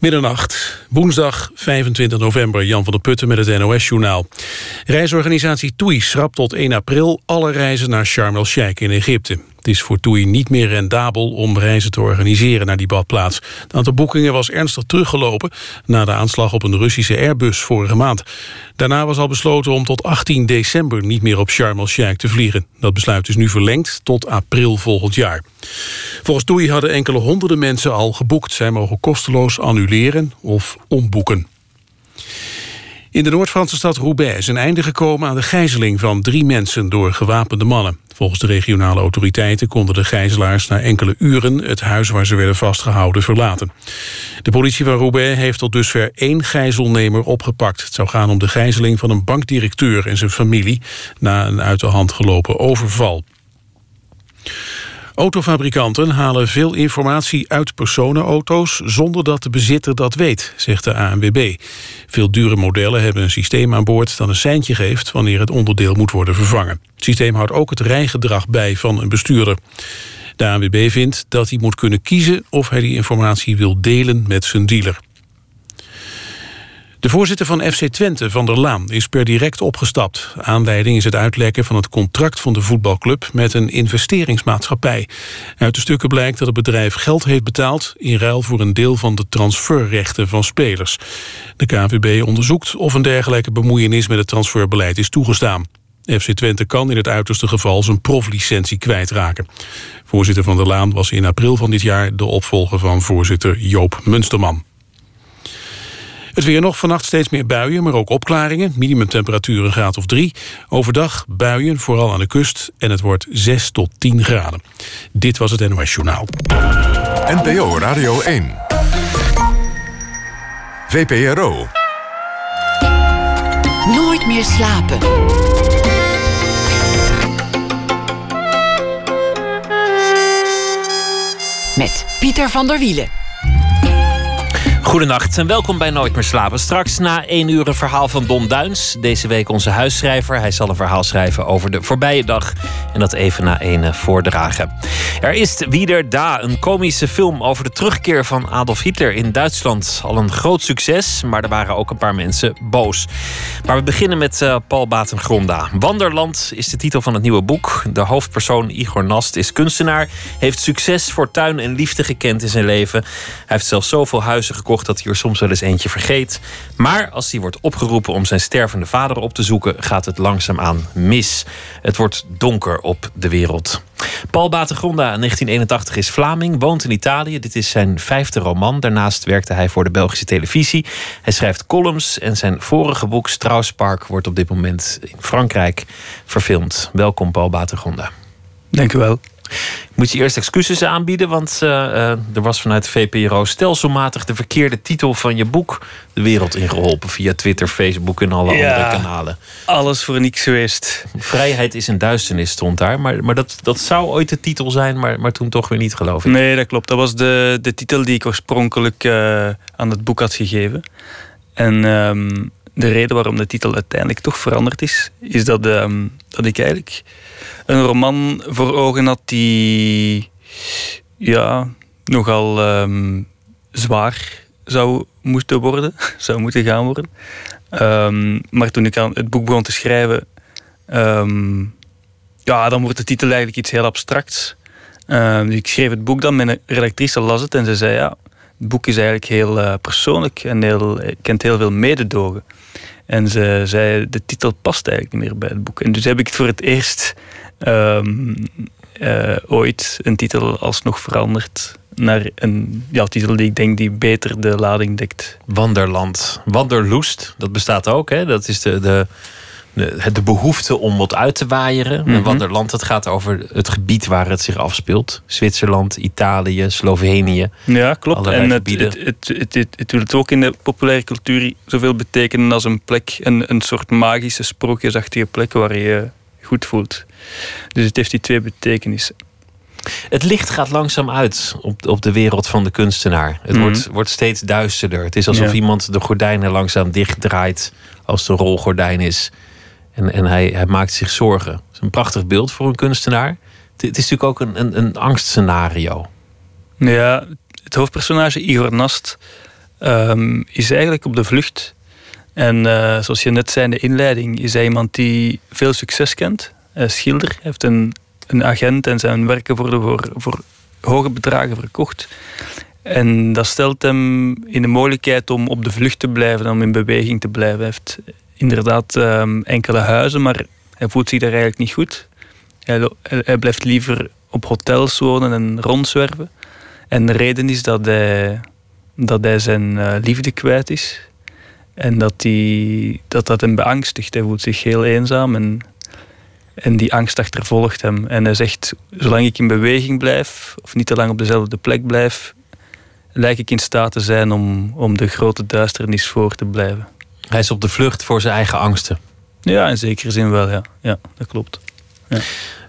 Middernacht, woensdag 25 november, Jan van der Putten met het NOS-journaal. Reisorganisatie TUI schrapt tot 1 april alle reizen naar Sharm el-Sheikh in Egypte. Het is voor TUI niet meer rendabel om reizen te organiseren naar die badplaats. Het aantal boekingen was ernstig teruggelopen na de aanslag op een Russische Airbus vorige maand. Daarna was al besloten om tot 18 december niet meer op Sharm el-Sheikh te vliegen. Dat besluit is nu verlengd tot april volgend jaar. Volgens TUI hadden enkele honderden mensen al geboekt. Zij mogen kosteloos annuleren of omboeken. In de Noord-Franse stad Roubaix is een einde gekomen aan de gijzeling van drie mensen door gewapende mannen. Volgens de regionale autoriteiten konden de gijzelaars na enkele uren het huis waar ze werden vastgehouden verlaten. De politie van Roubaix heeft tot dusver één gijzelnemer opgepakt. Het zou gaan om de gijzeling van een bankdirecteur en zijn familie na een uit de hand gelopen overval. Autofabrikanten halen veel informatie uit personenauto's... zonder dat de bezitter dat weet, zegt de ANWB. Veel dure modellen hebben een systeem aan boord... dat een seintje geeft wanneer het onderdeel moet worden vervangen. Het systeem houdt ook het rijgedrag bij van een bestuurder. De ANWB vindt dat hij moet kunnen kiezen... of hij die informatie wil delen met zijn dealer. De voorzitter van FC Twente, Van der Laan, is per direct opgestapt. Aanleiding is het uitlekken van het contract van de voetbalclub... met een investeringsmaatschappij. Uit de stukken blijkt dat het bedrijf geld heeft betaald... in ruil voor een deel van de transferrechten van spelers. De KVB onderzoekt of een dergelijke bemoeienis... met het transferbeleid is toegestaan. FC Twente kan in het uiterste geval zijn proflicentie kwijtraken. Voorzitter Van der Laan was in april van dit jaar... de opvolger van voorzitter Joop Munsterman. Het weer nog vannacht steeds meer buien, maar ook opklaringen. Minimumtemperatuur een graad of 3. Overdag buien, vooral aan de kust. En het wordt 6 tot 10 graden. Dit was het NOS Journaal. NPO Radio 1. VPRO. Nooit meer slapen. Met Pieter van der Wielen. Goedenacht en welkom bij Nooit meer slapen. Straks na één uur een verhaal van Don Duins. Deze week onze huisschrijver. Hij zal een verhaal schrijven over de voorbije dag. En dat even na één eh, voordragen. Er is Wieder Da, een komische film over de terugkeer van Adolf Hitler in Duitsland. Al een groot succes, maar er waren ook een paar mensen boos. Maar we beginnen met uh, Paul Batengronda. Wanderland is de titel van het nieuwe boek. De hoofdpersoon Igor Nast is kunstenaar. Heeft succes, fortuin en liefde gekend in zijn leven. Hij heeft zelfs zoveel huizen gekocht dat hij er soms wel eens eentje vergeet. Maar als hij wordt opgeroepen om zijn stervende vader op te zoeken, gaat het langzaamaan mis. Het wordt donker op de wereld. Paul Batengronda, 1981, is Vlaming, woont in Italië. Dit is zijn vijfde roman. Daarnaast werkte hij voor de Belgische televisie. Hij schrijft columns en zijn vorige boek Strauspark wordt op dit moment in Frankrijk verfilmd. Welkom, Paul Batengronda. Dank u wel. Ik moet je eerst excuses aanbieden, want uh, uh, er was vanuit VPRO stelselmatig de verkeerde titel van je boek de wereld ingeholpen via Twitter, Facebook en alle ja, andere kanalen. Alles voor niks geweest. Vrijheid is een duisternis stond daar, maar, maar dat, dat zou ooit de titel zijn, maar, maar toen toch weer niet, geloof ik. Nee, dat klopt. Dat was de, de titel die ik oorspronkelijk uh, aan het boek had gegeven. En um, de reden waarom de titel uiteindelijk toch veranderd is, is dat, um, dat ik eigenlijk een roman voor ogen had die ja, nogal um, zwaar zou moeten worden, zou moeten gaan worden. Um, maar toen ik aan het boek begon te schrijven, ja, dan wordt de titel eigenlijk iets heel abstracts. dus ik schreef het boek dan, mijn redactrice las het en ze zei ja, het boek is eigenlijk heel uh, persoonlijk en heel, kent heel veel mededogen. En ze zei, de titel past eigenlijk niet meer bij het boek. En dus heb ik het voor het eerst um, uh, ooit een titel alsnog veranderd naar een ja, titel die ik denk die beter de lading dekt. Wanderland. Wanderloest, dat bestaat ook. Hè? Dat is de, de, de, de behoefte om wat uit te waaieren. Mm -hmm. Wanderland, het gaat over het gebied waar het zich afspeelt. Zwitserland, Italië, Slovenië. Ja, klopt. En het, het, het, het, het, het wil het ook in de populaire cultuur zoveel betekenen als een plek, een, een soort magische, sprookjesachtige plek waar je je goed voelt. Dus het heeft die twee betekenissen. Het licht gaat langzaam uit op, op de wereld van de kunstenaar. Het mm -hmm. wordt, wordt steeds duisterder. Het is alsof ja. iemand de gordijnen langzaam dichtdraait als het een rolgordijn is. En, en hij, hij maakt zich zorgen. Het is een prachtig beeld voor een kunstenaar. Het, is natuurlijk ook een, een, een angstscenario. Ja, het hoofdpersonage Igor Nast ehm, is eigenlijk op de vlucht. En eh, zoals je net zei in de inleiding, is hij iemand die veel succes kent. Hij schilder, hij heeft een, een agent en zijn werken worden voor, voor hoge bedragen verkocht. En dat stelt hem in de mogelijkheid om op de vlucht te blijven, om in beweging te blijven. Hij heeft inderdaad ehm, enkele huizen, maar hij voelt zich daar eigenlijk niet goed. Hij, blijft liever op hotels wonen en rondzwerven. En de reden is dat hij, dat hij zijn uh, liefde kwijt is. En dat, die, dat dat hem beangstigt. Hij voelt zich heel eenzaam en, en die angst achtervolgt hem. En hij zegt, zolang ik in beweging blijf, of niet te lang op dezelfde plek blijf, lijk ik in staat te zijn om, om de grote duisternis voor te blijven. Hij is op de vlucht voor zijn eigen angsten. Ja, in zekere zin wel, ja. Ja, dat klopt. Ja.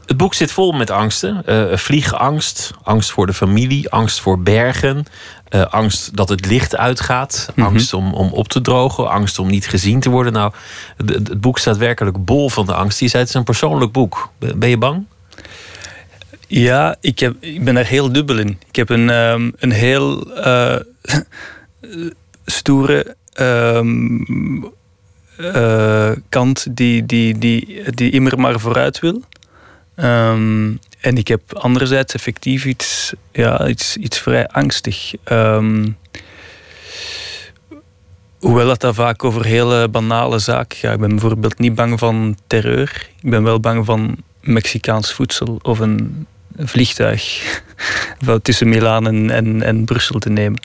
Het boek zit vol met angsten. Uh, vliegangst, angst voor de familie, angst voor bergen, uh, angst dat het licht uitgaat, mm -hmm. angst om, om op te drogen, angst om niet gezien te worden. Nou, het, boek staat werkelijk bol van de angst. Je zei het is een persoonlijk boek. Ben je bang? Ja, ik, heb, ik ben er heel dubbel in. Ik heb een, um, een heel uh, stoere um, uh, kant die, die, die, die immer maar vooruit wil. Um, en ik heb anderzijds effectief iets, ja, iets, iets vrij angstig. Um, hoewel dat, dat vaak over hele banale zaken gaat. Ik ben bijvoorbeeld niet bang van terreur. Ik ben wel bang van Mexicaans voedsel of een vliegtuig tussen Milaan en, en, en Brussel te nemen.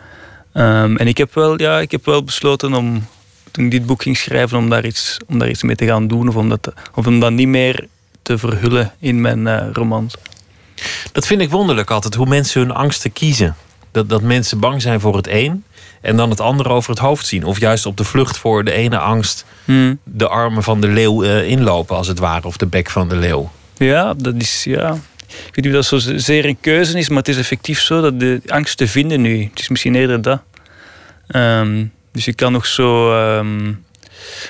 Um, en ik heb, wel, ja, ik heb wel besloten om, toen ik dit boek ging schrijven, om daar iets, om daar iets mee te gaan doen. Of om dat, of om dat niet meer te verhullen in mijn uh, romans. Dat vind ik wonderlijk altijd, hoe mensen hun angsten kiezen. Dat, dat mensen bang zijn voor het een en dan het andere over het hoofd zien. Of juist op de vlucht voor de ene angst hmm. de armen van de leeuw uh, inlopen, als het ware, of de bek van de leeuw. Ja, dat is ja. Ik weet niet of dat zozeer een keuze is, maar het is effectief zo dat de angst te vinden nu. Het is misschien eerder dat. Um, dus je kan nog zo um,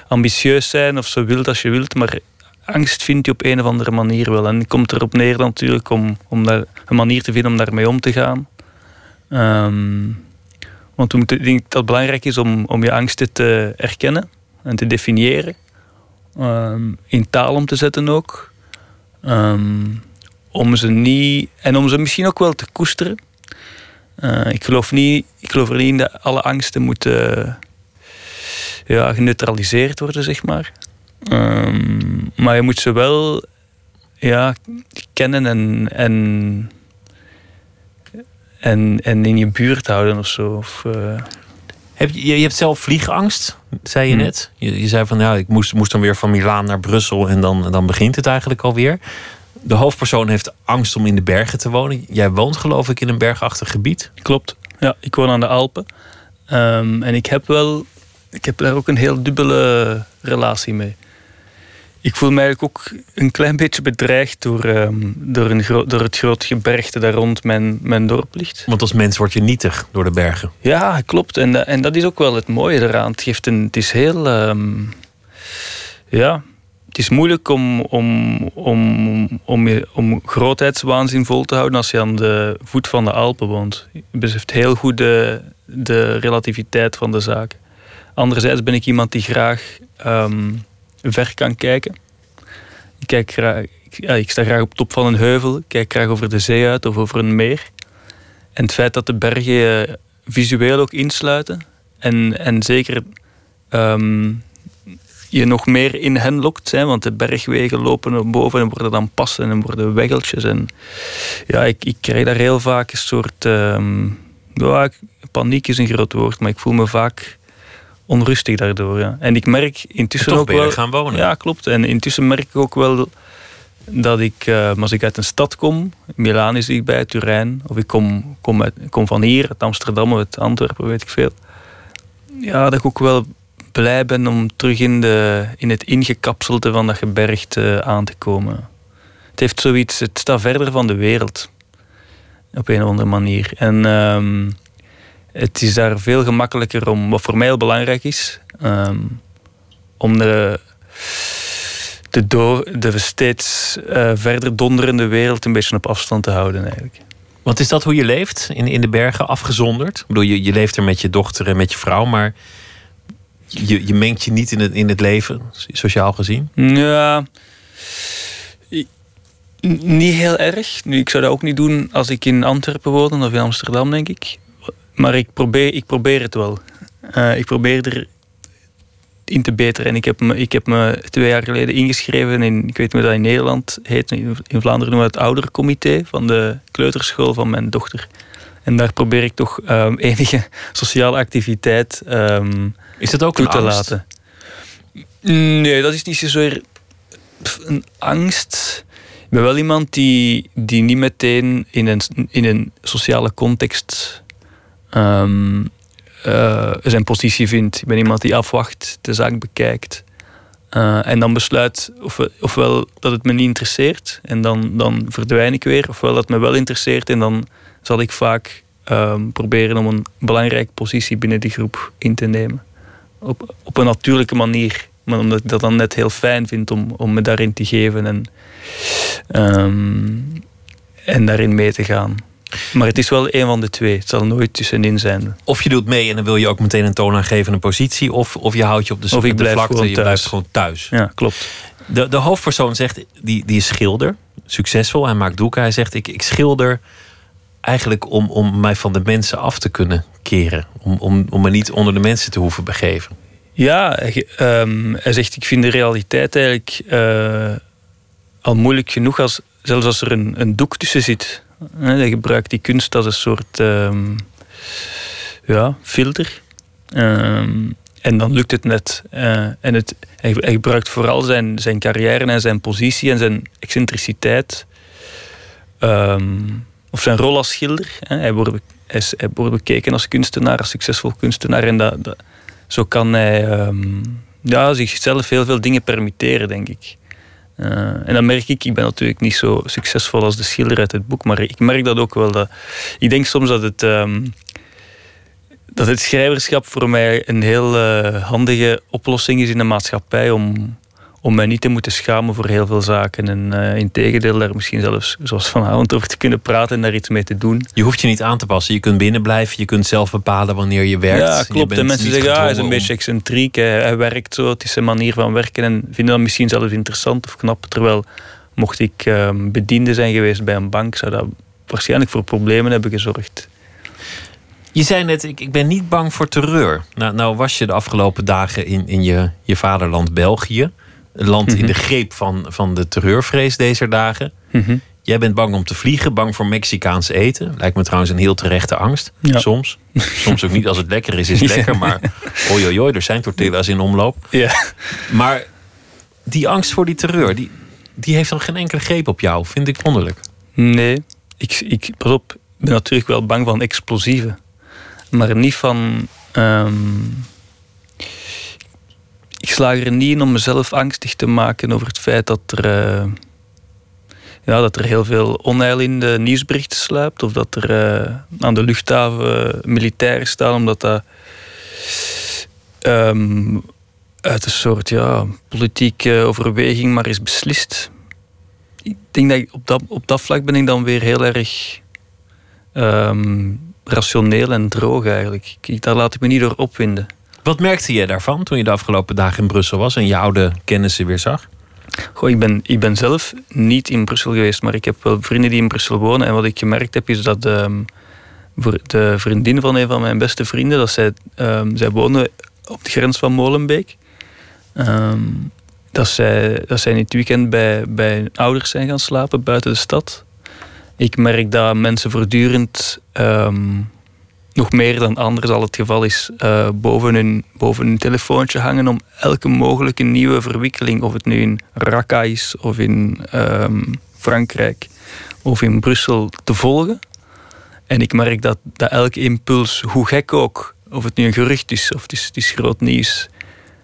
ambitieus zijn of zo wild als je wilt, maar angst vindt je op een of andere manier wel. En het komt erop neer natuurlijk om, om een manier te vinden om daarmee om te gaan. Um, want ik denk dat het belangrijk is om, om je angsten te erkennen en te definiëren. In taal om te zetten ook. Om ze niet, en om ze misschien ook wel te koesteren. Uh, ik, geloof niet, ik geloof er niet in dat alle angsten moeten ja, geneutraliseerd worden, zeg maar. Um, maar je moet ze wel ja, kennen en, en, en, en in je buurt houden of zo. Of, uh... Heb je, je hebt zelf vliegangst, zei je hmm. net. Je, je, zei van ja, ik moest, moest dan weer van Milaan naar Brussel en dan, dan begint het eigenlijk alweer. De hoofdpersoon heeft angst om in de bergen te wonen. Jij woont geloof ik in een bergachtig gebied. Klopt. Ja, ik woon aan de Alpen. Um, en ik heb wel, ik heb daar ook een heel dubbele relatie mee ik voel me eigenlijk ook een klein beetje bedreigd door, um, door, een door het grote gebergte daar rond mijn, mijn dorp ligt. Want als mens word je nietig door de bergen. Ja, klopt. En, en dat is ook wel het mooie eraan. Het, geeft een, het is heel... Um, ja, het is moeilijk om, om, om, om, om grootheidswaanzin vol te houden als je aan de voet van de Alpen woont. Je beseft heel goed de, de relativiteit van de zaken. Anderzijds ben ik iemand die graag... Um, ver kan kijken. Ik, kijk graag, ja, ik sta graag op top van een heuvel, ik kijk graag over de zee uit of over een meer. En het feit dat de bergen je visueel ook insluiten en, en zeker um, je nog meer in hen lokt, zijn, want de bergwegen lopen naar boven en worden dan passen en worden weggeltjes. En ja, ik, ik krijg daar heel vaak een soort. Um, ja, paniek is een groot woord, maar ik voel me vaak onrustig daardoor. Ja. En ik merk intussen ook wel. gaan wonen. Ja, klopt. En intussen merk ik ook wel dat ik, uh, als ik uit een stad kom, Milaan is dichtbij, Turijn, of ik kom, kom, uit, kom van hier, uit Amsterdam of uit Antwerpen, weet ik veel. Ja, dat ik ook wel blij ben om terug in, de, in het ingekapselde van dat gebergte aan te komen. Het heeft zoiets, het staat verder van de wereld. Op een of andere manier. En um, het is daar veel gemakkelijker om, wat voor mij heel belangrijk is, um, om de, de, door, de steeds uh, verder donderende wereld een beetje op afstand te houden eigenlijk. Want is dat hoe je leeft? In, in de bergen, afgezonderd? Ik bedoel, je, je leeft er met je dochter en met je vrouw, maar je, je mengt je niet in het, in het leven, sociaal gezien? Ja, niet heel erg. Nu, ik zou dat ook niet doen als ik in Antwerpen woon of in Amsterdam, denk ik. Maar ik probeer, ik probeer het wel. Eh, ik probeer er in te beteren. En ik heb, me, ik heb me twee jaar geleden ingeschreven in, ik weet niet hoe dat in Nederland heet, in Vlaanderen noemen we het oudercomité van de kleuterschool van mijn dochter. En daar probeer ik toch ehm, enige sociale activiteit ehm, Is dat ook toe te angst? laten. Nee, dat is niet zozeer een angst. Ik ben wel iemand die, die niet meteen in een, in een sociale context ehm, eh, zijn positie vindt. Ik ben iemand die afwacht, de zaak bekijkt. eh, en dan besluit of, ofwel dat het me niet interesseert en dan, dan verdwijn ik weer. Ofwel dat het me wel interesseert en dan zal ik vaak ehm, proberen om een belangrijke positie binnen die groep in te nemen op, op een natuurlijke manier. Maar omdat ik dat dan net heel fijn vind om, om me daarin te geven en, ehm, en daarin mee te gaan. Maar het is wel een van de twee. Het zal nooit tussenin zijn. Of je doet mee en dan wil je ook meteen een toonaangevende positie, of, of je houdt je op de, Of ik de blijf vlakte, gewoon je thuis. blijft gewoon thuis. Ja, klopt. De, de hoofdpersoon zegt, die, die is schilder, succesvol, hij maakt doeken. Hij zegt, ik, ik schilder eigenlijk om, om mij van de mensen af te kunnen keren. Om, om, om me niet onder de mensen te hoeven begeven. Ja, ehm, hij zegt: Ik vind de realiteit eigenlijk eh, al moeilijk genoeg, als, zelfs als er een, een doek tussen zit. Hij gebruikt die kunst als een soort ehm, ja, filter. Ehm, en dan lukt het net. Eh, en het, hij, gebruikt vooral zijn, zijn carrière en zijn positie en zijn excentriciteit. Of zijn rol als schilder. Hij wordt bekeken als kunstenaar, als succesvol kunstenaar. En dat, dat, zo kan hij ehm, ja, zichzelf heel veel dingen permitteren, denk ik. Eh, en dan merk ik, ik ben natuurlijk niet zo succesvol als de schilder uit het boek, maar ik merk dat ook wel. Dat, ik denk soms dat het, ehm, dat het schrijverschap voor mij een heel eh, handige oplossing is in de maatschappij om, om mij niet te moeten schamen voor heel veel zaken. En eh in tegendeel daar misschien zelfs, zoals vanavond, over te kunnen praten en daar iets mee te doen. Je hoeft je niet aan te passen. Je kunt binnen blijven. Je kunt zelf bepalen wanneer je werkt. Ja, klopt. En mensen zeggen, ja, hij is een beetje excentriek. Hij, hij werkt zo, het is zijn manier van werken. En vinden dat misschien zelfs interessant of knap. Terwijl, mocht ik ehm, bediende zijn geweest bij een bank, zou dat waarschijnlijk voor problemen hebben gezorgd. Je zei net, ik, ik ben niet bang voor terreur. Nou, nou was je de afgelopen dagen in, in je, je vaderland België. Een land in Mhm. de greep van, van de terreurvrees deze dagen. Jij bent bang om te vliegen, bang voor Mexicaans eten. Lijkt me trouwens een heel terechte angst. Ja. Soms. Soms ook niet. Als het lekker is, is het lekker. Maar oi, er zijn tortillas in omloop. Ja. Maar die angst voor die terreur, die, die heeft dan geen enkele greep op jou. Vind ik wonderlijk. Nee, ik, ik, pas op, ben natuurlijk wel bang van explosieven. Maar niet van... ehm, ik slaag er niet in om mezelf angstig te maken over het feit dat er... eh, ja, dat er heel veel onheil in de nieuwsberichten sluipt. Of dat er eh, aan de luchthaven militairen staan, omdat dat ehm, uit een soort ja, politieke overweging maar is beslist. Ik denk dat op, dat, op dat vlak ben ik dan weer heel erg ehm, rationeel en droog eigenlijk. Daar laat ik me niet door opwinden. Wat merkte je daarvan toen je de afgelopen dagen in Brussel was en je oude kennissen weer zag? Goh, ik, ben, ik ben zelf niet in Brussel geweest, maar ik heb wel vrienden die in Brussel wonen. En wat ik gemerkt heb, is dat ehm, de vriendin van een van mijn beste vrienden, dat zij, ehm, zij wonen op de grens van Molenbeek. Ehm, dat, zij, dat zij in het weekend bij, bij hun ouders zijn gaan slapen buiten de stad. Ik merk dat mensen voortdurend, nog meer dan anders al het geval is, eh, boven, hun, boven hun telefoontje hangen om elke mogelijke nieuwe verwikkeling, of het nu in Raqqa is, of in ehm, Frankrijk, of in Brussel, te volgen. En ik merk dat, dat elke impuls, hoe gek ook, of het nu een gerucht is of het is, het is groot nieuws,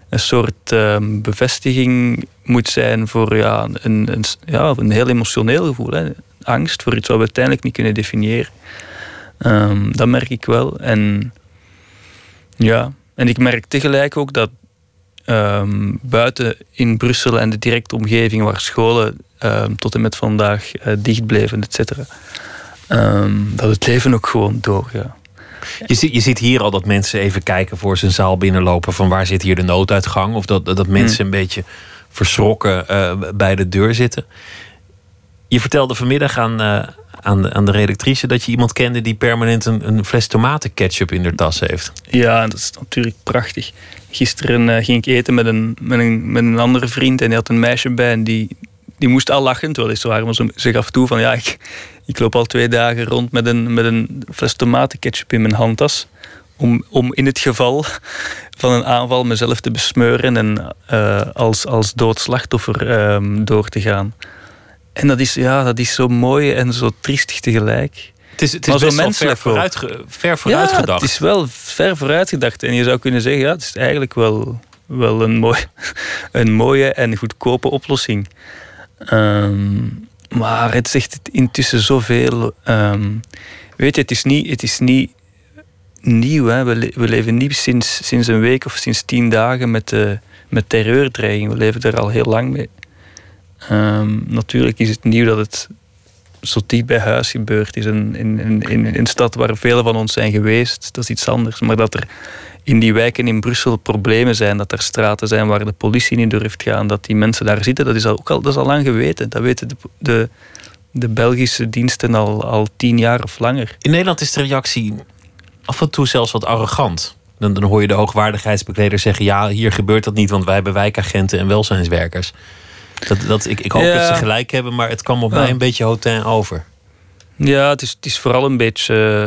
een soort ehm, bevestiging moet zijn voor ja, een, een, ja, een heel emotioneel gevoel. Hè. Angst voor iets wat we uiteindelijk niet kunnen definiëren. Ehm, dat merk ik wel. En ja, en ik merk tegelijk ook dat ehm, buiten in Brussel en de directe omgeving waar scholen ehm, tot en met vandaag eh, dicht bleven, et cetera, dat het leven ook gewoon doorgaat. Je, ziet, je ziet hier al dat mensen even kijken voor zijn zaal binnenlopen van waar zit hier de nooduitgang. Of dat, dat mensen Hmm. een beetje verschrokken eh, bij de deur zitten. Je vertelde vanmiddag aan, eh, aan, de, aan de redactrice dat je iemand kende die permanent een, een fles tomatenketchup in de tas heeft. Ja, dat is natuurlijk prachtig. Gisteren eh, ging ik eten met een, met, een, met een andere vriend en die had een meisje bij en die, die moest al lachen, terwijl is waar, maar ze, ze gaf toe van ja, ik, ik loop al twee dagen rond met een, met een fles tomatenketchup in mijn handtas. Om, om in het geval van een aanval mezelf te besmeuren en eh, als, als doodslachtoffer ehm, door te gaan. En dat is, ja, dat is zo mooi en zo triestig tegelijk. Het is, het is Maar zo best wel ver vooruit, ver vooruit ja, gedacht. het is wel ver vooruitgedacht. En je zou kunnen zeggen, ja, het is eigenlijk wel, wel een, mooi, een mooie en goedkope oplossing. Ehm, maar het zegt intussen zoveel. ehm, weet je, het is niet, het is niet nieuw. Hè? We, le- we leven niet sinds, sinds een week of sinds tien dagen met, de met terreurdreiging. We leven er al heel lang mee. Ehm, natuurlijk is het nieuw dat het zo dicht bij huis gebeurd is. In, in, in, in een stad waar velen van ons zijn geweest, dat is iets anders. Maar dat er in die wijken in Brussel problemen zijn, dat er straten zijn waar de politie niet durft gaan, dat die mensen daar zitten, dat is al, ook al, dat is al lang geweten. Dat weten de, de, de Belgische diensten al, al tien jaar of langer. In Nederland is de reactie af en toe zelfs wat arrogant. Dan, dan hoor je de hoogwaardigheidsbekleder zeggen: ja, hier gebeurt dat niet, want wij hebben wijkagenten en welzijnswerkers. Dat, dat, ik, ik hoop Ja. dat ze gelijk hebben, maar het kwam op Ja. mij een beetje hotain over. Ja, het is, het is vooral een beetje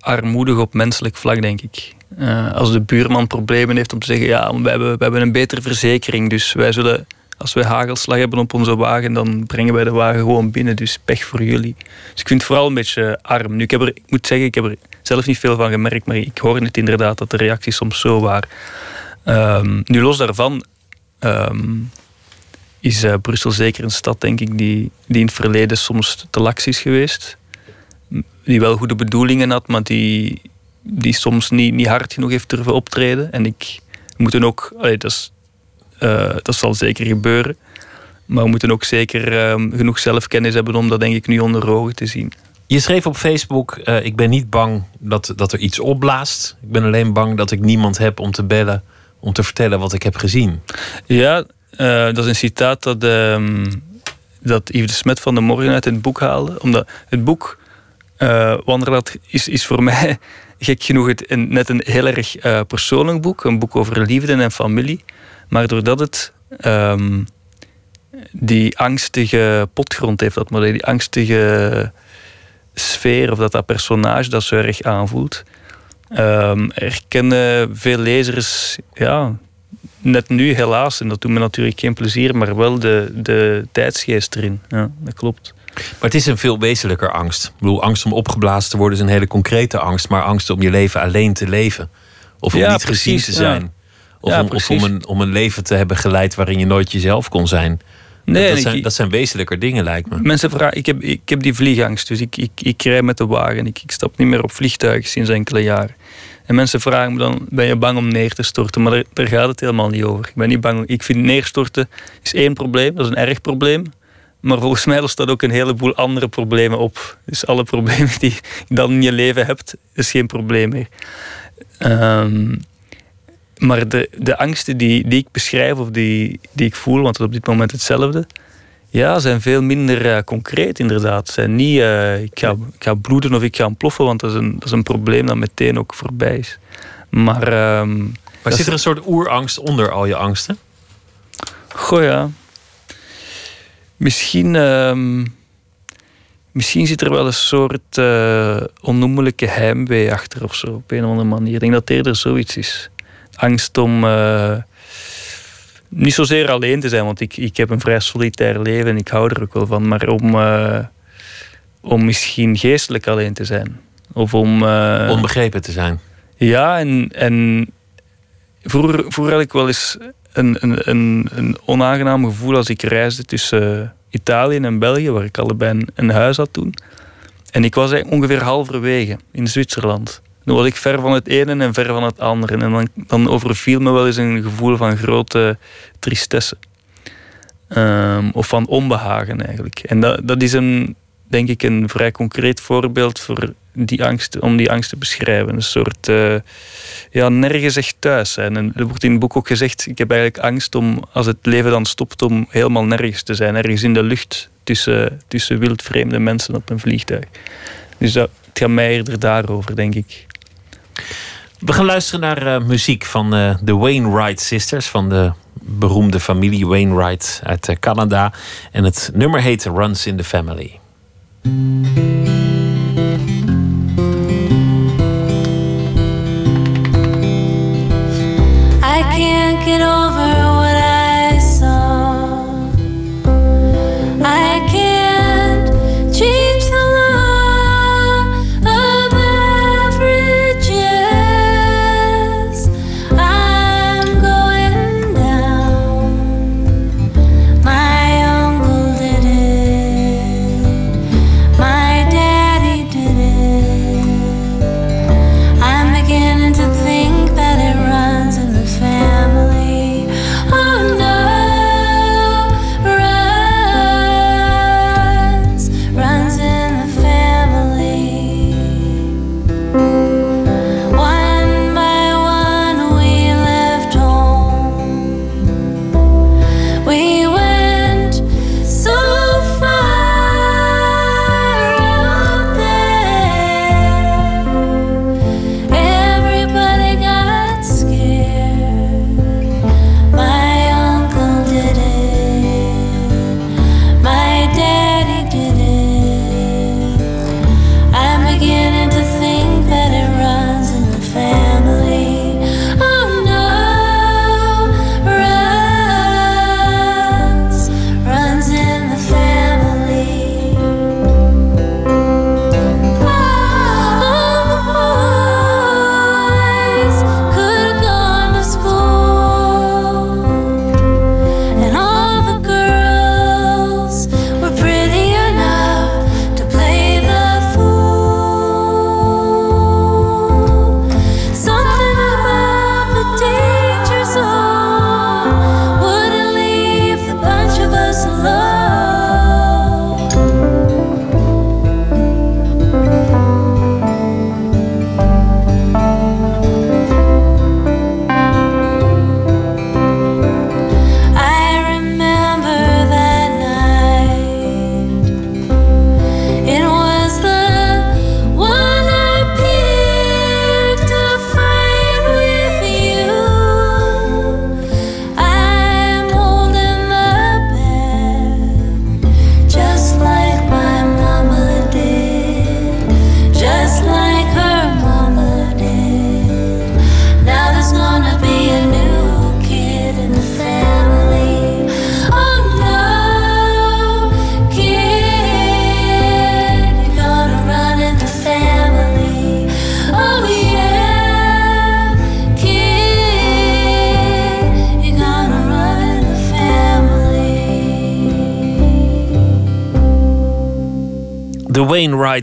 eh, armoedig op menselijk vlak, denk ik. Eh, als de buurman problemen heeft om te zeggen, ja, we hebben, we hebben een betere verzekering, dus wij zullen, als wij hagelslag hebben op onze wagen, dan brengen wij de wagen gewoon binnen, dus pech voor jullie. Dus ik vind het vooral een beetje arm. Nu, ik, heb er, ik moet zeggen, ik heb er zelf niet veel van gemerkt, maar ik hoor het inderdaad dat de reacties soms zo waren. Ehm, nu, los daarvan, ehm, is eh, Brussel zeker een stad, denk ik, die, die in het verleden soms te lax is geweest die wel goede bedoelingen had, maar die, die soms niet, niet hard genoeg heeft durven optreden. En ik moeten ook, allee, dat, is, eh, dat zal zeker gebeuren, maar we moeten ook zeker ehm, genoeg zelfkennis hebben om dat denk ik nu onder ogen te zien. Je schreef op Facebook: eh, Ik ben niet bang dat, dat er iets opblaast. Ik ben alleen bang dat ik niemand heb om te bellen om te vertellen wat ik heb gezien. Ja, eh, dat is een citaat dat, ehm, dat Yves de Smet van de Morgen uit het boek haalde. Omdat het boek Wanderlad is, is voor mij gek genoeg net een heel erg eh, persoonlijk boek. Een boek over liefde en familie. Maar doordat het ehm, die angstige potgrond heeft, dat maar die angstige sfeer of dat dat personage dat zo erg aanvoelt, ehm herkennen veel lezers ja, net nu helaas, en dat doet me natuurlijk geen plezier, maar wel de, de tijdsgeest erin. Ja, dat klopt. Maar het is een veel wezenlijker angst. Ik bedoel, angst om opgeblazen te worden is een hele concrete angst. Maar angst om je leven alleen te leven. Of om Ja, niet gezien precies, te ja. zijn. Of, Ja, om, of om, een, om een leven te hebben geleid waarin je nooit jezelf kon zijn. Nee, dat, zijn, dat zijn wezenlijker dingen, lijkt me. Mensen vragen, ik heb, ik heb die vliegangst, dus ik, ik, ik rij met de wagen. Ik, ik stap niet meer op vliegtuigen sinds enkele jaren. En mensen vragen me dan, ben je bang om neer te storten? Maar daar, gaat het helemaal niet over. Ik ben niet bang. Ik vind neerstorten is één probleem, dat is een erg probleem. Maar volgens mij lost dat ook een heleboel andere problemen op. Dus alle problemen die je dan in je leven hebt, is geen probleem meer. Ehm, maar de, de angsten die, die ik beschrijf of die, die ik voel, want het is op dit moment hetzelfde, ja, zijn veel minder eh, concreet inderdaad. Zijn niet, eh, ik, ga, ik ga bloeden of ik ga ontploffen, want dat is een, dat is een probleem dat meteen ook voorbij is. Maar, ehm, Maar zit er een soort oerangst onder al je angsten? Goh ja. Misschien, ehm, misschien zit er wel een soort eh, onnoemelijke heimwee achter of zo, op een of andere manier. Ik denk dat eerder zoiets is. Angst om niet zozeer alleen te zijn, want ik, ik heb een vrij solitair leven en ik hou er ook wel van, maar om, eh, om misschien geestelijk alleen te zijn. Of om... eh, Onbegrepen te zijn. ja, en, en vroeger, vroeger had ik wel eens een, een, een, een onaangenaam gevoel als ik reisde tussen Italië en België, waar ik allebei een, een huis had toen. En ik was ongeveer halverwege in Zwitserland. Dan was ik ver van het ene en ver van het andere. En dan, dan overviel me wel eens een gevoel van grote tristesse. Ehm, of van onbehagen eigenlijk. En dat, dat is een denk ik een vrij concreet voorbeeld voor die angst, om die angst te beschrijven. Een soort uh, ja, nergens echt thuis zijn. En er wordt in het boek ook gezegd: ik heb eigenlijk angst om, als het leven dan stopt, om helemaal nergens te zijn. Ergens in de lucht tussen, tussen wildvreemde mensen op een vliegtuig. Dus dat, het gaat mij eerder daarover, denk ik. We gaan luisteren naar uh, muziek van uh, de Wainwright Sisters, van de beroemde familie Wainwright uit uh, Canada. En het nummer heet Runs in the Family. I can't get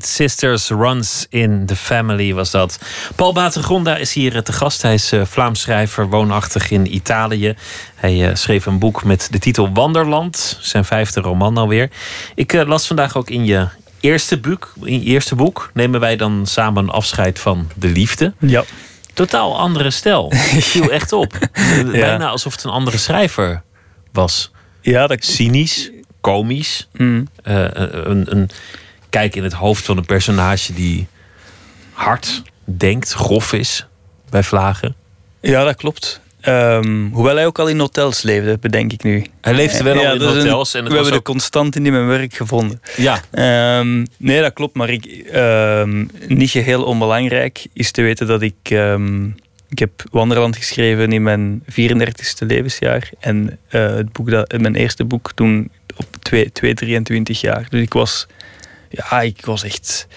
Sisters Runs in the Family was dat. Paul Bategronda is hier eh, te gast. Hij is uh, Vlaams schrijver, woonachtig in Italië. Hij uh, schreef een boek met de titel Wanderland. Zijn vijfde roman alweer. Ik las vandaag ook in je eerste boek, in je eerste boek... nemen wij dan samen afscheid van de liefde. Ja. Totaal andere stijl. viel echt op. Bijna alsof het een andere schrijver was. Ja, dat... Cynisch, komisch. Mm. een... een kijk in het hoofd van een personage die hard denkt, grof is bij vlagen. Ja, dat klopt. Um, hoewel hij ook al in hotels leefde, bedenk ik nu. Hij leefde wel al in hotels. en het we hebben ook... de constant in mijn werk gevonden. Ja. Um, nee, dat klopt. Maar ik, um, niet geheel onbelangrijk is te weten dat ik... ik heb Wanderland geschreven in mijn 34ste levensjaar. En uh, het boek dat, mijn eerste boek toen op 2, 2, 23 jaar. Dus ik was ja, ik was echt.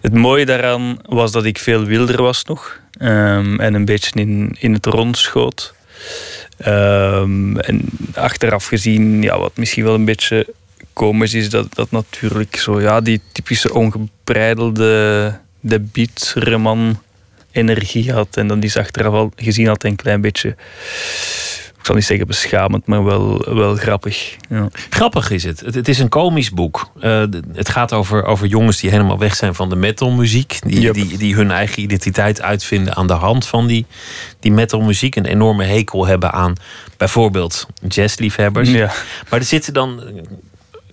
Het mooie daaraan was dat ik veel wilder was nog. Um, en een beetje in, in het rond schoot. Um, en achteraf gezien, ja, wat misschien wel een beetje komisch is, dat, dat natuurlijk zo, ja, die typische ongebreidelde debuutreman energie had. En dan is achteraf al gezien altijd een klein beetje zal niet zeggen beschamend, maar wel, wel grappig. Ja. Grappig is het. Het, het is een komisch boek. Eh, het gaat over, over jongens die helemaal weg zijn van de metalmuziek. Die, Yep. die, die hun eigen identiteit uitvinden aan de hand van die, die metalmuziek. Een enorme hekel hebben aan bijvoorbeeld jazzliefhebbers. Ja. Maar er zitten dan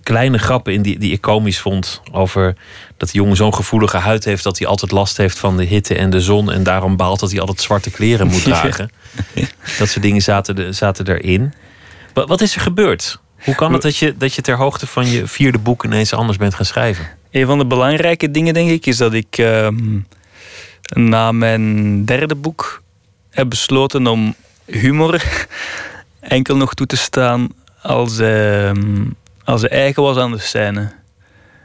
kleine grappen in die, die ik komisch vond. Over dat die jongen zo'n gevoelige huid heeft dat hij altijd last heeft van de hitte en de zon. En daarom baalt dat hij altijd zwarte kleren moet dragen. Dat soort dingen zaten, zaten erin. Wat, wat is er gebeurd? Hoe kan het dat je, dat je ter hoogte van je vierde boek ineens anders bent gaan schrijven? Een van de belangrijke dingen, denk ik, is dat ik ehm, na mijn derde boek heb besloten om humor enkel nog toe te staan als, ehm, als hij eigen was aan de scène.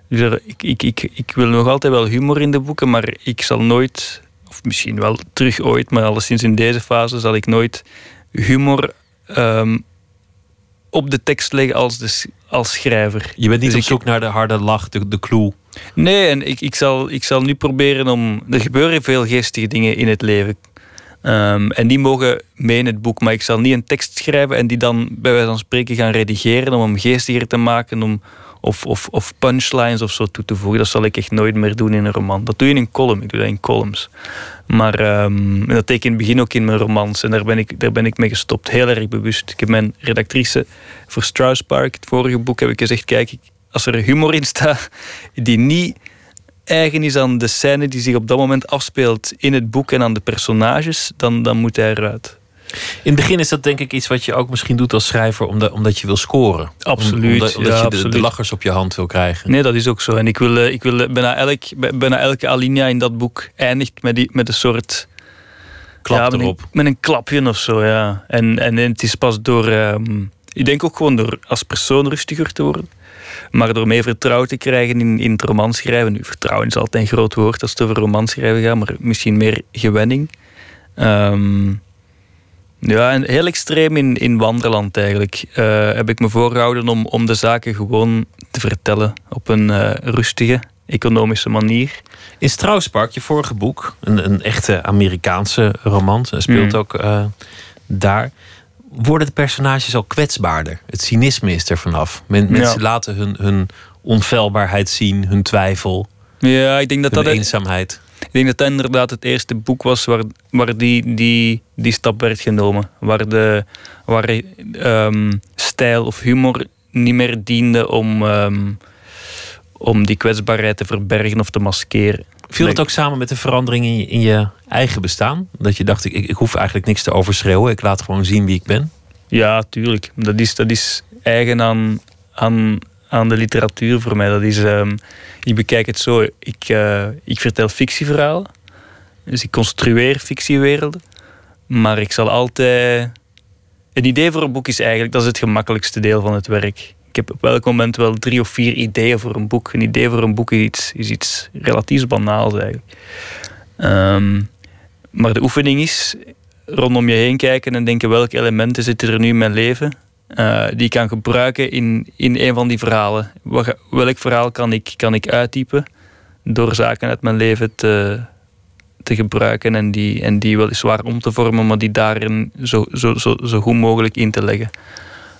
Dus er- ik, ik, ik, ik wil nog altijd wel humor in de boeken, maar ik zal nooit, of misschien wel terug ooit, maar alleszins in deze fase zal ik nooit humor ehm, op de tekst leggen als, de, als schrijver. Je bent niet Dus op ik- zoek naar de harde lach, de, de clue. Nee, en ik, ik, zal, ik zal nu proberen om. Er gebeuren veel geestige dingen in het leven. Ehm, en die mogen mee in het boek. Maar ik zal niet een tekst schrijven en die dan bij wijze van spreken gaan redigeren om hem geestiger te maken. Om, of, of, of punchlines of zo toe te voegen. Dat zal ik echt nooit meer doen in een roman. Dat doe je in een column. Ik doe dat in columns. Maar ehm, dat deed in het begin ook in mijn romans. En daar ben, ik, daar ben ik mee gestopt. Heel erg bewust. Ik heb mijn redactrice voor Strauss Park, het vorige boek, heb ik gezegd: kijk, als er humor in staat die niet is aan de scène die zich op dat moment afspeelt in het boek en aan de personages, dan, dan moet hij eruit. In het begin is dat denk ik iets wat je ook misschien doet als schrijver omdat, omdat je wil scoren. Absoluut, Omdat, omdat ja, je de- lachers op je hand wil krijgen. Nee, dat is ook zo. En ik wil, eh, ik wil eh, bijna, elk, bij- bijna elke alinea in dat boek eindigt met, die, met een soort... Klap ja, met, erop. Een, met een klapje of zo, ja. En, en, het is pas door... ehm, ik denk ook gewoon door als persoon rustiger te worden. Maar door meer vertrouwen te krijgen in, in het romanschrijven. Nu, vertrouwen is altijd een groot woord als het over romanschrijven gaat. Maar misschien meer gewenning. Ehm, ja, en heel extreem in, in Wanderland eigenlijk. eh, heb ik me voorgehouden om, om de zaken gewoon te vertellen. Op een eh, rustige, economische manier. In Strausspark, je vorige boek, een, een echte Amerikaanse roman, speelt Mm. ook eh, daar. Worden de personages al kwetsbaarder? Het cynisme is er vanaf. Men, mensen Ja. laten hun, hun onfeilbaarheid zien, hun twijfel, Ja, ik denk dat hun dat... eenzaamheid. Ik denk dat dat inderdaad het eerste boek was waar, waar die, die, die stap werd genomen. Waar, de, waar ehm, stijl of humor niet meer diende om, ehm, om die kwetsbaarheid te verbergen of te maskeren. Viel het ook samen met de verandering in je, in je eigen bestaan? Dat je dacht, ik, ik hoef eigenlijk niks te overschreeuwen. Ik laat gewoon zien wie ik ben. Ja, tuurlijk. Dat is, dat is eigen aan, aan, aan de literatuur voor mij. Dat is, ehm, ik bekijk het zo. Ik, eh, ik vertel fictieverhalen. Dus ik construeer fictiewerelden. Maar ik zal altijd... Een idee voor een boek is eigenlijk... Dat is het gemakkelijkste deel van het werk. Ik heb op elk moment wel drie of vier ideeën voor een boek. Een idee voor een boek is iets, is iets relatief banaals eigenlijk. Ehm, maar de oefening is rondom je heen kijken en denken welke elementen zitten er nu in mijn leven eh, die ik kan gebruiken in, in een van die verhalen. Welk verhaal kan ik, kan ik uittypen door zaken uit mijn leven te, te gebruiken en die, en die weliswaar om te vormen, maar die daarin zo, zo, zo, zo goed mogelijk in te leggen.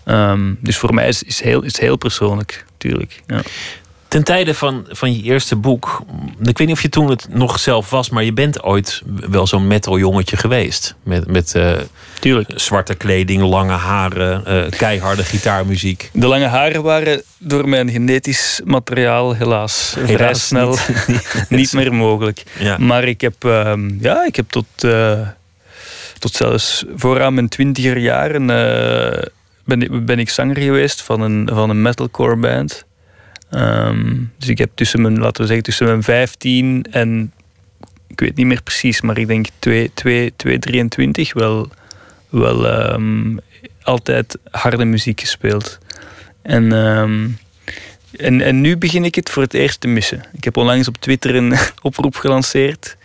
Ehm, dus voor mij is het heel, is heel persoonlijk, tuurlijk. Ja. Ten tijde van, van je eerste boek, ik weet niet of je toen het nog zelf was, maar je bent ooit wel zo'n metal jongetje geweest. Met, met eh, Tuurlijk. zwarte kleding, lange haren, eh, keiharde gitaarmuziek. De lange haren waren door mijn genetisch materiaal helaas, vrij Helaas snel niet- niet, meer mogelijk. Ja. Maar ik heb, ehm, ja, ik heb tot, eh, tot zelfs vooraan mijn twintiger jaren eh, ben, ik- ben ik zanger geweest van een, van een metalcore band. Ehm, dus ik heb tussen mijn, laten we zeggen, tussen mijn 15 en ik weet niet meer precies, maar ik denk 2, 2, 2 23 wel, wel ehm, altijd harde muziek gespeeld. En, ehm, en, en nu begin ik het voor het eerst te missen. Ik heb onlangs op Twitter een oproep gelanceerd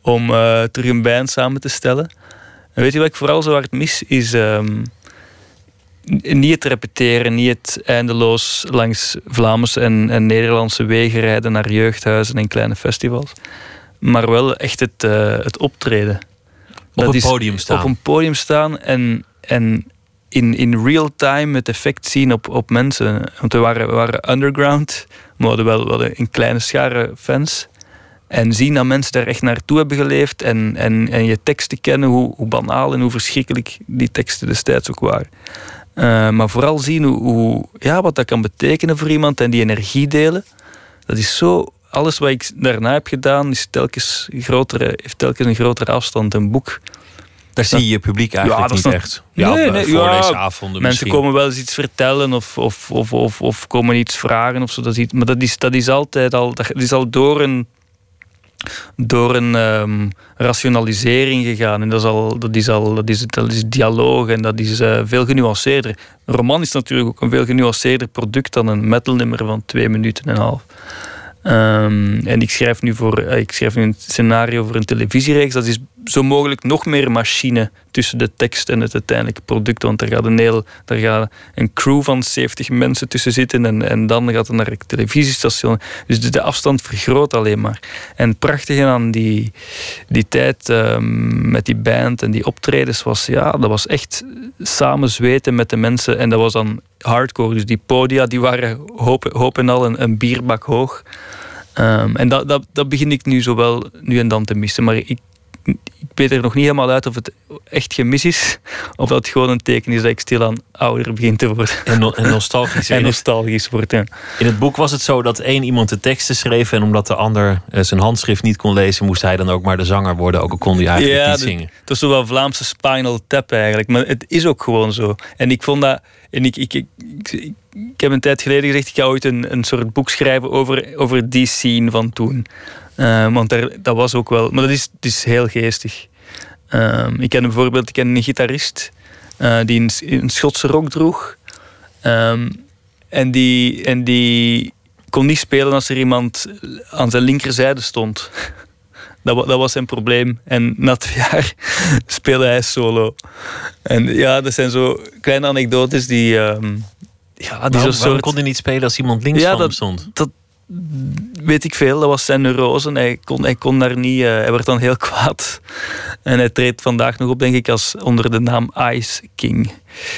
om eh, terug een band samen te stellen. En weet je wat ik vooral zo hard mis? Is niet het repeteren, niet het eindeloos langs Vlaamse en, en Nederlandse wegen rijden naar jeugdhuizen en kleine festivals. Maar wel echt het, eh, het optreden. Op Dat een podium staan. Op een podium staan en, en in, in real time het effect zien op, op mensen. Want we waren, we waren underground, maar we hadden wel, we hadden een kleine schare fans. En zien dat mensen daar echt naartoe hebben geleefd en, en, en je teksten kennen, hoe, hoe banaal en hoe verschrikkelijk die teksten destijds ook waren. Uh, maar vooral zien hoe, hoe, ja, wat dat kan betekenen voor iemand en die energie delen. Dat is zo. Alles wat ik daarna heb gedaan, is telkens grotere, heeft telkens een grotere afstand. Een boek. Daar zie je je publiek eigenlijk niet echt. Ja, Nee, nee, eh, ja, Mensen misschien. komen wel eens iets vertellen of, of, of, of, of komen iets vragen of zo. Dat is, maar dat is, dat is altijd al, dat is al door een, door een ehm, rationalisering gegaan. En dat is, al, dat is, al, dat is, dat is dialoog en dat is eh, veel genuanceerder. Een roman is natuurlijk ook een veel genuanceerder product dan een metalnummer van twee minuten en een half. Ehm, en ik schrijf, nu voor, eh, ik schrijf een scenario voor een televisiereeks. Dat is zo mogelijk nog meer machine tussen de tekst en het uiteindelijke product. Want er gaat een, heel, daar gaat een crew van 70 mensen tussen zitten. En, en dan gaat het naar het televisiestation. Dus de, afstand vergroot alleen maar. En het prachtige aan die, die tijd ehm, met die band en die optredens was... Ja, dat was echt samen zweten met de mensen. En dat was dan hardcore. Dus die podia die waren hoop, en al een, bierbak hoog. Ehm, en dat, dat, dat begin ik nu zo wel nu en dan te missen. Maar ik, ik weet er nog niet helemaal uit of het echt gemis is. Of dat het gewoon een teken is dat ik stilaan ouder begin te worden. En, no- en nostalgisch. En In het, nostalgisch word. Ja. in het boek was het zo dat één iemand de teksten schreef. En omdat de ander eh, zijn handschrift niet kon lezen, moest hij dan ook maar de zanger worden. Ook al kon hij eigenlijk Ja, niet zingen. Het was zo wel Vlaamse spinal tap eigenlijk. Maar het is ook gewoon zo. En ik vond dat... En ik, ik, ik, ik, ik heb een tijd geleden gezegd, ik ga ooit een, een soort boek schrijven over, over die scene van toen. Eh, want daar, dat was ook wel... Maar dat is, het is heel geestig. Ehm, ik ken bijvoorbeeld ik ken een gitarist eh, die een, een Schotse rock droeg. Ehm, en, die, en die kon niet spelen als er iemand aan zijn linkerzijde stond. Dat, dat was zijn probleem. En na twee jaar speelde hij solo. En ja, dat zijn zo kleine anekdotes die... ehm, ja, die Waarom, zo'n waarom soort... kon hij niet spelen als iemand links Ja, van hem dat- stond? dat weet ik veel. Dat was zijn neurose. Hij kon, hij kon daar niet... eh, hij werd dan heel kwaad. En hij treedt vandaag nog op, denk ik, als onder de naam Ice King.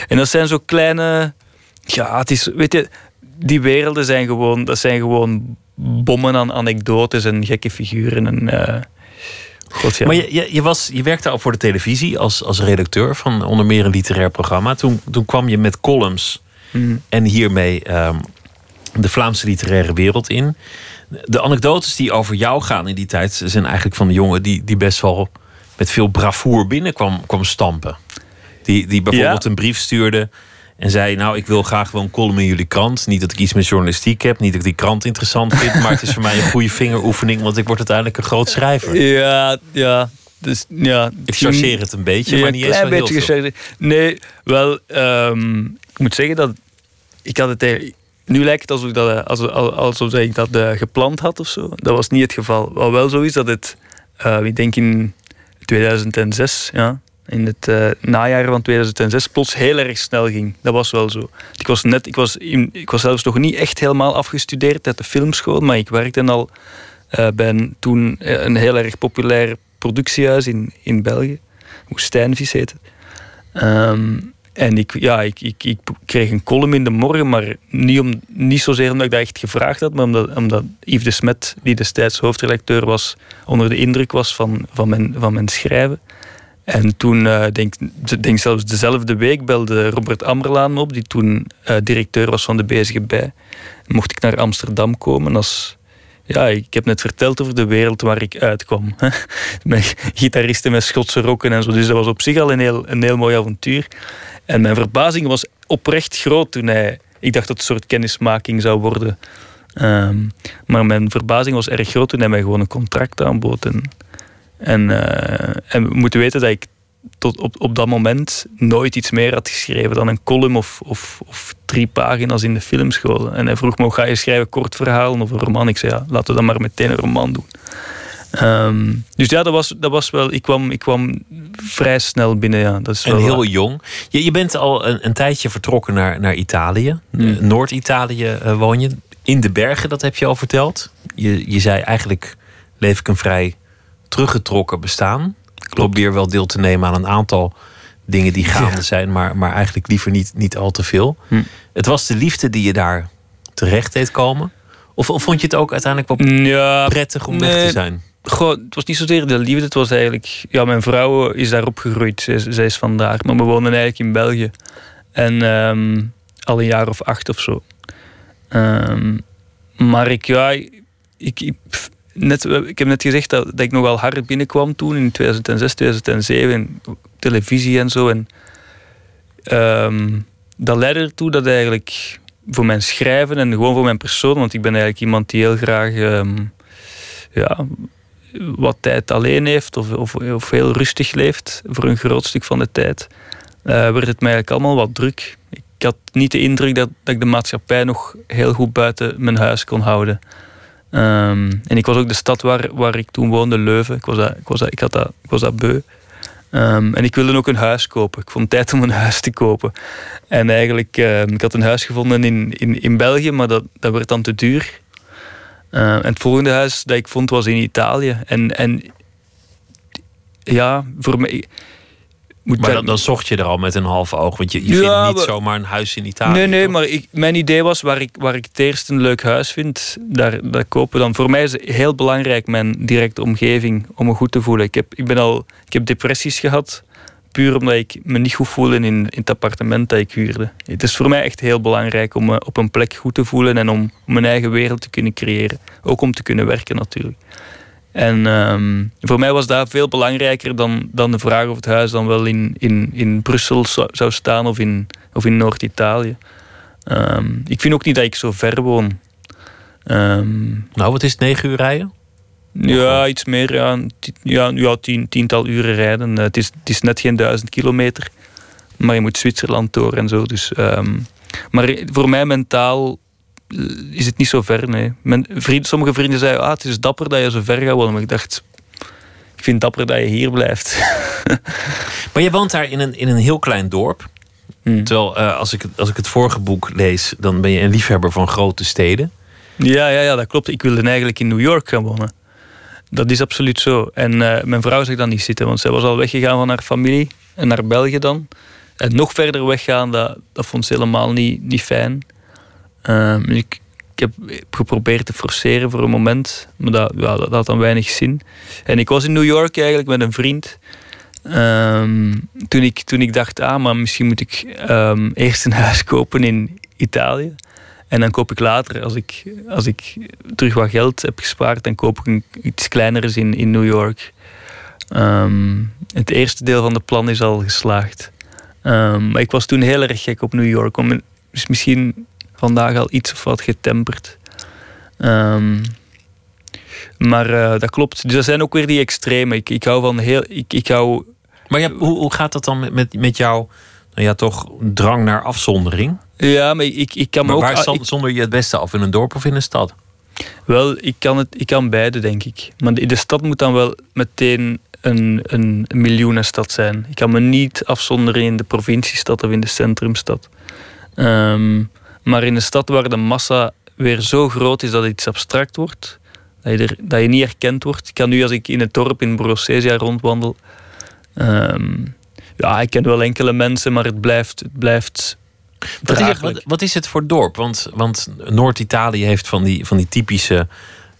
En dat zijn zo kleine... Ja, het is... Weet je, die werelden zijn gewoon... Dat zijn gewoon bommen aan anekdotes en gekke figuren. En, eh, God, ja. Maar je, je, je, was, je werkte al voor de televisie als, als redacteur van onder meer een literair programma. Toen, toen kwam je met columns Mm. en hiermee ehm, de Vlaamse literaire wereld in. De anekdotes die over jou gaan in die tijd zijn eigenlijk van de jongen die, die best wel met veel bravoer binnenkwam kwam stampen. Die, die bijvoorbeeld Ja. een brief stuurde en zei: Nou, ik wil graag wel een column in jullie krant. Niet dat ik iets met journalistiek heb, niet dat ik die krant interessant vind, maar het is voor mij een goede vingeroefening, want ik word uiteindelijk een groot schrijver. Ja, ja. Dus, ja Ik chargeer het een beetje, maar niet een eens heel veel. gechargeerd. Nee, wel, ehm, ik moet zeggen dat ik had het nu lijkt het alsof dat, eh, alsof, alsof ik dat eh, gepland had of zo. Dat was niet het geval. Wat wel zo is dat het, eh, ik denk in 2006, ja, in het najaar van 2006, plots heel erg snel ging. Dat was wel zo. Ik was, net, ik was, ik was zelfs nog niet echt helemaal afgestudeerd uit de filmschool, maar ik werkte al eh, bij een, toen een heel erg populair productiehuis in, in België. Woestijnvis heet het. En ik, ja, ik, ik, ik kreeg een column in de morgen, maar niet, om, niet zozeer omdat ik dat echt gevraagd had, maar omdat, omdat Yves de Smet, die destijds hoofdredacteur was, onder de indruk was van, van, mijn, van mijn schrijven. En toen, eh, denk, denk zelfs dezelfde week, belde Robert Ammerlaan me op, die toen eh, directeur was van de Bezige Bij. Mocht ik naar Amsterdam komen als... Ja, ik heb net verteld over de wereld waar ik uitkwam. Met gitaristen met Schotse rokken en zo. Dus dat was op zich al een heel, een heel mooi avontuur. En mijn verbazing was oprecht groot toen hij... Ik dacht dat het een soort kennismaking zou worden. Ehm, maar mijn verbazing was erg groot toen hij mij gewoon een contract aanbood. En, en, eh, en we moeten weten dat ik tot op, op dat moment nooit iets meer had geschreven dan een column of, of, of drie pagina's in de filmschool. En hij vroeg me, ga je schrijven kort verhalen of een roman? Ik zei, ja, laten we dan maar meteen een roman doen. Ehm, dus ja, dat was, dat was wel... Ik kwam, ik kwam vrij snel binnen, ja. Dat is En wel heel waar. jong. Je, je bent al een, een tijdje vertrokken naar, naar Italië. Mm. Eh, Noord-Italië eh, woon je. In de bergen, dat heb je al verteld. Je, je zei eigenlijk leef ik een vrij teruggetrokken bestaan. Ik probeer wel deel te nemen aan een aantal dingen die gaande zijn, maar, maar eigenlijk liever niet, niet al te veel. Hm. Het was de liefde die je daar terecht deed komen? Of, of vond je het ook uiteindelijk wel Ja, prettig om weg te zijn? Goh, het was niet zozeer de liefde, het was eigenlijk... Ja, mijn vrouw is daar opgegroeid, zij, is- zij is vandaar. Maar we wonen eigenlijk in België. En ehm, al een jaar of acht of zo. Ehm, maar ik, ja, ik, ik, net, ik heb net gezegd dat, ik nogal hard binnenkwam toen, in 2006, 2007, en op televisie en zo. En ehm, dat leidde ertoe dat eigenlijk voor mijn schrijven en gewoon voor mijn persoon, want ik ben eigenlijk iemand die heel graag... ehm, ja, wat tijd alleen heeft of, of, of heel rustig leeft voor een groot stuk van de tijd, eh, werd het mij eigenlijk allemaal wat druk. Ik had niet de indruk dat, dat ik de maatschappij nog heel goed buiten mijn huis kon houden. Ehm, en ik was ook de stad waar, waar ik toen woonde, Leuven. Ik was dat, ik was ik had dat, ik was dat beu. Ehm, en ik wilde ook een huis kopen. Ik vond tijd om een huis te kopen. En eigenlijk, ehm, ik had een huis gevonden in, in, in België, maar dat, dat werd dan te duur. En het volgende huis dat ik vond was in Italië. En, en ja, voor mij. Moet Maar dan, dan zocht je er al met een half oog. Want je, je Ja, vindt niet maar- zomaar een huis in Italië. nee, nee, toch? maar ik, mijn idee was waar ik, waar ik het eerst een leuk huis vind, daar, daar kopen dan. Voor mij is het heel belangrijk, mijn directe omgeving, om me goed te voelen. Ik heb, ik ben al, ik heb depressies gehad, puur omdat ik me niet goed voelde in, in het appartement dat ik huurde. Het is voor mij echt heel belangrijk om me op een plek goed te voelen en om mijn eigen wereld te kunnen creëren. Ook om te kunnen werken natuurlijk. En ehm, voor mij was dat veel belangrijker dan, dan de vraag of het huis dan wel in, in, in Brussel zou, staan of in, of in Noord-Italië. Ehm, ik vind ook niet dat ik zo ver woon. Ehm, Nou, wat is het? Negen uur rijden? ja, iets meer. Ja, ja, ja tien, tiental uren rijden. Eh, het, is, het is net geen duizend kilometer. Maar je moet Zwitserland door en zo. Dus, maar voor mij mentaal is het niet zo ver. Nee. Mijn vriend, sommige vrienden zeiden, ah, het is dapper dat je zo ver gaat wonen. Maar ik dacht, ik vind het dapper dat je hier blijft. Maar je woont daar in een, in een heel klein dorp. Hmm. Terwijl eh, als, ik, het- als ik het vorige boek lees, dan ben je een liefhebber van grote steden. Ja, ja, ja, dat klopt. Ik wilde eigenlijk in New York gaan wonen. Dat is absoluut zo. En eh, mijn vrouw zag dat niet zitten, want zij was al weggegaan van haar familie en naar België dan. En nog verder weggaan, dat, dat vond ze helemaal niet, niet fijn. Ehm, ik, heb geprobeerd te forceren voor een moment, maar dat, ja, dat had dan weinig zin. En ik was in New York eigenlijk met een vriend. Ehm, toen, ik, toen ik dacht, ah, maar misschien moet ik ehm, eerst een huis kopen in Italië. En dan koop ik later, als ik, als ik terug wat geld heb gespaard, dan koop ik een, iets kleiners in, in New York. Het eerste deel van de plan is al geslaagd. Maar ik was toen heel erg gek op New York. Om, is misschien vandaag al iets of wat getemperd. Ehm, maar eh, dat klopt. Dus er zijn ook weer die extreme. Ik, ik hou van heel. Ik, ik hou Maar ja, hoe, hoe gaat dat dan met, met, met jouw nou ja, toch drang naar afzondering? Ja, maar ik, ik kan me Maar ook... waar zon- ik- zonder je het beste af in een dorp of in een stad? Wel, ik kan, het, ik kan beide, denk ik. Maar de, de stad moet dan wel meteen een, een miljoenenstad zijn. Ik kan me niet afzonderen in de provinciestad of in de centrumstad. Ehm, maar in een stad waar de massa weer zo groot is dat het iets abstract wordt, dat je, er, dat je niet herkend wordt. Ik kan nu, als ik in het dorp in Brosesia rondwandel, ehm, ja, ik ken wel enkele mensen, maar het blijft, het blijft Wat is, het, wat, wat is het voor dorp? Want, want Noord-Italië heeft van die, van die typische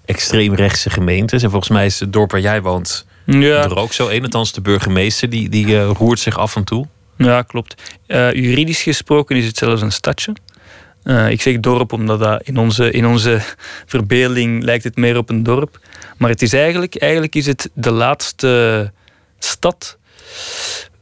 extreemrechtse gemeentes. En volgens mij is het dorp waar jij woont Ja. er ook zo een. Althans, de burgemeester die, die eh, roert zich af en toe. Ja, klopt. Eh, juridisch gesproken is het zelfs een stadje. Eh, ik zeg dorp omdat dat in, onze, in onze verbeelding lijkt het meer op een dorp. Maar het is eigenlijk, eigenlijk is het de laatste stad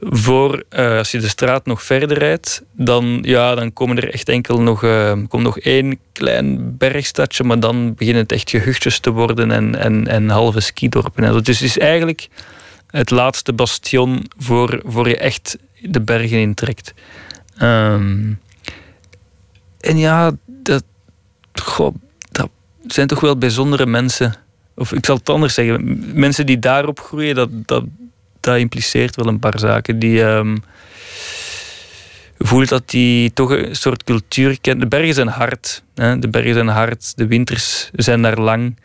voor, eh, als je de straat nog verder rijdt, dan, ja, dan komen er echt enkel nog, eh, komt nog één klein bergstadje, maar dan beginnen het echt gehuchtjes te worden en, en, en halve skidorpen. en. Dus het is eigenlijk het laatste bastion voor, voor je echt de bergen intrekt. Ehm, en ja, dat, goh, dat zijn toch wel bijzondere mensen. Of ik zal het anders zeggen. Mensen die daarop groeien, dat, dat, dat impliceert wel een paar zaken. Die ehm, voelen dat die toch een soort cultuur kennen. De bergen zijn hard. Hè? De bergen zijn hard. De winters zijn daar lang.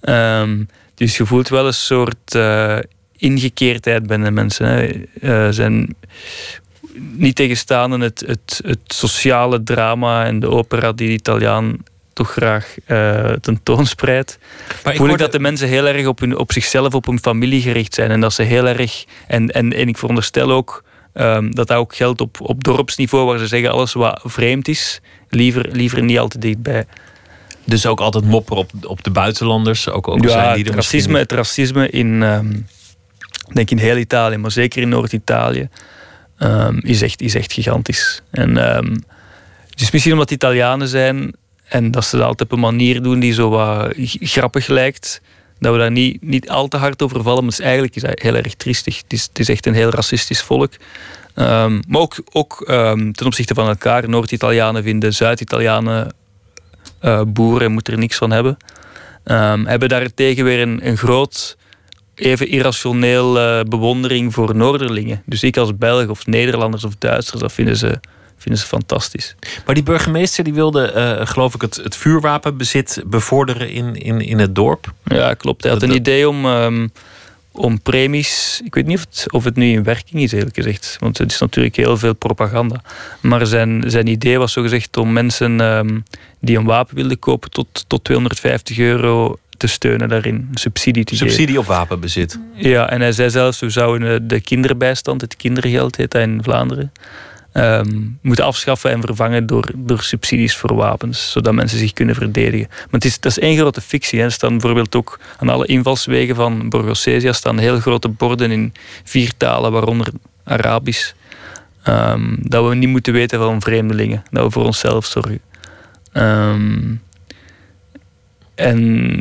Ehm, dus je voelt wel een soort eh, ingekeerdheid bij de mensen. Hè. Eh, zijn niet tegenstaande het, het, het sociale drama en de opera die de Italiaan toch graag uh, tentoonspreidt. Maar voel ik dat de mensen heel erg op, hun, op zichzelf, op hun familie gericht zijn. En dat ze heel erg. En, en, en ik veronderstel ook um, dat dat ook geldt op, op dorpsniveau, waar ze zeggen alles wat vreemd is, liever, liever niet al te dichtbij. Dus ook altijd mopperen op, op de buitenlanders? Ook, ook ja, zijn die het, racisme, het racisme in, um, denk in heel Italië, maar zeker in Noord-Italië, um, is, echt, is echt gigantisch. En het is misschien omdat Italianen zijn en dat ze dat altijd op een manier doen die zo wat grappig lijkt, dat we daar niet, niet al te hard over vallen. Maar is eigenlijk is dat heel erg triestig. Het is, het is echt een heel racistisch volk. Um, maar ook, ook ten opzichte van elkaar. Noord-Italianen vinden Zuid-Italianen uh, boeren moeten er niks van hebben. Hebben daartegen weer een, een groot, even irrationeel uh, bewondering voor Noorderlingen. Dus ik als Belg of Nederlanders of Duitsers, dat vinden ze vinden ze fantastisch. Maar die burgemeester die wilde, uh, geloof ik, het, het vuurwapenbezit bevorderen in, in, in het dorp. Ja, klopt. Hij had een idee om, um, om premies. Ik weet niet of het, of het nu in werking is, eerlijk gezegd. Want het is natuurlijk heel veel propaganda. Maar zijn, zijn idee was zo gezegd om mensen um, die een wapen wilden kopen tot, tot 250 euro te steunen daarin, subsidie te subsidie geven. op wapenbezit. Ja, en hij zei zelfs, we zouden de kinderbijstand, het kindergeld heet dat in Vlaanderen, um, moeten afschaffen en vervangen door, door subsidies voor wapens, zodat mensen zich kunnen verdedigen. Maar het is, dat is één grote fictie. Hè. Er staan bijvoorbeeld ook aan alle invalswegen van Borgosesia staan heel grote borden in vier talen, waaronder Arabisch. Um, dat we niet moeten weten van vreemdelingen, dat we voor onszelf zorgen. Um, en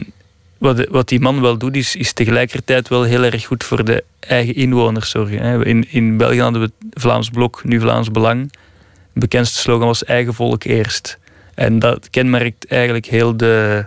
wat, wat die man wel doet, is, is tegelijkertijd wel heel erg goed voor de eigen inwoners zorgen. In, in België hadden we Vlaams Blok, nu Vlaams Belang. De bekendste slogan was eigen volk eerst. En dat kenmerkt eigenlijk heel de,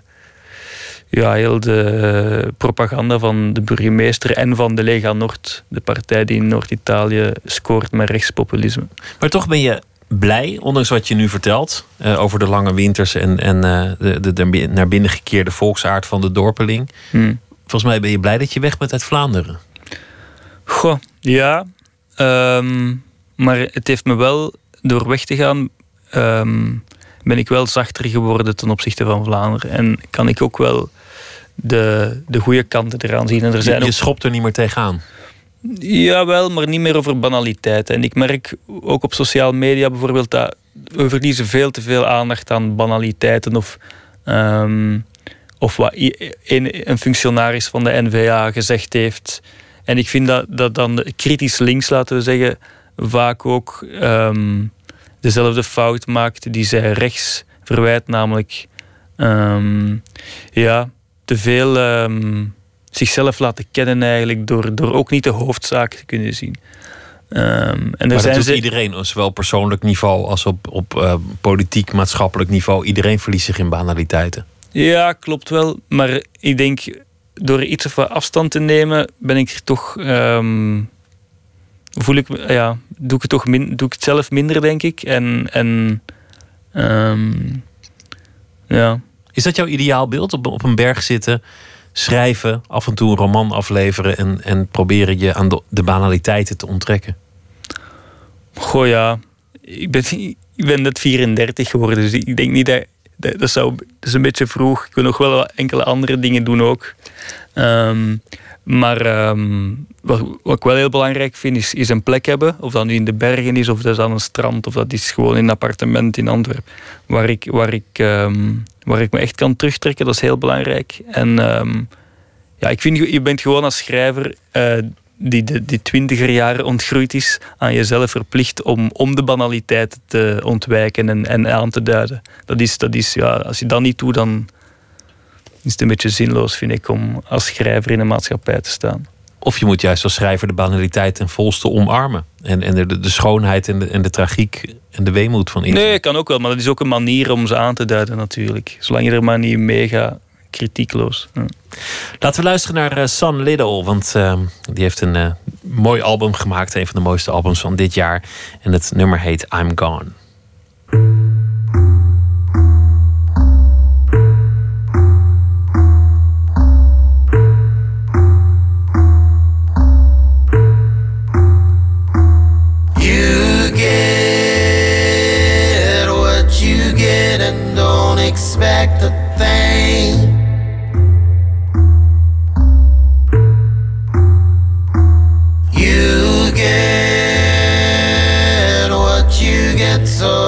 ja, heel de propaganda van de burgemeester en van de Lega Nord, de partij die in Noord-Italië scoort met rechtspopulisme. Maar toch ben je blij, ondanks wat je nu vertelt uh, over de lange winters en, en uh, de, de, naar binnen gekeerde volksaard van de dorpeling. Hmm. Volgens mij ben je blij dat je weg bent uit Vlaanderen. Goh, ja. Um, maar het heeft me wel, door weg te gaan, um, ben ik wel zachter geworden ten opzichte van Vlaanderen. En kan ik ook wel de, de goede kanten eraan zien. En er zijn je, je schopt er niet meer tegenaan. Jawel, maar niet meer over banaliteiten. En ik merk ook op sociale media bijvoorbeeld dat we verliezen veel te veel aandacht aan banaliteiten of, um, of wat een, een functionaris van de NVA gezegd heeft. En ik vind dat, dat dan kritisch links, laten we zeggen, vaak ook um, dezelfde fout maakt die zij rechts verwijt, namelijk um, ja, te veel zichzelf laten kennen eigenlijk door, door ook niet de hoofdzaak te kunnen zien. Um, en er maar zijn dat doet iedereen, zowel persoonlijk niveau als op, op uh, politiek, maatschappelijk niveau. Iedereen verliest zich in banaliteiten. Ja, klopt wel. Maar ik denk, door iets of wat afstand te nemen, ben ik er toch... Um, voel ik, ja, doe ik het toch min, doe ik het zelf minder, denk ik. En, en um, ja. Is dat jouw ideaalbeeld? Op, op een berg zitten, schrijven, af en toe een roman afleveren en, en proberen je aan de, banaliteiten te onttrekken? Goh ja, ik ben, ik ben net 34 geworden, dus ik denk niet dat. Dat, zou, dat is een beetje vroeg. Ik wil nog wel enkele andere dingen doen ook. Um, maar um, wat, wat, ik wel heel belangrijk vind, is, is een plek hebben. Of dat nu in de bergen is, of dat is aan een strand, of dat is gewoon in een appartement in Antwerpen. Waar ik, waar ik, um, waar ik me echt kan terugtrekken, dat is heel belangrijk. En um, ja, ik vind, je bent gewoon als schrijver uh, die de die twintiger jaren ontgroeid is, aan jezelf verplicht om, om de banaliteit te ontwijken en, en aan te duiden. Dat is, dat is, ja, als je dat niet doet, dan is het een beetje zinloos, vind ik, om als schrijver in een maatschappij te staan. Of je moet juist als schrijver de banaliteit ten volste omarmen. En, en de, de schoonheid en de, en de tragiek en de weemoed van iedereen. Nee, kan ook wel, maar dat is ook een manier om ze aan te duiden natuurlijk. Zolang je er maar niet mega kritiekloos. Laten we luisteren naar uh, San Little, want uh, die heeft een uh, mooi album gemaakt. Een van de mooiste albums van dit jaar. En het nummer heet I'm Gone. expect a thing. You get what you get, so.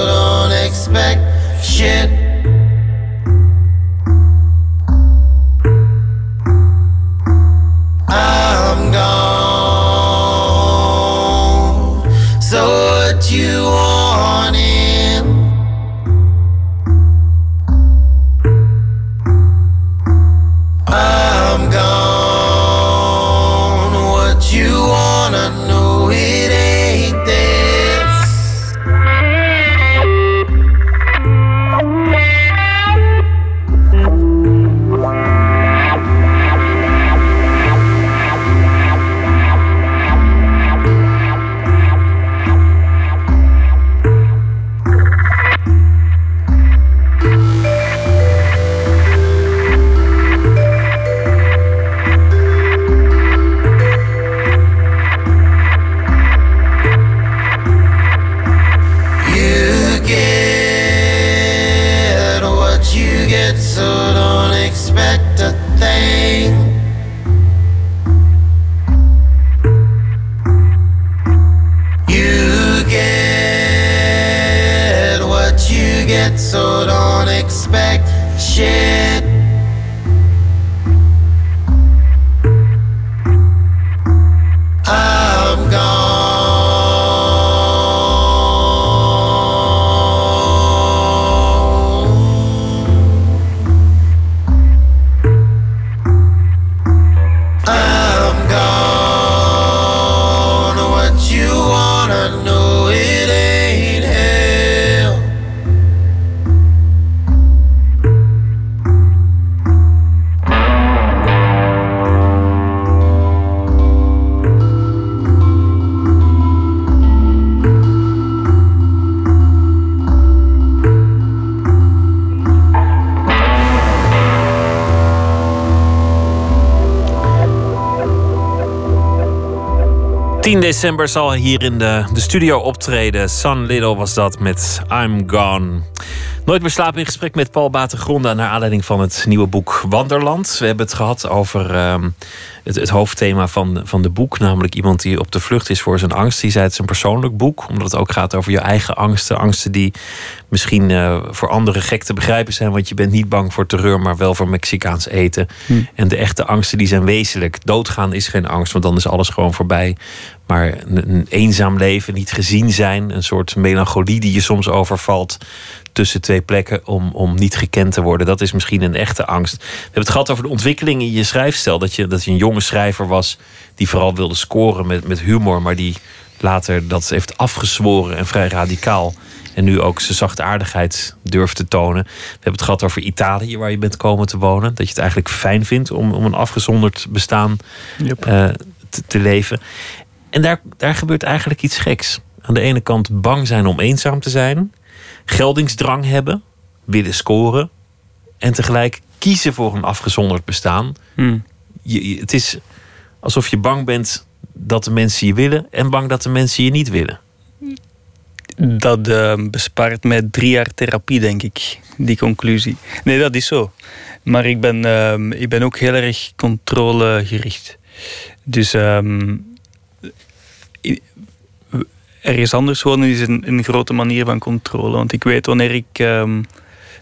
December zal hier in de, de studio optreden. Sun Little was dat met I'm Gone. Nooit meer slapen in gesprek met Paul Batengronda... naar aanleiding van het nieuwe boek Wanderland. We hebben het gehad over ehm, het, het hoofdthema van, van de boek. Namelijk iemand die op de vlucht is voor zijn angst. Die zei het is een persoonlijk boek. Omdat het ook gaat over je eigen angsten. Angsten die misschien eh, voor anderen gek te begrijpen zijn. Want je bent niet bang voor terreur, maar wel voor Mexicaans eten. En de echte angsten die zijn wezenlijk. Doodgaan is geen angst, want dan is alles gewoon voorbij. Maar een, een eenzaam leven, niet gezien zijn. Een soort melancholie die je soms overvalt tussen twee plekken om, om niet gekend te worden. Dat is misschien een echte angst. We hebben het gehad over de ontwikkeling in je schrijfstijl. Dat je, dat je een jonge schrijver was die vooral wilde scoren met, met humor, maar die later dat heeft afgezworen en vrij radicaal. En nu ook zijn zachtaardigheid durft te tonen. We hebben het gehad over Italië, waar je bent komen te wonen. Dat je het eigenlijk fijn vindt om, om een afgezonderd bestaan Yep. eh, te, te leven. En daar, daar gebeurt eigenlijk iets geks. Aan de ene kant bang zijn om eenzaam te zijn, geldingsdrang hebben, willen scoren en tegelijk kiezen voor een afgezonderd bestaan. Hmm. Je- het is alsof je bang bent dat de mensen je willen en bang dat de mensen je niet willen. Dat eh, bespaart mij drie jaar therapie, denk ik, die conclusie. Nee, dat is zo. Maar ik ben, ehm, ik ben ook heel erg controlegericht. Dus ehm, i- ergens anders wonen is een, een grote manier van controle. Want ik weet wanneer ik ehm,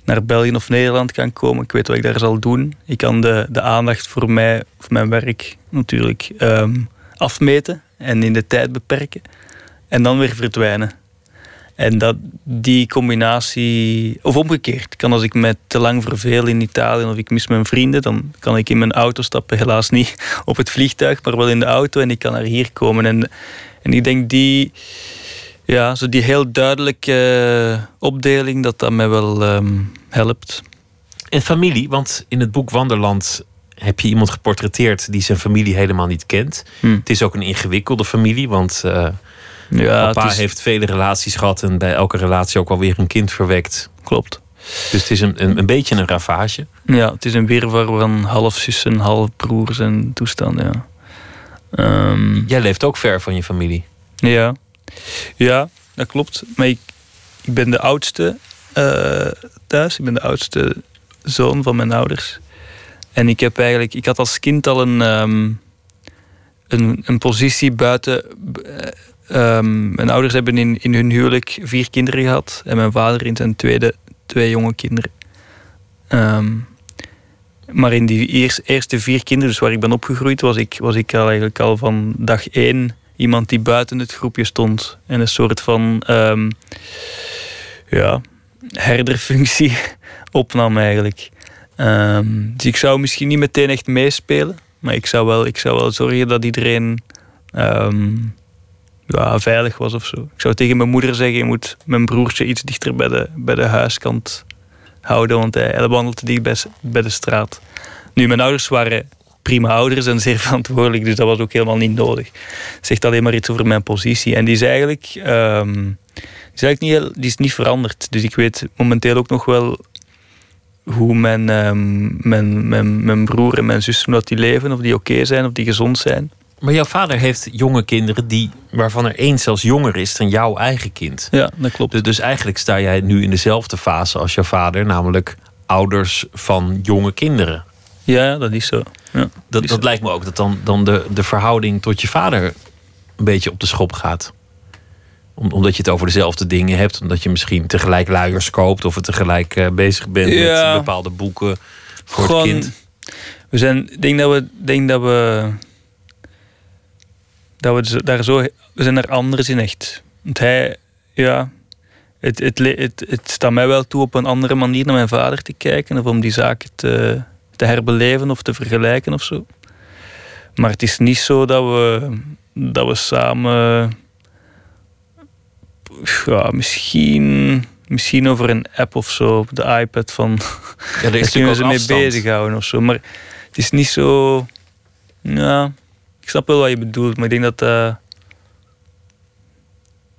naar België of Nederland kan komen. Ik weet wat ik daar zal doen. Ik kan de, de aandacht voor mij, voor mijn werk natuurlijk ehm, afmeten en in de tijd beperken. En dan weer verdwijnen. En dat, die combinatie, of omgekeerd, kan als ik me te lang verveel in Italië of ik mis mijn vrienden, dan kan ik in mijn auto stappen. Helaas niet op het vliegtuig, maar wel in de auto en ik kan naar hier komen. En, en ik denk die, ja, zo die heel duidelijke eh, opdeling, dat dat mij wel ehm, helpt. En familie, want in het boek Wanderland heb je iemand geportretteerd die zijn familie helemaal niet kent. Hm. Het is ook een ingewikkelde familie, want eh, Ja, papa is- heeft vele relaties gehad en bij elke relatie ook alweer een kind verwekt. Klopt. Dus het is een, een, een beetje een ravage. Ja, het is een wirwar van half zussen, half broers en toestanden. Ja. Ehm, Jij leeft ook ver van je familie. Ja, ja dat klopt. Maar ik, ik ben de oudste eh, thuis. Ik ben de oudste zoon van mijn ouders. En ik heb eigenlijk, ik had als kind al een, ehm, een, een positie buiten, eh, ehm, mijn ouders hebben in, in hun huwelijk vier kinderen gehad. En mijn vader in zijn tweede twee jonge kinderen. Ehm, maar in die eers- eerste vier kinderen, dus waar ik ben opgegroeid, was ik, was ik al eigenlijk al van dag één iemand die buiten het groepje stond. En een soort van ehm, ja, herderfunctie opnam eigenlijk. Dus ik zou misschien niet meteen echt meespelen. Maar ik zou wel, ik zou wel zorgen dat iedereen ja, veilig was of zo. Ik zou tegen mijn moeder zeggen, je moet mijn broertje iets dichter bij de, bij de huiskant houden. Want hij, hij wandelde dicht bij, bij de straat. Nu, mijn ouders waren prima ouders en zeer verantwoordelijk. Dus dat was ook helemaal niet nodig. Zegt alleen maar iets over mijn positie. En die is eigenlijk, ehm, is eigenlijk niet, heel, die is niet veranderd. Dus ik weet momenteel ook nog wel hoe mijn, ehm, mijn, mijn, mijn broer en mijn zus, dat die leven, of die oké zijn, of die gezond zijn. Maar jouw vader heeft jonge kinderen die, waarvan er één zelfs jonger is dan jouw eigen kind. Ja, dat klopt. Dus, dus eigenlijk sta jij nu in dezelfde fase als jouw vader, namelijk ouders van jonge kinderen. Ja, dat is zo. Ja, Dat, dat zo. lijkt me ook dat dan, dan de, de verhouding tot je vader een beetje op de schop gaat. Om, omdat je het over dezelfde dingen hebt. Omdat je misschien tegelijk luiers koopt. Of het tegelijk eh, bezig bent Ja. met bepaalde boeken voor Gewoon- het kind. We zijn, ik denk dat we, denk dat we, dat we daar zo, we zijn er anders in echt. Want hij, ja, het, het, het, het staat mij wel toe op een andere manier naar mijn vader te kijken of om die zaken te, te herbeleven of te vergelijken of zo. Maar het is niet zo dat we, dat we samen, ja, misschien, misschien over een app of zo op de iPad van Ja, daar kunnen ze mee bezighouden of zo. Maar het is niet zo. Ja, ik snap wel wat je bedoelt, maar ik denk dat. eh,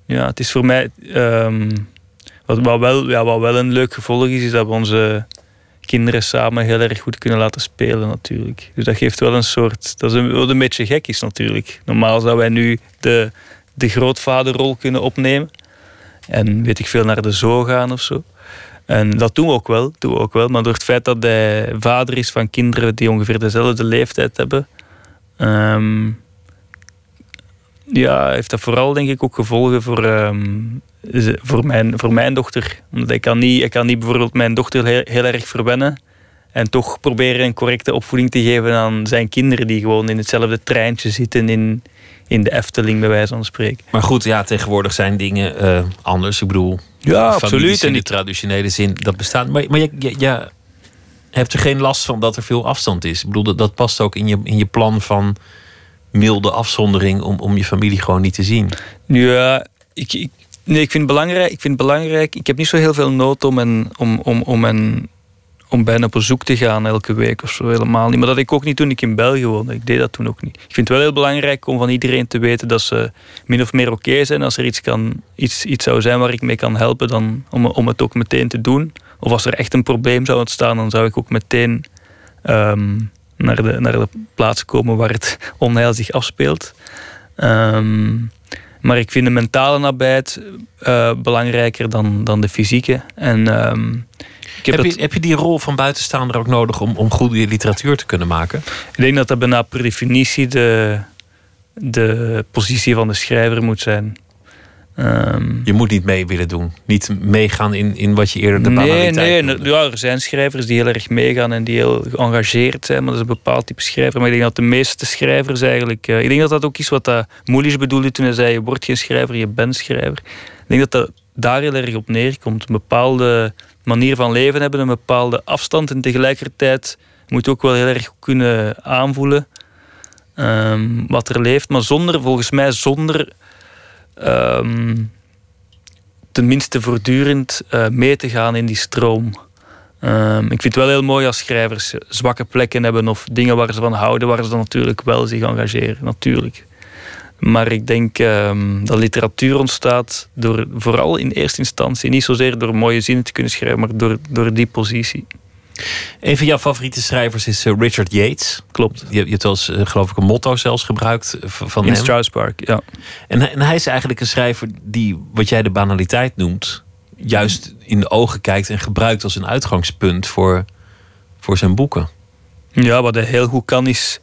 ja, het is voor mij. ehm, wat, wel, ja, wat wel een leuk gevolg is, is dat we onze kinderen samen heel erg goed kunnen laten spelen, natuurlijk. Dus dat geeft wel een soort. Dat is een, een beetje gek is, natuurlijk. Normaal zouden wij nu de, de grootvaderrol kunnen opnemen. En weet ik veel, naar de zoo gaan of zo. En dat doen we ook wel, doen we ook wel. Maar door het feit dat hij vader is van kinderen die ongeveer dezelfde leeftijd hebben, ehm, ja, heeft dat vooral denk ik ook gevolgen voor, ehm, voor, mijn, voor mijn dochter. Omdat ik kan niet, ik kan niet bijvoorbeeld mijn dochter heel, heel erg verwennen en toch proberen een correcte opvoeding te geven aan zijn kinderen die gewoon in hetzelfde treintje zitten in, in de Efteling, bij wijze van spreken. Maar goed, ja, tegenwoordig zijn dingen eh, anders. Ik bedoel, Ja, absoluut. in de traditionele zin, dat bestaat. Maar, maar je, je, je hebt er geen last van dat er veel afstand is. Ik bedoel, dat, dat past ook in je, in je plan van milde afzondering om, om je familie gewoon niet te zien. Ja, ik, ik, nee, ik vind het belangrijk. Ik vind het belangrijk. Ik heb niet zo heel veel nood om, een, om, om, om, om bijna op bezoek te gaan elke week of zo. Helemaal niet. Maar dat ik ook niet toen ik in België woonde. Ik deed dat toen ook niet. Ik vind het wel heel belangrijk om van iedereen te weten dat ze min of meer oké zijn. Als er iets, kan, iets, iets zou zijn waar ik mee kan helpen, dan om, om het ook meteen te doen. Of als er echt een probleem zou ontstaan, dan zou ik ook meteen ehm, naar, de, naar de plaats komen waar het onheil zich afspeelt. Ehm, maar ik vind de mentale nabijheid eh, belangrijker dan, dan de fysieke. En ehm, ik heb, Heb, je die rol van buitenstaander ook nodig om, om goede literatuur te kunnen maken? ik denk dat dat bijna per definitie de, de positie van de schrijver moet zijn. Ehm, Je moet niet mee willen doen. Niet meegaan in, in wat je eerder de nee, banaliteit nee, ja, er zijn schrijvers die heel erg meegaan en die heel geëngageerd zijn, maar dat is een bepaald type schrijver. Maar ik denk dat de meeste schrijvers eigenlijk. eh, ik denk dat dat ook is wat dat Moelis bedoelde toen hij zei: je wordt geen schrijver, je bent schrijver. Ik denk dat dat daar heel erg op neerkomt. Een bepaalde manier van leven hebben, een bepaalde afstand en tegelijkertijd moet je ook wel heel erg kunnen aanvoelen ehm, wat er leeft, maar zonder, volgens mij, zonder. Ehm, tenminste voortdurend eh, mee te gaan in die stroom. Ehm, ik vind het wel heel mooi als schrijvers zwakke plekken hebben of dingen waar ze van houden, waar ze dan natuurlijk wel zich engageren, natuurlijk. Maar ik denk ehm, dat literatuur ontstaat door, vooral in eerste instantie, niet zozeer door mooie zinnen te kunnen schrijven, maar door, door die positie. Een van jouw favoriete schrijvers is eh, Richard Yates. Klopt. Je, je hebt wel eens, eh, geloof ik, een motto zelfs gebruikt eh, van In hem. Strauss Park, ja. En, hij- en hij is eigenlijk een schrijver die, wat jij de banaliteit noemt, juist in de ogen kijkt en gebruikt als een uitgangspunt voor, voor zijn boeken. Ja, wat hij heel goed kan is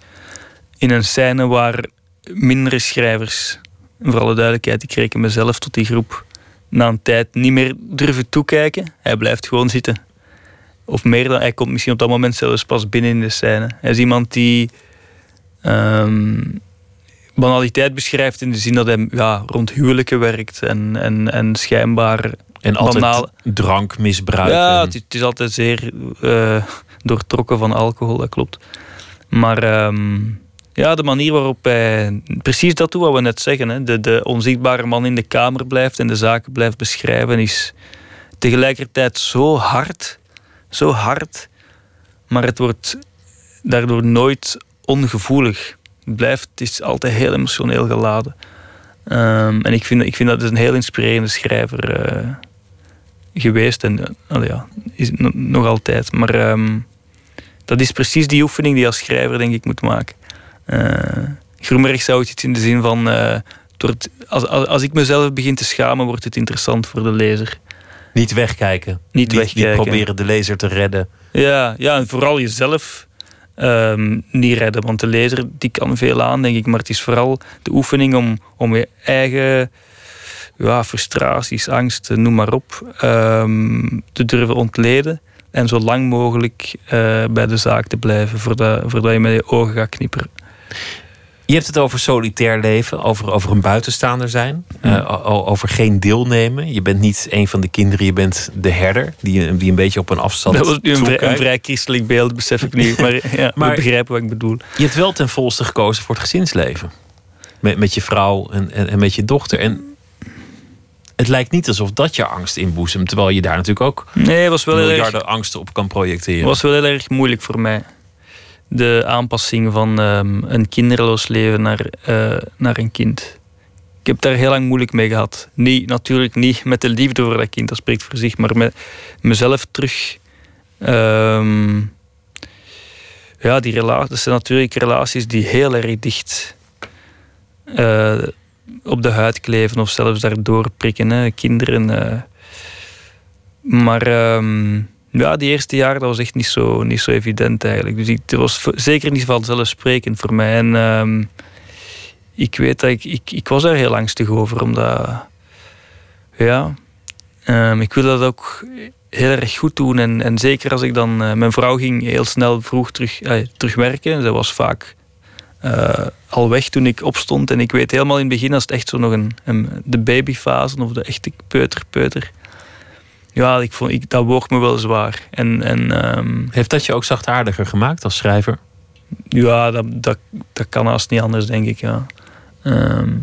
in een scène waar mindere schrijvers voor alle duidelijkheid, ik reken mezelf tot die groep na een tijd niet meer durven toekijken. Hij blijft gewoon zitten. Of meer dan, hij komt misschien op dat moment zelfs pas binnen in de scène. Hij is iemand die ehm, banaliteit beschrijft in de zin dat hij ja, rond huwelijken werkt en, en, en schijnbaar En altijd banaal- drankmisbruik. ja, het is, het is altijd zeer eh, doortrokken van alcohol, dat klopt. Maar ehm, ja, de manier waarop hij precies dat doet wat we net zeggen, hè, de, de onzichtbare man in de kamer blijft en de zaken blijft beschrijven, is tegelijkertijd zo hard, zo hard, maar het wordt daardoor nooit ongevoelig. Het blijft, het is altijd heel emotioneel geladen. Ehm, en ik vind, ik vind dat is een heel inspirerende schrijver eh, geweest. En allee, ja, is nog altijd. Maar ehm, dat is precies die oefening die je als schrijver denk ik moet maken. Eh Groenberg zou het iets in de zin van... als, als, als ik mezelf begin te schamen, wordt het interessant voor de lezer. Niet wegkijken. Niet wegkijken. proberen de lezer te redden. Ja, ja en vooral jezelf ehm, niet redden. Want de lezer die kan veel aan, denk ik. Maar het is vooral de oefening om, om je eigen ja, frustraties, angsten, noem maar op, ehm, te durven ontleden. En zo lang mogelijk eh, bij de zaak te blijven voordat, voordat je met je ogen gaat knipperen. Je hebt het over solitair leven, over, over een buitenstaander zijn, eh, o- over geen deelnemen. Je bent niet een van de kinderen, je bent de herder die, die een beetje op een afstand. Dat was nu een vrij, toekijkt. een vrij christelijk beeld, besef ik nu. Maar, ja, Maar- begrijpen wat ik bedoel. Je hebt wel ten volste gekozen voor het gezinsleven. Met, met je vrouw en, en, en met je dochter. En het lijkt niet alsof dat je angst inboezemt. Terwijl je daar natuurlijk ook Nee, het was wel heel erg... miljarden angsten op kan projecteren. was wel heel erg moeilijk voor mij. De aanpassing van ehm, een kinderloos leven naar, eh, naar een kind. Ik heb daar heel lang moeilijk mee gehad. Niet, natuurlijk niet met de liefde voor dat kind, dat spreekt voor zich, maar met mezelf terug. ehm, ja, die relaties, zijn natuurlijk relaties die heel erg dicht eh, op de huid kleven of zelfs daardoor prikken. Hè. Kinderen. eh. Maar ehm, ja, die eerste jaren dat was echt niet zo, niet zo evident eigenlijk. Dus ik, het was zeker niet vanzelfsprekend voor mij. En ehm, ik weet dat ik, ik, ik was daar heel angstig over, omdat ja, ehm, ik wilde dat ook heel erg goed doen. En, en zeker als ik dan, eh, mijn vrouw ging heel snel vroeg terug, eh, terug werken. Zij was vaak eh, al weg toen ik opstond. En ik weet helemaal in het begin, als het echt zo nog een, een, de babyfase of de echte peuter, peuter. Ja, ik vond, ik, dat woog me wel zwaar. En, en ehm, Heeft dat je ook zachtaardiger gemaakt als schrijver? ja, dat, dat, dat kan haast niet anders, denk ik. Ja. Ehm,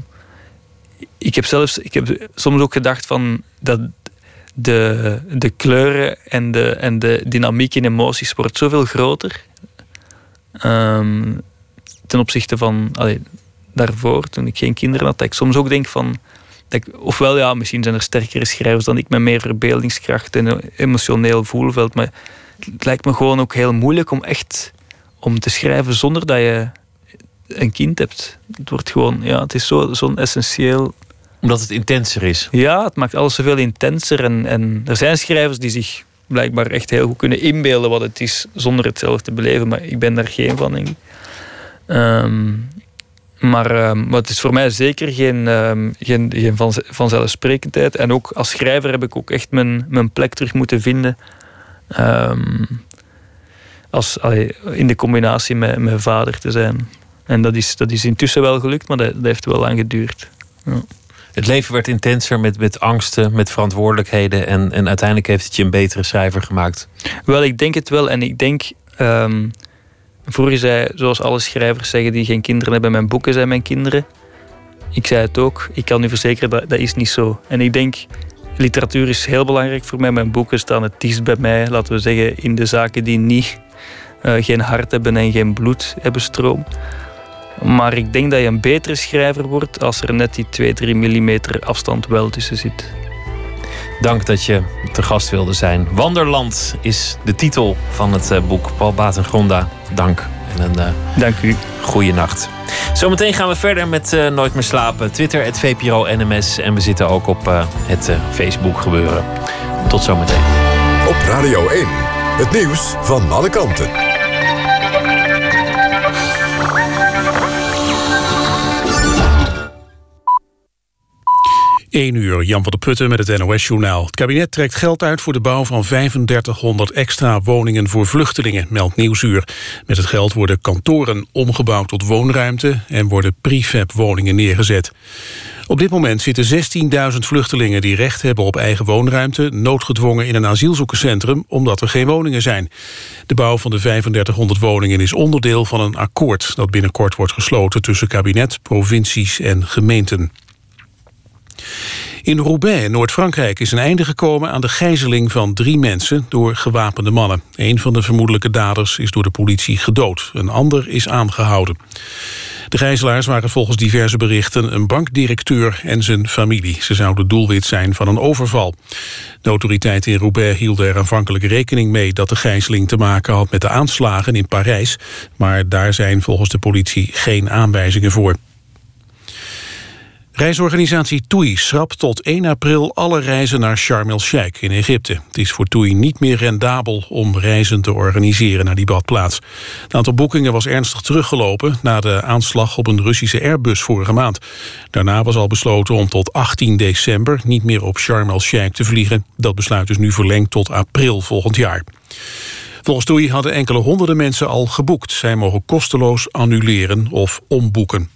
ik heb zelfs ik heb soms ook gedacht van dat de, de kleuren en de, en de dynamiek in emoties wordt zoveel groter. Ehm, ten opzichte van allee, daarvoor, toen ik geen kinderen had, dat ik soms ook denk van. Dat ik, ofwel, ja, misschien zijn er sterkere schrijvers dan ik met meer verbeeldingskracht en een emotioneel voelveld. Maar het lijkt me gewoon ook heel moeilijk om echt om te schrijven zonder dat je een kind hebt. Het wordt gewoon, ja, het is zo- zo'n essentieel. Omdat het intenser is. Ja, het maakt alles zoveel intenser. En, en er zijn schrijvers die zich blijkbaar echt heel goed kunnen inbeelden wat het is zonder het zelf te beleven. Maar ik ben daar geen van, denk ik. Ehm, maar, ehm, maar het is voor mij zeker geen, ehm, geen, geen van, vanzelfsprekendheid. En ook als schrijver heb ik ook echt mijn, mijn plek terug moeten vinden. Ehm, als, allee, in de combinatie met mijn vader te zijn. En dat is, dat is intussen wel gelukt, maar dat, dat heeft wel lang geduurd. Het leven werd intenser met, met angsten, met verantwoordelijkheden. En, en uiteindelijk heeft het je een betere schrijver gemaakt. Wel, ik denk het wel. En ik denk, je zei, zoals alle schrijvers zeggen die geen kinderen hebben, mijn boeken zijn mijn kinderen. Ik zei het ook. Ik kan u verzekeren, dat, dat is niet zo. En ik denk, literatuur is heel belangrijk voor mij. Mijn boeken staan het dichtst bij mij, laten we zeggen, in de zaken die niet, eh, geen hart hebben en geen bloed hebben stroom. Maar ik denk dat je een betere schrijver wordt als er net die 2-3 millimeter afstand wel tussen zit. Dank dat je te gast wilde zijn. Wanderland is de titel van het eh, boek. Paul Batengronda, dank. En een eh, Dank u. goede nacht. Zometeen gaan we verder met eh, Nooit meer slapen. Twitter, het VPRO NMS. En we zitten ook op eh, het Facebook gebeuren. Tot zometeen. Op Radio 1. Het nieuws van alle kanten. 1 uur, Jan van der Putten met het NOS-journaal. Het kabinet trekt geld uit voor de bouw van 3500 extra woningen voor vluchtelingen, meldt Nieuwsuur. Met het geld worden kantoren omgebouwd tot woonruimte en worden prefab-woningen neergezet. Op dit moment zitten 16.000 vluchtelingen die recht hebben op eigen woonruimte... noodgedwongen in een asielzoekerscentrum omdat er geen woningen zijn. De bouw van de 3500 woningen is onderdeel van een akkoord... dat binnenkort wordt gesloten tussen kabinet, provincies en gemeenten. In Roubaix, Noord-Frankrijk, is een einde gekomen aan de gijzeling van drie mensen door gewapende mannen. Een van de vermoedelijke daders is door de politie gedood. Een ander is aangehouden. De gijzelaars waren volgens diverse berichten een bankdirecteur en zijn familie. Ze zouden doelwit zijn van een overval. De autoriteiten in Roubaix hielden er aanvankelijk rekening mee... dat de gijzeling te maken had met de aanslagen in Parijs. Maar daar zijn volgens de politie geen aanwijzingen voor. Reisorganisatie TUI schrapt tot 1 april alle reizen naar Sharm el-Sheikh in Egypte. Het is voor TUI niet meer rendabel om reizen te organiseren naar die badplaats. Het aantal boekingen was ernstig teruggelopen na de aanslag op een Russische Airbus vorige maand. Daarna was al besloten om tot 18 december niet meer op Sharm el-Sheikh te vliegen. Dat besluit is nu verlengd tot april volgend jaar. Volgens TUI hadden enkele honderden mensen al geboekt. Zij mogen kosteloos annuleren of omboeken.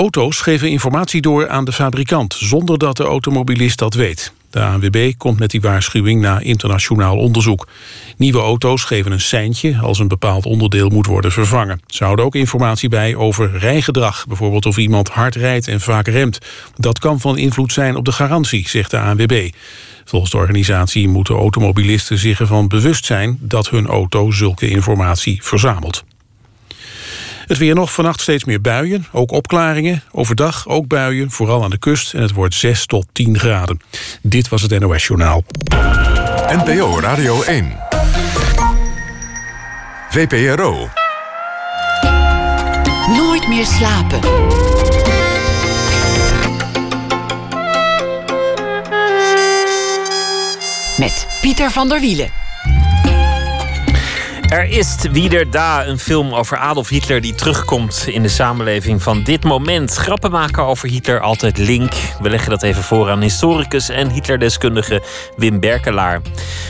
Auto's geven informatie door aan de fabrikant... zonder dat de automobilist dat weet. De ANWB komt met die waarschuwing na internationaal onderzoek. Nieuwe auto's geven een seintje als een bepaald onderdeel moet worden vervangen. Ze houden ook informatie bij over rijgedrag. Bijvoorbeeld of iemand hard rijdt en vaak remt. Dat kan van invloed zijn op de garantie, zegt de ANWB. Volgens de organisatie moeten automobilisten zich ervan bewust zijn... dat hun auto zulke informatie verzamelt. Het weer nog vannacht steeds meer buien, ook opklaringen. Overdag ook buien, vooral aan de kust. En het wordt 6 tot 10 graden. Dit was het NOS Journaal. NPO Radio 1. VPRO. Nooit meer slapen. Met Pieter van der Wielen. Er is wieder da, een film over Adolf Hitler die terugkomt in de samenleving van dit moment. Grappen maken over Hitler altijd link. We leggen dat even voor aan historicus en Hitlerdeskundige Wim Berkelaar.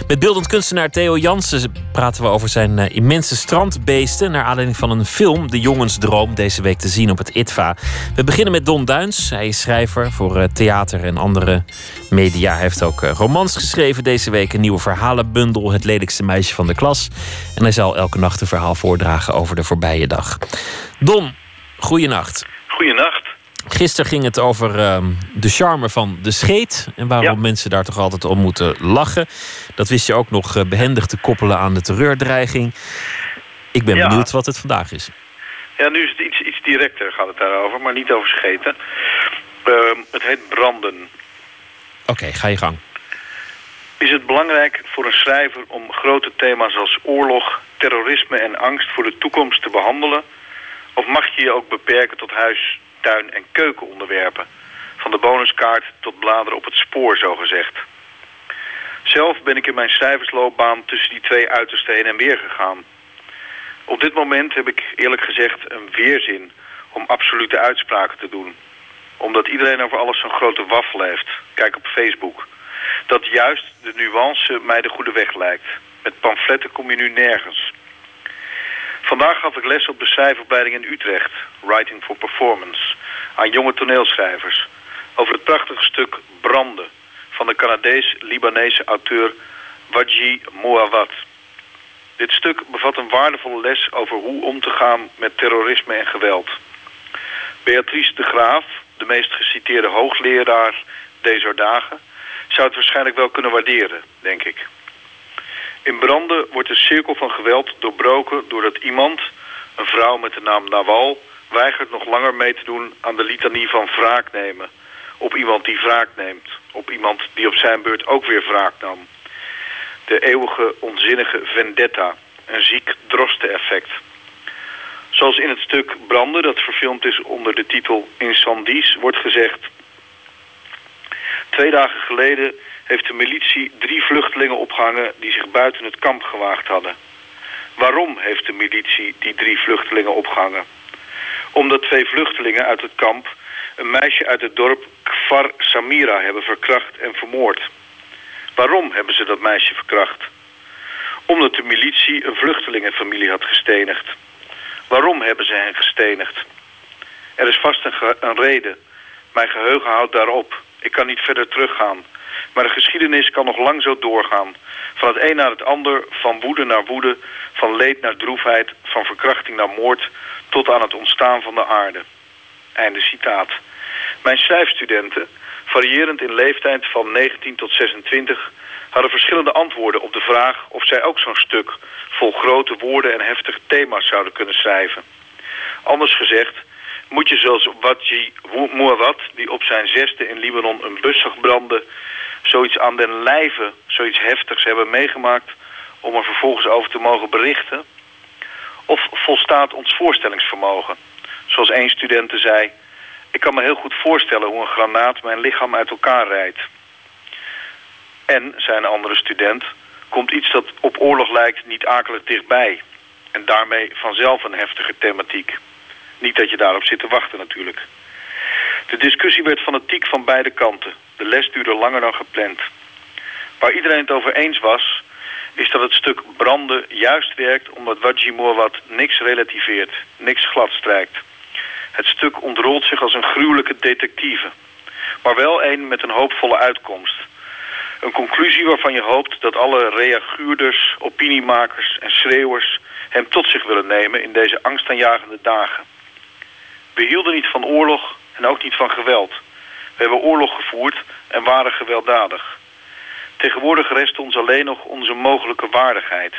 Met beeldend kunstenaar Theo Jansen praten we over zijn uh, immense strandbeesten... naar aanleiding van een film, De Jongensdroom, deze week te zien op het ITVA. We beginnen met Don Duins. Hij is schrijver voor uh, theater en andere media. Hij heeft ook uh, romans geschreven deze week. Een nieuwe verhalenbundel, Het lelijkste meisje van de klas. En hij zal elke nacht een verhaal voordragen over de voorbije dag. Don, goeienacht. Goeienacht. Gisteren ging het over uh, de charme van de scheet. En waarom Ja. mensen daar toch altijd om moeten lachen. Dat wist je ook nog eh, behendig te koppelen aan de terreurdreiging. Ik ben Ja. benieuwd wat het vandaag is. Ja, nu is het iets, iets directer gaat het daarover, maar niet over scheten. Ehm, het heet branden. Oké, ga je gang. Is het belangrijk voor een schrijver om grote thema's als oorlog, terrorisme en angst voor de toekomst te behandelen? Of mag je je ook beperken tot huis, tuin en keukenonderwerpen? Van de bonuskaart tot bladeren op het spoor, zogezegd. Zelf ben ik in mijn schrijversloopbaan tussen die twee uitersten heen en weer gegaan. Op dit moment heb ik eerlijk gezegd een weerzin om absolute uitspraken te doen. Omdat iedereen over alles zo'n grote waffel heeft. Kijk op Facebook. Dat juist de nuance mij de goede weg lijkt. Met pamfletten kom je nu nergens. Vandaag gaf ik les op de schrijfopleiding in Utrecht, Writing for Performance, aan jonge toneelschrijvers. Over het prachtige stuk Branden van de Canadees-Libanese auteur Waji Mouawad. Dit stuk bevat een waardevolle les over hoe om te gaan met terrorisme en geweld. Beatrice de Graaf, de meest geciteerde hoogleraar deze dagen, zou het waarschijnlijk wel kunnen waarderen, denk ik. In branden wordt de cirkel van geweld doorbroken doordat iemand, een vrouw met de naam Nawal, weigert nog langer mee te doen aan de litanie van wraak nemen. Op iemand die wraak neemt. Op iemand die op zijn beurt ook weer wraak nam. De eeuwige onzinnige vendetta. Een ziek droste-effect. Zoals in het stuk Branden, dat verfilmd is onder de titel Incendies, wordt gezegd... Twee dagen geleden heeft de militie drie vluchtelingen opgehangen die zich buiten het kamp gewaagd hadden. Waarom heeft de militie die drie vluchtelingen opgehangen? Omdat twee vluchtelingen uit het kamp een meisje uit het dorp Kfar Samira hebben verkracht en vermoord. Waarom hebben ze dat meisje verkracht? Omdat de militie een vluchtelingenfamilie had gestenigd. Waarom hebben ze hen gestenigd? Er is vast een, reden. Mijn geheugen houdt daarop. Ik kan niet verder teruggaan. Maar de geschiedenis kan nog lang zo doorgaan. Van het een naar het ander, van woede naar woede, van leed naar droefheid, van verkrachting naar moord, tot aan het ontstaan van de aarde. Einde citaat. Mijn schrijfstudenten, variërend in leeftijd van 19 tot 26, hadden verschillende antwoorden op de vraag of zij ook zo'n stuk vol grote woorden en heftige thema's zouden kunnen schrijven. Anders gezegd, moet je zoals Wadji Mouawad, die op zijn zesde in Libanon een bus zag branden, zoiets aan den lijve, zoiets heftigs hebben meegemaakt om er vervolgens over te mogen berichten? Of volstaat ons voorstellingsvermogen? Zoals één student zei, ik kan me heel goed voorstellen hoe een granaat mijn lichaam uit elkaar rijdt. En, zei een andere student, komt iets dat op oorlog lijkt niet akelig dichtbij. En daarmee vanzelf een heftige thematiek. Niet dat je daarop zit te wachten natuurlijk. De discussie werd fanatiek van beide kanten. De les duurde langer dan gepland. Waar iedereen het over eens was, is dat het stuk branden juist werkt omdat Wadji Moawad niks relativeert, niks gladstrijkt. Het stuk ontrolt zich als een gruwelijke detectieve, maar wel een met een hoopvolle uitkomst. Een conclusie waarvan je hoopt dat alle reaguurders, opiniemakers en schreeuwers hem tot zich willen nemen in deze angstaanjagende dagen. We hielden niet van oorlog en ook niet van geweld. We hebben oorlog gevoerd en waren gewelddadig. Tegenwoordig rest ons alleen nog onze mogelijke waardigheid.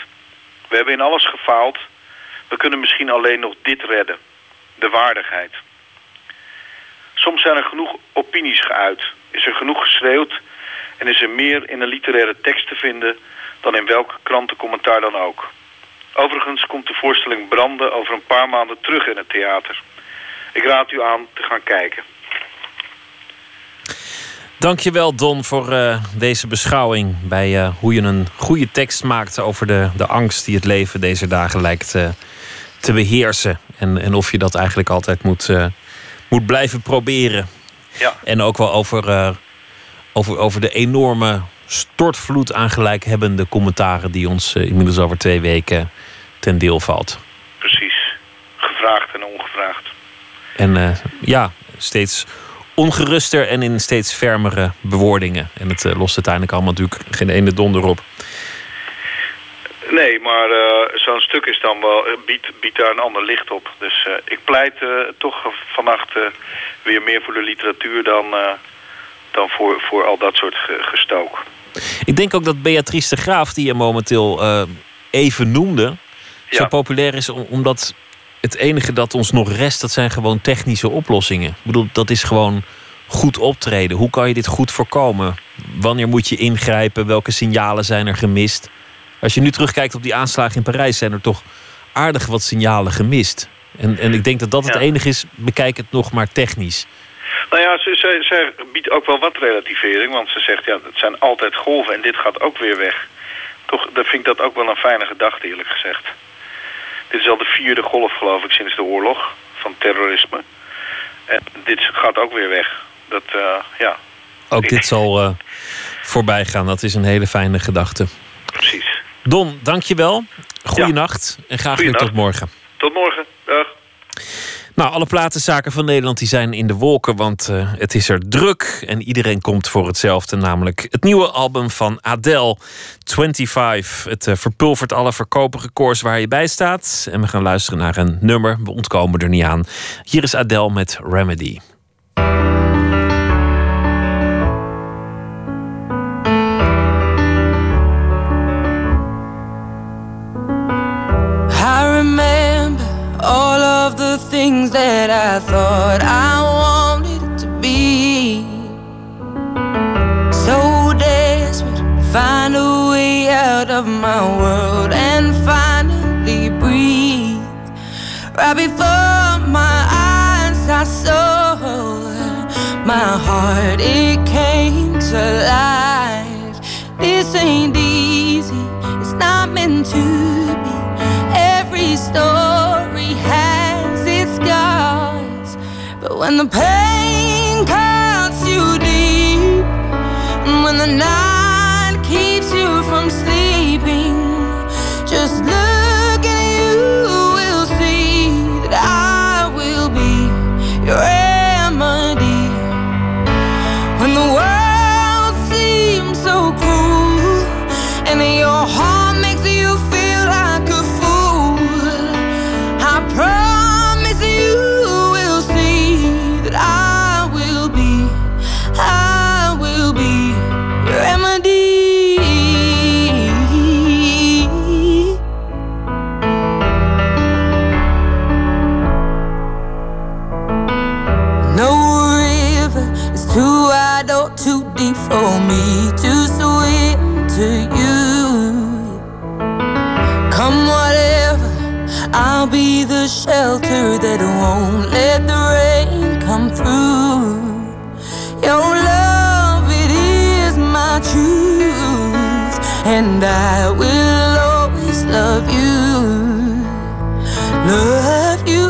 We hebben in alles gefaald. We kunnen misschien alleen nog dit redden. De waardigheid. Soms zijn er genoeg opinies geuit. Is er genoeg geschreeuwd. En is er meer in een literaire tekst te vinden dan in welk krantencommentaar dan ook. Overigens komt de voorstelling Branden over een paar maanden terug in het theater. Ik raad u aan te gaan kijken. Dankjewel Don voor eh, deze beschouwing bij eh, hoe je een goede tekst maakt over de, de angst die het leven deze dagen lijkt eh, te beheersen. En, en of je dat eigenlijk altijd moet, moet blijven proberen. Ja. En ook wel over, over, over de enorme stortvloed aan gelijkhebbende commentaren die ons inmiddels over twee weken ten deel valt. Precies. Gevraagd en ongevraagd. En eh, ja, steeds ongeruster en in steeds fermere bewoordingen. En het eh, lost uiteindelijk allemaal natuurlijk geen ene donder op. Nee, maar eh, zo'n stuk is dan wel, biedt, biedt daar een ander licht op. Dus ik pleit toch vannacht weer meer voor de literatuur dan, dan voor, voor al dat soort ge- gestook. Ik denk ook dat Beatrice de Graaf, die je momenteel even noemde, zo populair is om- omdat het enige dat ons nog rest, dat zijn gewoon technische oplossingen. Ik bedoel, dat is gewoon goed optreden. Hoe kan je dit goed voorkomen? Wanneer moet je ingrijpen? Welke signalen zijn er gemist? Als je nu terugkijkt op die aanslagen in Parijs, zijn er toch aardig wat signalen gemist. En, en ik denk dat dat het Ja. enige is, bekijk het nog maar technisch. Nou ja, ze, ze, ze biedt ook wel wat relativering, want ze zegt ja, het zijn altijd golven en dit gaat ook weer weg. Toch dat vind ik dat ook wel een fijne gedachte, eerlijk gezegd. Dit is al de vierde golf, geloof ik, sinds de oorlog van terrorisme. En dit gaat ook weer weg. Dat, eh, ja, Ook dit zal eh, voorbij gaan. Dat is een hele fijne gedachte. precies. Don, dankjewel. Goeienacht en graag weer tot morgen. Tot morgen. Nou, alle platenzaken van Nederland die zijn in de wolken, want eh, het is er druk en iedereen komt voor hetzelfde, namelijk het nieuwe album van Adele, 25. Het eh, verpulvert alle verkooprecords waar je bij staat. En we gaan luisteren naar een nummer, we ontkomen er niet aan. Hier is Adele met Remedy. Things that I thought I wanted to be. So desperate to find a way out of my world and finally breathe. Right before my eyes, I saw my heart, it came to life. This ain't easy, it's not meant to be. Every story But when the pain cuts you deep, and when the night too deep for me to swim to you. Come whatever, I'll be the shelter that won't let the rain come through. Your love, it is my truth, and I will always love you. Love you.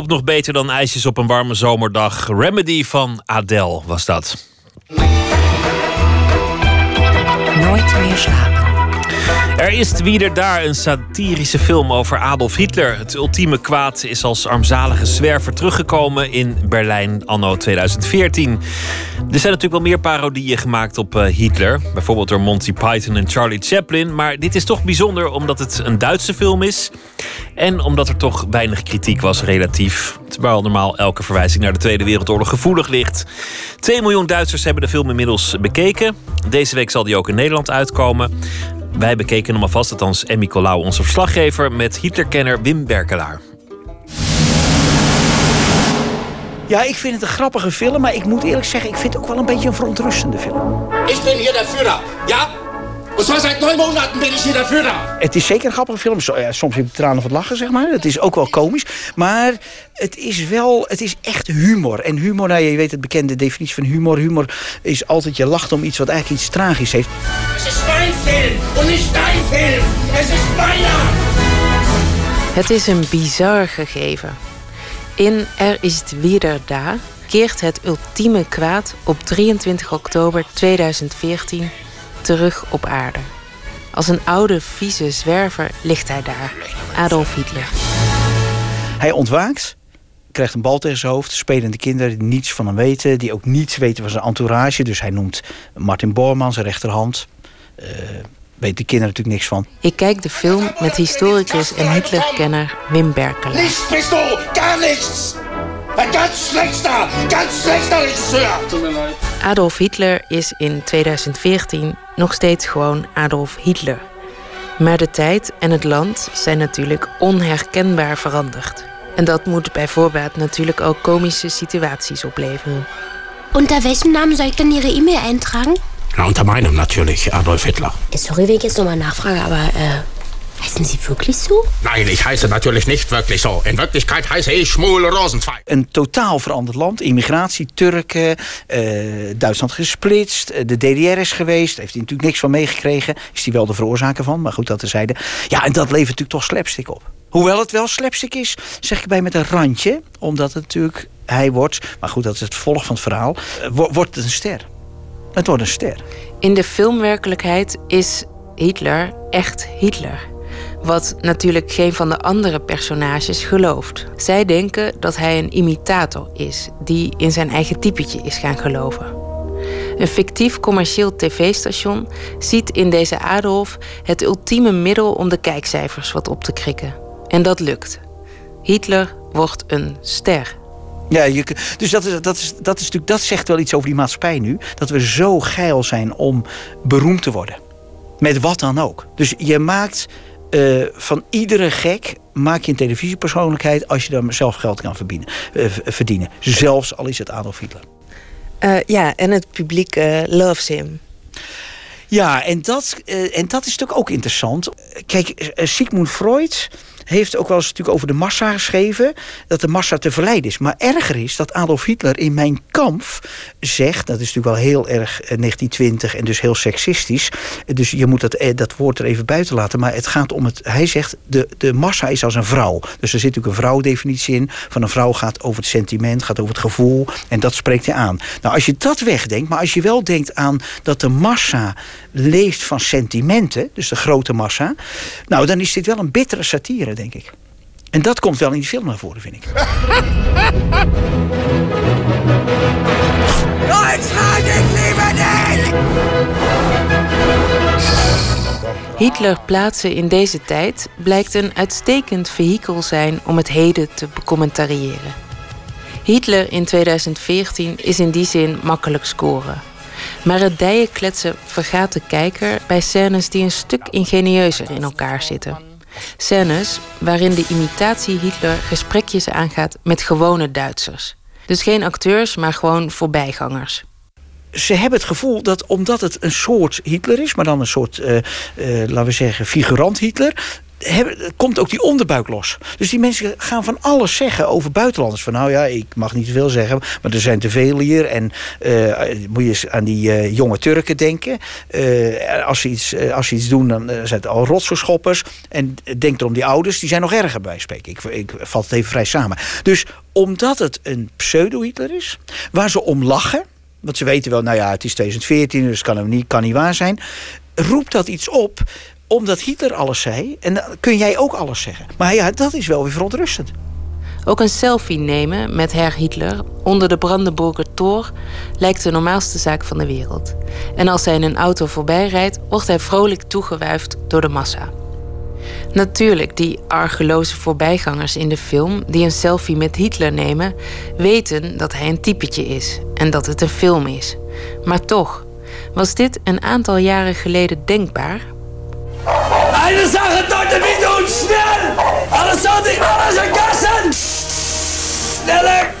Verkoopt nog beter dan ijsjes op een warme zomerdag. Remedy van Adele was dat. Nooit meer slapen. Er is wie er daar een satirische film over Adolf Hitler. Het ultieme kwaad is als armzalige zwerver teruggekomen in Berlijn anno 2014. Er zijn natuurlijk wel meer parodieën gemaakt op eh, Hitler. Bijvoorbeeld door Monty Python en Charlie Chaplin. Maar dit is toch bijzonder omdat het een Duitse film is. En omdat er toch weinig kritiek was relatief. Terwijl normaal elke verwijzing naar de Tweede Wereldoorlog gevoelig ligt. 2 miljoen Duitsers hebben de film inmiddels bekeken. Deze week zal die ook in Nederland uitkomen. Wij bekeken hem alvast, althans Emmy Colau, onze verslaggever... met Hitlerkenner Wim Berkelaar. Ja, ik vind het een grappige film, maar ik moet eerlijk zeggen, ik vind het ook wel een beetje een verontrustende film. Ich bin hier der Führer, ja? Und zwar seit neun Monaten bin ich Führer. Het is zeker een grappige film. Ja, soms heb je tranen van het lachen, zeg maar. Het is ook wel komisch. Maar het is wel, het is echt humor. En humor, nou, je weet het bekende definitie van humor. Humor is altijd, je lacht om iets wat eigenlijk iets tragisch heeft. Es ist mein Film und nicht dein Film. Ist meiner. Het is een bizar gegeven. In Er is wieder da keert het ultieme kwaad op 23 oktober 2014 terug op aarde. Als een oude, vieze zwerver ligt hij daar, Adolf Hitler. Hij ontwaakt, krijgt een bal tegen zijn hoofd. Spelende kinderen die niets van hem weten. Die ook niets weten van zijn entourage. Dus hij noemt Martin Bormann zijn rechterhand. Eh weet de kinderen natuurlijk niks van. Ik kijk de film met historicus en Hitlerkenner Wim Berkelaar. Bist du, gar nichts. Ein ganz schlechter, ganz Regisseur. Adolf Hitler is in 2014 nog steeds gewoon Adolf Hitler. Maar de tijd en het land zijn natuurlijk onherkenbaar veranderd. En dat moet bij voorbaat natuurlijk ook komische situaties opleveren. Unter welchem Namen soll ich denn Ihre E-Mail eintragen? Na, unter meinem natürlich, Adolf Hitler. Sorry, wenn ich jetzt nochmal nachfrage, aber äh, heißen Sie wirklich so? Nein, ich heiße natürlich nicht wirklich so. In Wirklichkeit heiße ich Schmuel Rosenzweig. Een totaal veranderd land. Immigratie, Turken, eh, Duitsland gesplitst. eh, De DDR is geweest. Heeft hij natuurlijk niks van meegekregen. Is hij wel de veroorzaker van, maar goed, dat terzijde. Ja, en dat levert natuurlijk toch slapstick op. Hoewel het wel slapstick is, zeg ik erbij met een randje. Omdat het natuurlijk, hij wordt, maar goed, dat is het volg van het verhaal. eh, wo- Wordt het een ster. Het wordt een ster. In de filmwerkelijkheid is Hitler echt Hitler. Wat natuurlijk geen van de andere personages gelooft. Zij denken dat hij een imitator is die in zijn eigen typetje is gaan geloven. Een fictief commercieel tv-station ziet in deze Adolf het ultieme middel om de kijkcijfers wat op te krikken. En dat lukt. Hitler wordt een ster. Ja, dus dat, is, dat, is, dat, is natuurlijk, dat zegt wel iets over die maatschappij nu. Dat we zo geil zijn om beroemd te worden. Met wat dan ook. Dus je maakt eh, van iedere gek maak je een televisiepersoonlijkheid als je daar zelf geld kan verdienen. eh, v- verdienen. Zelfs al is het Adolf Hitler. Eh, ja, en het publiek eh, loves him. Ja, en dat, eh, en dat is natuurlijk ook interessant. Kijk, eh, Sigmund Freud heeft ook wel eens natuurlijk over de massa geschreven. Dat de massa te verleiden is. Maar erger is dat Adolf Hitler in Mijn Kamp zegt. Dat is natuurlijk wel heel erg eh, 1920 en dus heel seksistisch. Eh, Dus je moet dat, eh, dat woord er even buiten laten. Maar het gaat om het. Hij zegt de, de massa is als een vrouw. Dus er zit natuurlijk een vrouwdefinitie in. Van een vrouw gaat over het sentiment, gaat over het gevoel. En dat spreekt hij aan. Nou, als je dat wegdenkt, maar als je wel denkt aan dat de massa leeft van sentimenten, dus de grote massa, nou, dan is dit wel een bittere satire, denk ik. En dat komt wel in die film naar voren, vind ik. Liebe dich! Hitler plaatsen in deze tijd blijkt een uitstekend vehikel zijn om het heden te becommentariëren. Hitler in 2014 is in die zin makkelijk scoren. Maar het dijenkletsen vergaat de kijker bij scènes die een stuk ingenieuzer in elkaar zitten. Scènes waarin de imitatie Hitler gesprekjes aangaat met gewone Duitsers. Dus geen acteurs, maar gewoon voorbijgangers. Ze hebben het gevoel dat omdat het een soort Hitler is, maar dan een soort, eh, eh, laten we zeggen, figurant Hitler. Komt ook die onderbuik los. Dus die mensen gaan van alles zeggen over buitenlanders. Van nou ja, ik mag niet veel zeggen, maar er zijn te veel hier. En eh, moet je eens aan die eh, jonge Turken denken. Eh, als, ze iets, als iets doen, dan zijn het al rotsverschoppers. En denk erom, die ouders, die zijn nog erger bij spreken. Ik, ik het even vrij samen. Dus omdat het een pseudo-Hitler is, waar ze om lachen. Want ze weten wel, nou ja, het is 2014, dus kan, niet, kan niet waar zijn. Roept dat iets op, omdat Hitler alles zei. En dan kun jij ook alles zeggen. Maar ja, dat is wel weer verontrustend. Ook een selfie nemen met Herr Hitler onder de Brandenburger Tor lijkt de normaalste zaak van de wereld. En als hij in een auto voorbij rijdt, wordt hij vrolijk toegewuifd door de massa. Natuurlijk, die argeloze voorbijgangers in de film die een selfie met Hitler nemen, weten dat hij een typetje is en dat het een film is. Maar toch, was dit een aantal jaren geleden denkbaar? Eine Sache deutet wie du schnell! Alles soll sich alles! Schneller!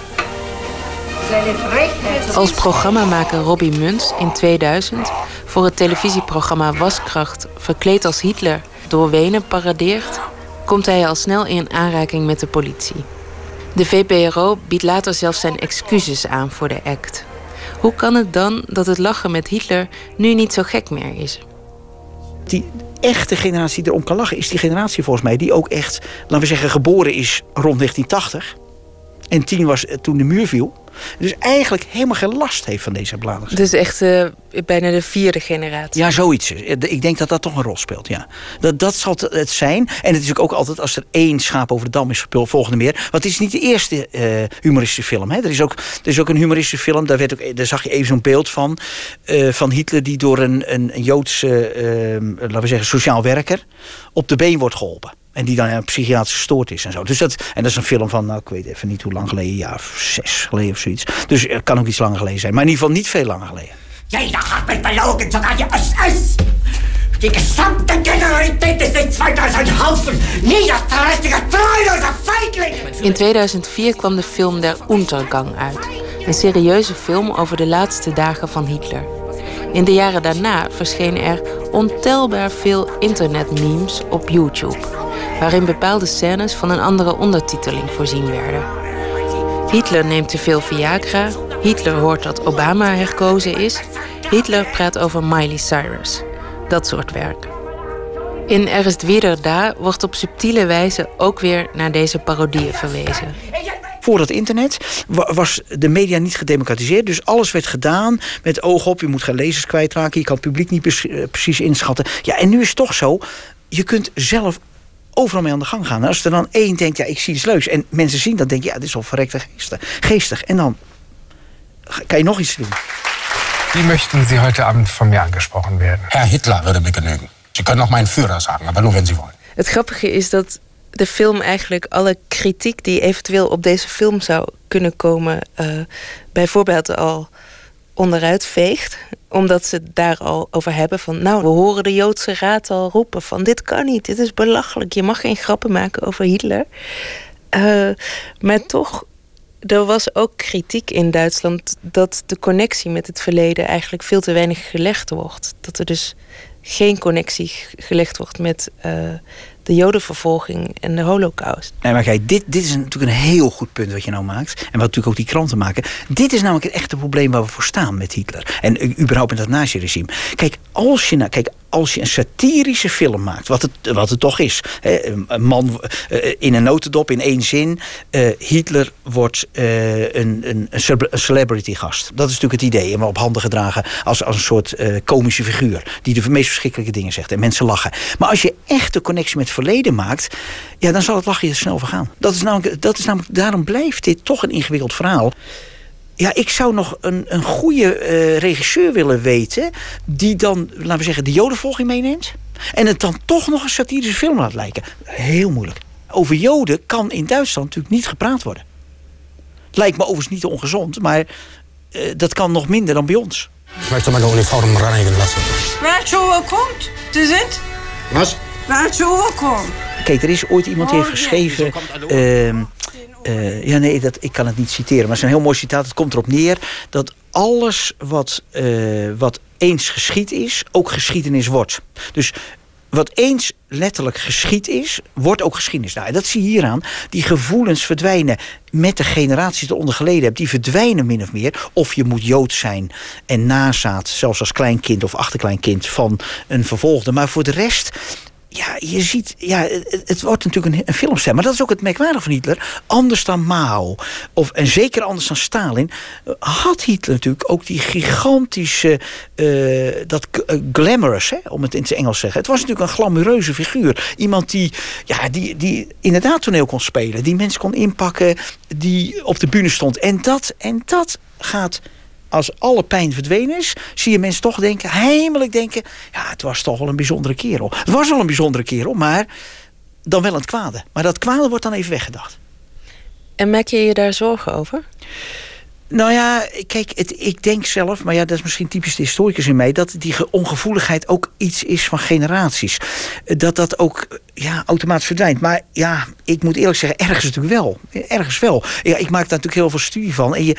Als programmamaker Robbie Muntz in 2000 voor het televisieprogramma Waskracht verkleed als Hitler door Wenen paradeert, komt hij al snel in aanraking met de politie. De VPRO biedt later zelfs zijn excuses aan voor de act. Hoe kan het dan dat het lachen met Hitler nu niet zo gek meer is? Die echte generatie die erom kan lachen, is die generatie volgens mij die ook echt, laten we zeggen, geboren is rond 1980. En tien was eh, toen de muur viel. Dus eigenlijk helemaal geen last heeft van deze bladeren. Dus echt eh, bijna de vierde generatie. Ja, zoiets. Ik denk dat dat toch een rol speelt, ja. Dat, dat zal het zijn. En het is ook altijd, als er één schaap over de dam is gepuld, volgende meer. Want het is niet de eerste eh, humoristische film. Hè. Er, is ook, er is ook een humoristische film, daar, werd ook, daar zag je even zo'n beeld van. eh, van Hitler die door een, een, een Joodse, eh, laten we zeggen, sociaal werker op de been wordt geholpen. En die dan een psychiatrisch gestoord is en zo. Dus dat, en dat is een film van, nou, ik weet even niet hoe lang geleden, ja, zes geleden of zoiets. Dus het kan ook iets langer geleden zijn. Maar in ieder geval niet veel langer geleden. Jeder hat mich belogen, sogar die SS. Die gesamte Generalität ist nichts weiter als ein Haufen niederträchtiger, treuloser Feiglingen. In 2004 kwam de film Der Untergang uit. Een serieuze film over de laatste dagen van Hitler. In de jaren daarna verschenen er ontelbaar veel internetmemes op YouTube, waarin bepaalde scènes van een andere ondertiteling voorzien werden. Hitler neemt te veel Viagra, Hitler hoort dat Obama herkozen is, Hitler praat over Miley Cyrus. Dat soort werk. In Er ist wieder da wordt op subtiele wijze ook weer naar deze parodieën verwezen. Voor het internet wa- was de media niet gedemocratiseerd. Dus alles werd gedaan met oog op. Je moet geen lezers kwijtraken. Je kan het publiek niet eh, precies inschatten. Ja, en nu is het toch zo. Je kunt zelf overal mee aan de gang gaan. En als er dan één denkt, ja, ik zie iets leuks. En mensen zien dat, denk je, ja, dit is wel verrekte geestig. geestig. En dan kan je nog iets doen. Wie möchten Sie heute Abend von mir angesprochen werden? Herr Hitler würde mir genügen. Sie können auch meinen Führer sagen, aber nur wenn Sie wollen. Het grappige is dat de film eigenlijk alle kritiek die eventueel op deze film zou kunnen komen, eh, bijvoorbeeld al onderuit veegt. Omdat ze het daar al over hebben van, nou, we horen de Joodse Raad al roepen van dit kan niet, dit is belachelijk, je mag geen grappen maken over Hitler. Eh, maar toch, er was ook kritiek in Duitsland dat de connectie met het verleden eigenlijk veel te weinig gelegd wordt. Dat er dus geen connectie gelegd wordt met eh, de Jodenvervolging en de Holocaust. Nee, maar kijk, dit, dit is natuurlijk een heel goed punt wat je nou maakt. En wat natuurlijk ook die kranten maken. Dit is namelijk het echte probleem waar we voor staan met Hitler. En überhaupt met dat nazi-regime. Kijk, als je, nou, kijk, als je een satirische film maakt, wat het, wat het toch is. Hè, een man eh, in een notendop, in één zin. eh, Hitler wordt eh, een, een, een ce- een celebrity gast. Dat is natuurlijk het idee. En op handen gedragen als, als een soort komische figuur. Die de meest verschrikkelijke dingen zegt. En mensen lachen. Maar als je echt de connectie met het verleden maakt. Ja, dan zal het lachen je snel vergaan. Dat is namelijk, dat is namelijk, daarom blijft dit toch een ingewikkeld verhaal. Ja, ik zou nog een, een goede eh, regisseur willen weten. die dan, laten we zeggen, de Jodenvolging meeneemt. en het dan toch nog een satirische film laat lijken. Heel moeilijk. Over Joden kan in Duitsland natuurlijk niet gepraat worden. Lijkt me overigens niet ongezond, maar eh, dat kan nog minder dan bij ons. Ich möchte meine Uniform reinigen lassen. Welche Uhr kommt? Sie sind? Was? Welche Uhr kommt? Kijk, er is ooit iemand die heeft geschreven. ehm, eh, ja, nee, dat, ik kan het niet citeren, maar het is een heel mooi citaat. Het komt erop neer dat alles wat, eh, wat eens geschied is, ook geschiedenis wordt. Dus wat eens letterlijk geschied is, wordt ook geschiedenis. Nou, en dat zie je hieraan. Die gevoelens verdwijnen met de generaties die eronder geleden hebben. Die verdwijnen min of meer. Of je moet Jood zijn en nazaat, zelfs als kleinkind of achterkleinkind van een vervolgde. Maar voor de rest ja, je ziet, ja, het, wordt natuurlijk een, een. Maar dat is ook het merkwaardige van Hitler. Anders dan Mao, of, en zeker anders dan Stalin... eh, had Hitler natuurlijk ook die gigantische... eh, dat eh, glamorous, hè, om het in het Engels te zeggen. Het was natuurlijk een glamoureuze figuur. Iemand die, ja, die, die inderdaad toneel kon spelen. Die mensen kon inpakken, die op de bühne stond. En dat, en dat gaat als alle pijn verdwenen is, zie je mensen toch denken, heimelijk denken, ja, het was toch wel een bijzondere kerel. Het was wel een bijzondere kerel, maar dan wel het kwade. Maar dat kwade wordt dan even weggedacht. En maak je je daar zorgen over? Nou ja, kijk, het, ik denk zelf, maar ja, dat is misschien typisch de historicus in mij, dat die ge- ongevoeligheid ook iets is van generaties. Dat dat ook ja, automatisch verdwijnt. Maar ja, ik moet eerlijk zeggen, ergens natuurlijk wel. Ergens wel. Ja, ik maak daar natuurlijk heel veel studie van. En je,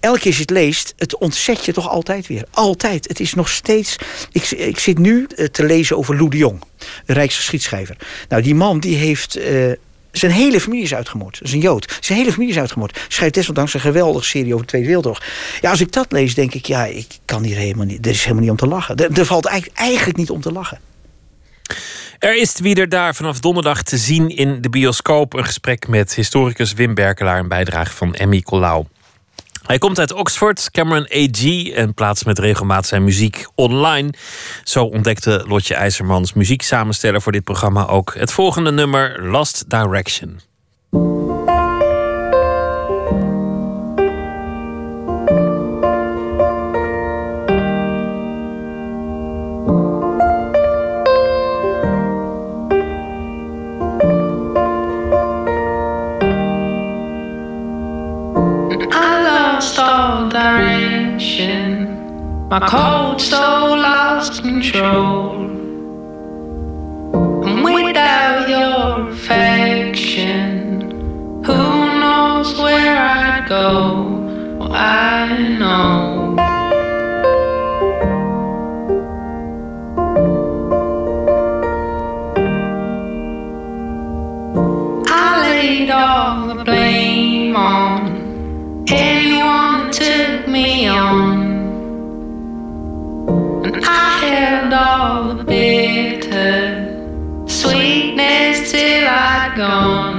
elke keer als je het leest, het ontzet je toch altijd weer. Altijd. Het is nog steeds. Ik, ik zit nu eh, te lezen over Lou de Jong, de Rijksgeschiedschrijver. Nou, die man die heeft. eh, zijn hele familie is uitgemoord. Dat is een Jood. Zijn hele familie is uitgemoord. Schrijft desondanks een geweldige serie over de Tweede Wereldoorlog. Ja, als ik dat lees, denk ik, ja, ik kan hier helemaal niet. Er is helemaal niet om te lachen. Er, er valt eigenlijk, eigenlijk niet om te lachen. Er is wieder daar vanaf donderdag te zien in de bioscoop. Een gesprek met historicus Wim Berkelaar. Een bijdrage van Emmy Colau. Hij komt uit Oxford, Cameron A.G. en plaatst met regelmaat zijn muziek online. Zo ontdekte Lotje IJzermans, muzieksamensteller voor dit programma, ook het volgende nummer, Lost Direction. My cold soul lost control. And without your affection, who knows where I'd go? Well, I know. I laid all the blame on anyone that took me on. Gone.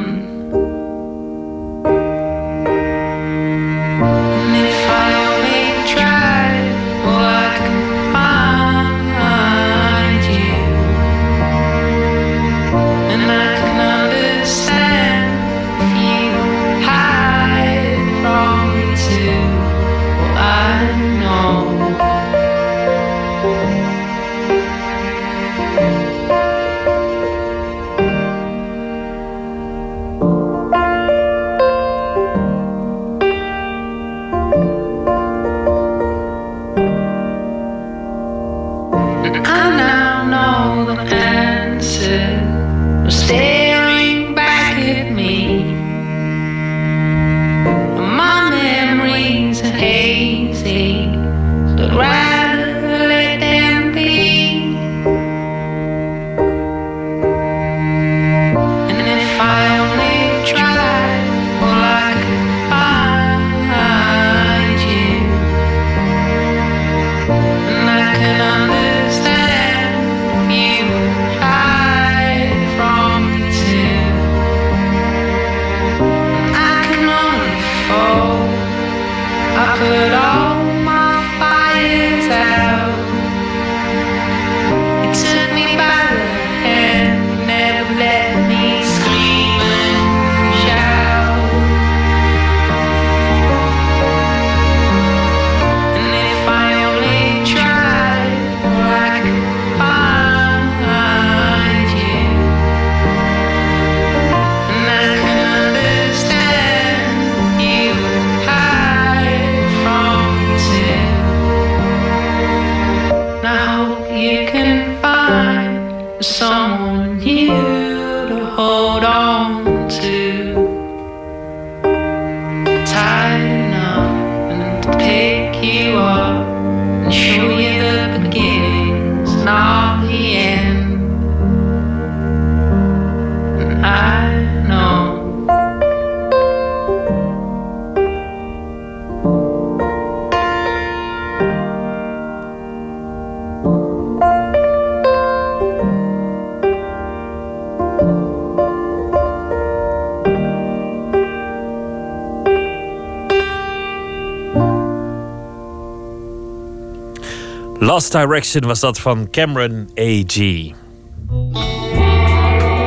Direction was dat van Cameron A.G.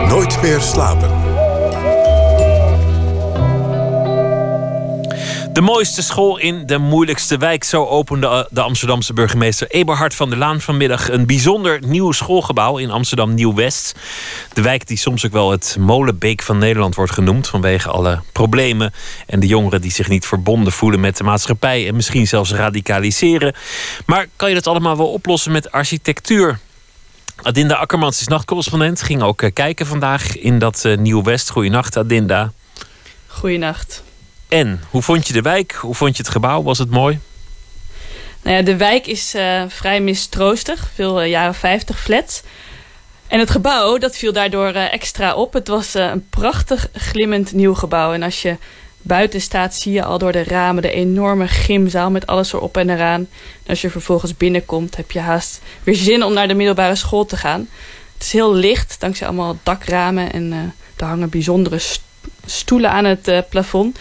Nooit meer slapen. De mooiste school in de moeilijkste wijk. Zo opende de Amsterdamse burgemeester Eberhard van der Laan vanmiddag een bijzonder nieuw schoolgebouw in Amsterdam Nieuw-West. De wijk die soms ook wel het molenbeek van Nederland wordt genoemd vanwege alle problemen en de jongeren die zich niet verbonden voelen met de maatschappij en misschien zelfs radicaliseren. Maar kan je dat allemaal wel oplossen met architectuur? Adinda Akkermans is nachtcorrespondent, ging ook eh, kijken vandaag in dat uh, Nieuw-West. Goeienacht Adinda. Goeienacht. En, hoe vond je de wijk? Hoe vond je het gebouw? Was het mooi? Nou ja, de wijk is uh, vrij mistroostig. Veel uh, jaren 50 flats. En het gebouw, dat viel daardoor uh, extra op. Het was een prachtig glimmend nieuw gebouw. En als je buiten staat, zie je al door de ramen de enorme gymzaal met alles erop en eraan. Als je vervolgens binnenkomt, heb je haast weer zin om naar de middelbare school te gaan. Het is heel licht, dankzij allemaal dakramen. En er hangen bijzondere stoelen aan het plafond.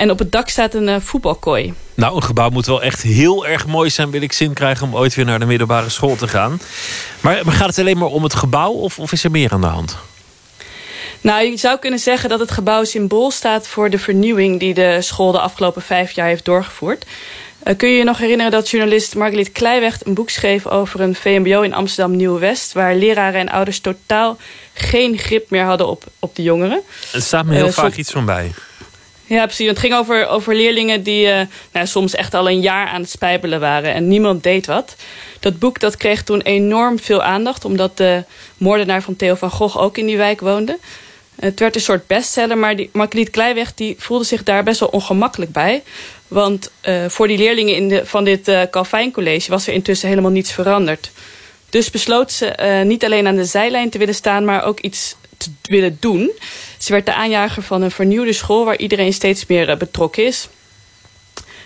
En op het dak staat een uh, voetbalkooi. Nou, een gebouw moet wel echt heel erg mooi zijn... wil ik zin krijgen om ooit weer naar de middelbare school te gaan. Maar, maar gaat het alleen maar om het gebouw of, of is er meer aan de hand? Nou, je zou kunnen zeggen dat het gebouw symbool staat... voor de vernieuwing die de school de afgelopen vijf jaar heeft doorgevoerd. Uh, kun je je nog herinneren dat journalist Margriet Kleiweg... een boek schreef over een VMBO in Amsterdam Nieuw-West... waar leraren en ouders totaal geen grip meer hadden op, op de jongeren. Er staat me heel uh, vaak iets van bij. Ja, precies. Het ging over, over leerlingen die uh, nou, soms echt al een jaar aan het spijbelen waren. En niemand deed wat. Dat boek dat kreeg toen enorm veel aandacht. Omdat de moordenaar van Theo van Gogh ook in die wijk woonde. Het werd een soort bestseller. Maar Margriet Kleiweg die voelde zich daar best wel ongemakkelijk bij. Want uh, voor die leerlingen in de, van dit uh, Calvijn College was er intussen helemaal niets veranderd. Dus besloot ze niet alleen aan de zijlijn te willen staan, maar ook iets te willen doen. Ze werd de aanjager van een vernieuwde school waar iedereen steeds meer betrokken is.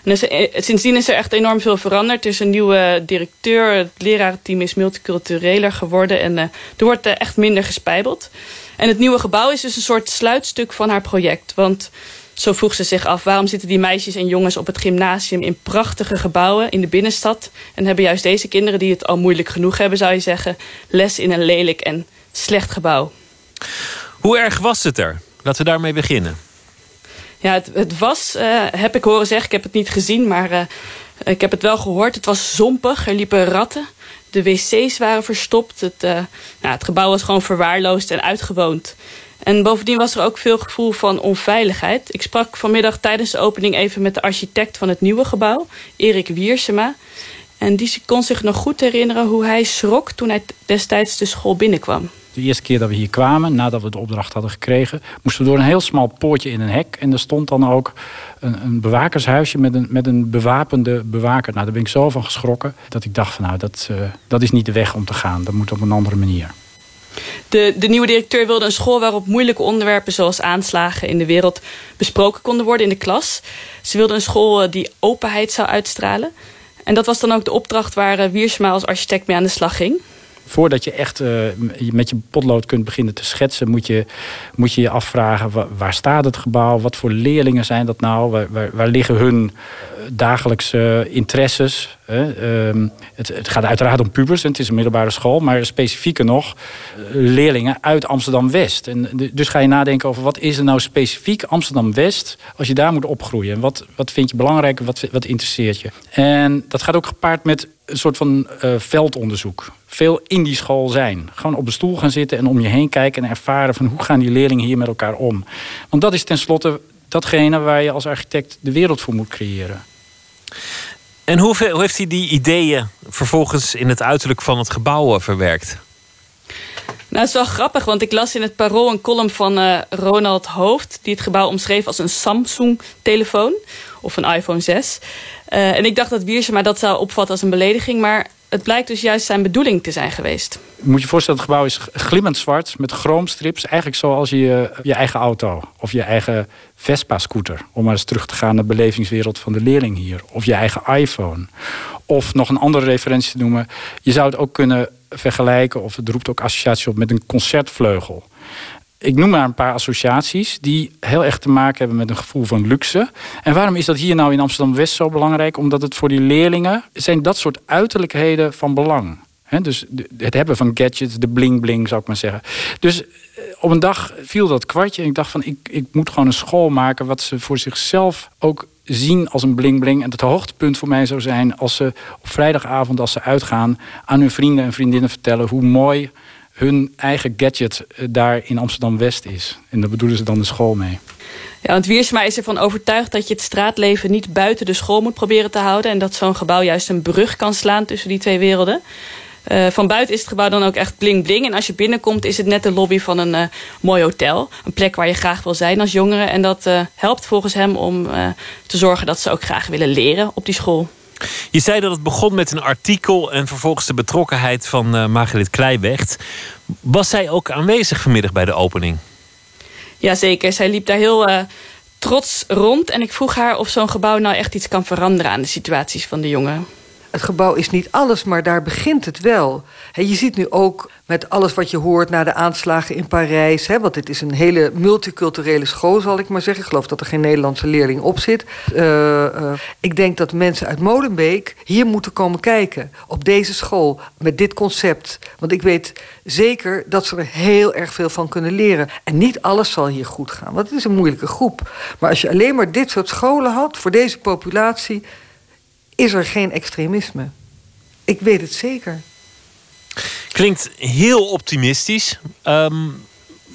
Dus, sindsdien is er echt enorm veel veranderd. Er is een nieuwe directeur, het lerarenteam is multicultureler geworden en er wordt echt minder gespijbeld. En het nieuwe gebouw is dus een soort sluitstuk van haar project. Want zo vroeg ze zich af, waarom zitten die meisjes en jongens op het gymnasium in prachtige gebouwen in de binnenstad en hebben juist deze kinderen die het al moeilijk genoeg hebben, zou je zeggen, les in een lelijk en slecht gebouw. Hoe erg was het er? Laten we daarmee beginnen. Ja, het, het was, uh, heb ik horen zeggen, ik heb het niet gezien, maar uh, ik heb het wel gehoord. Het was zompig, er liepen ratten. De wc's waren verstopt. Het, nou, het gebouw was gewoon verwaarloosd en uitgewoond. En bovendien was er ook veel gevoel van onveiligheid. Ik sprak vanmiddag tijdens de opening even met de architect van het nieuwe gebouw, Erik Wiersema. En die kon zich nog goed herinneren hoe hij schrok toen hij destijds de school binnenkwam. De eerste keer dat we hier kwamen, nadat we de opdracht hadden gekregen, moesten we door een heel smal poortje in een hek. En er stond dan ook een, een bewakershuisje met een, met een bewapende bewaker. Nou, daar ben ik zo van geschrokken dat ik dacht van nou, dat, uh, dat is niet de weg om te gaan. Dat moet op een andere manier. De, de nieuwe directeur wilde een school waarop moeilijke onderwerpen zoals aanslagen in de wereld besproken konden worden in de klas. Ze wilde een school die openheid zou uitstralen. En dat was dan ook de opdracht waar Wiersma als architect mee aan de slag ging voordat je echt uh, met je potlood kunt beginnen te schetsen, moet je moet je, je afvragen waar, staat het gebouw, wat voor leerlingen zijn dat nou, waar, waar, liggen hun dagelijkse interesses. Um, het, het, gaat uiteraard om pubers, het is een middelbare school, maar specifieker nog leerlingen uit Amsterdam-West. En dus ga je nadenken over wat is er nou specifiek Amsterdam-West als je daar moet opgroeien. Wat, wat vind je belangrijk, wat, wat interesseert je? En dat gaat ook gepaard met een soort van veldonderzoek. Veel in die school zijn. Gewoon op de stoel gaan zitten en om je heen kijken en ervaren van hoe gaan die leerlingen hier met elkaar om. Want dat is tenslotte datgene waar je als architect de wereld voor moet creëren. En hoe, hoe heeft hij die ideeën vervolgens in het uiterlijk van het gebouw verwerkt? Nou, het is wel grappig, want ik las in het Parool een column van uh, Ronald Hoofd... die het gebouw omschreef als een Samsung-telefoon of een iPhone 6. Uh, en ik dacht dat Wiersema dat zou opvatten als een belediging... maar het blijkt dus juist zijn bedoeling te zijn geweest. Moet je voorstellen, het gebouw is glimmend zwart met chroomstrips. Eigenlijk zoals je je eigen auto of je eigen Vespa-scooter. Om maar eens terug te gaan naar de belevingswereld van de leerling hier. Of je eigen iPhone. Of nog een andere referentie te noemen. Je zou het ook kunnen vergelijken, of het roept ook associatie op met een concertvleugel. Ik noem maar een paar associaties die heel erg te maken hebben met een gevoel van luxe. En waarom is dat hier nou in Amsterdam-West zo belangrijk? Omdat het voor die leerlingen zijn dat soort uiterlijkheden van belang. Dus het hebben van gadgets, de bling-bling zou ik maar zeggen. Dus eh, op een dag viel dat kwartje en ik dacht van ik, ik moet gewoon een school maken wat ze voor zichzelf ook zien als een bling-bling. En het hoogtepunt voor mij zou zijn als ze op vrijdagavond als ze uitgaan aan hun vrienden en vriendinnen vertellen hoe mooi hun eigen gadget eh, daar in Amsterdam-West is. En daar bedoelen ze dan de school mee. Ja, want Wiersma is ervan overtuigd dat je het straatleven niet buiten de school moet proberen te houden. En dat zo'n gebouw juist een brug kan slaan tussen die twee werelden. Uh, van buiten is het gebouw dan ook echt bling bling. En als je binnenkomt is het net de lobby van een uh, mooi hotel. Een plek waar je graag wil zijn als jongere. En dat helpt volgens hem om te zorgen dat ze ook graag willen leren op die school. Je zei dat het begon met een artikel en vervolgens de betrokkenheid van uh, Margriet Kleiwecht. Was zij ook aanwezig vanmiddag bij de opening? Jazeker, zij liep daar heel uh, trots rond. En ik vroeg haar of zo'n gebouw nou echt iets kan veranderen aan de situaties van de jongeren het gebouw is niet alles, maar daar begint het wel. je ziet nu ook met alles wat je hoort na de aanslagen in Parijs... want dit is een hele multiculturele school, zal ik maar zeggen. Ik geloof dat er geen Nederlandse leerling op zit. Uh, uh, ik denk dat mensen uit Molenbeek hier moeten komen kijken. Op deze school, met dit concept. Want ik weet zeker dat ze er heel erg veel van kunnen leren. En niet alles zal hier goed gaan, want het is een moeilijke groep. Maar als je alleen maar dit soort scholen had voor deze populatie is er geen extremisme. Ik weet het zeker. Klinkt heel optimistisch. Um,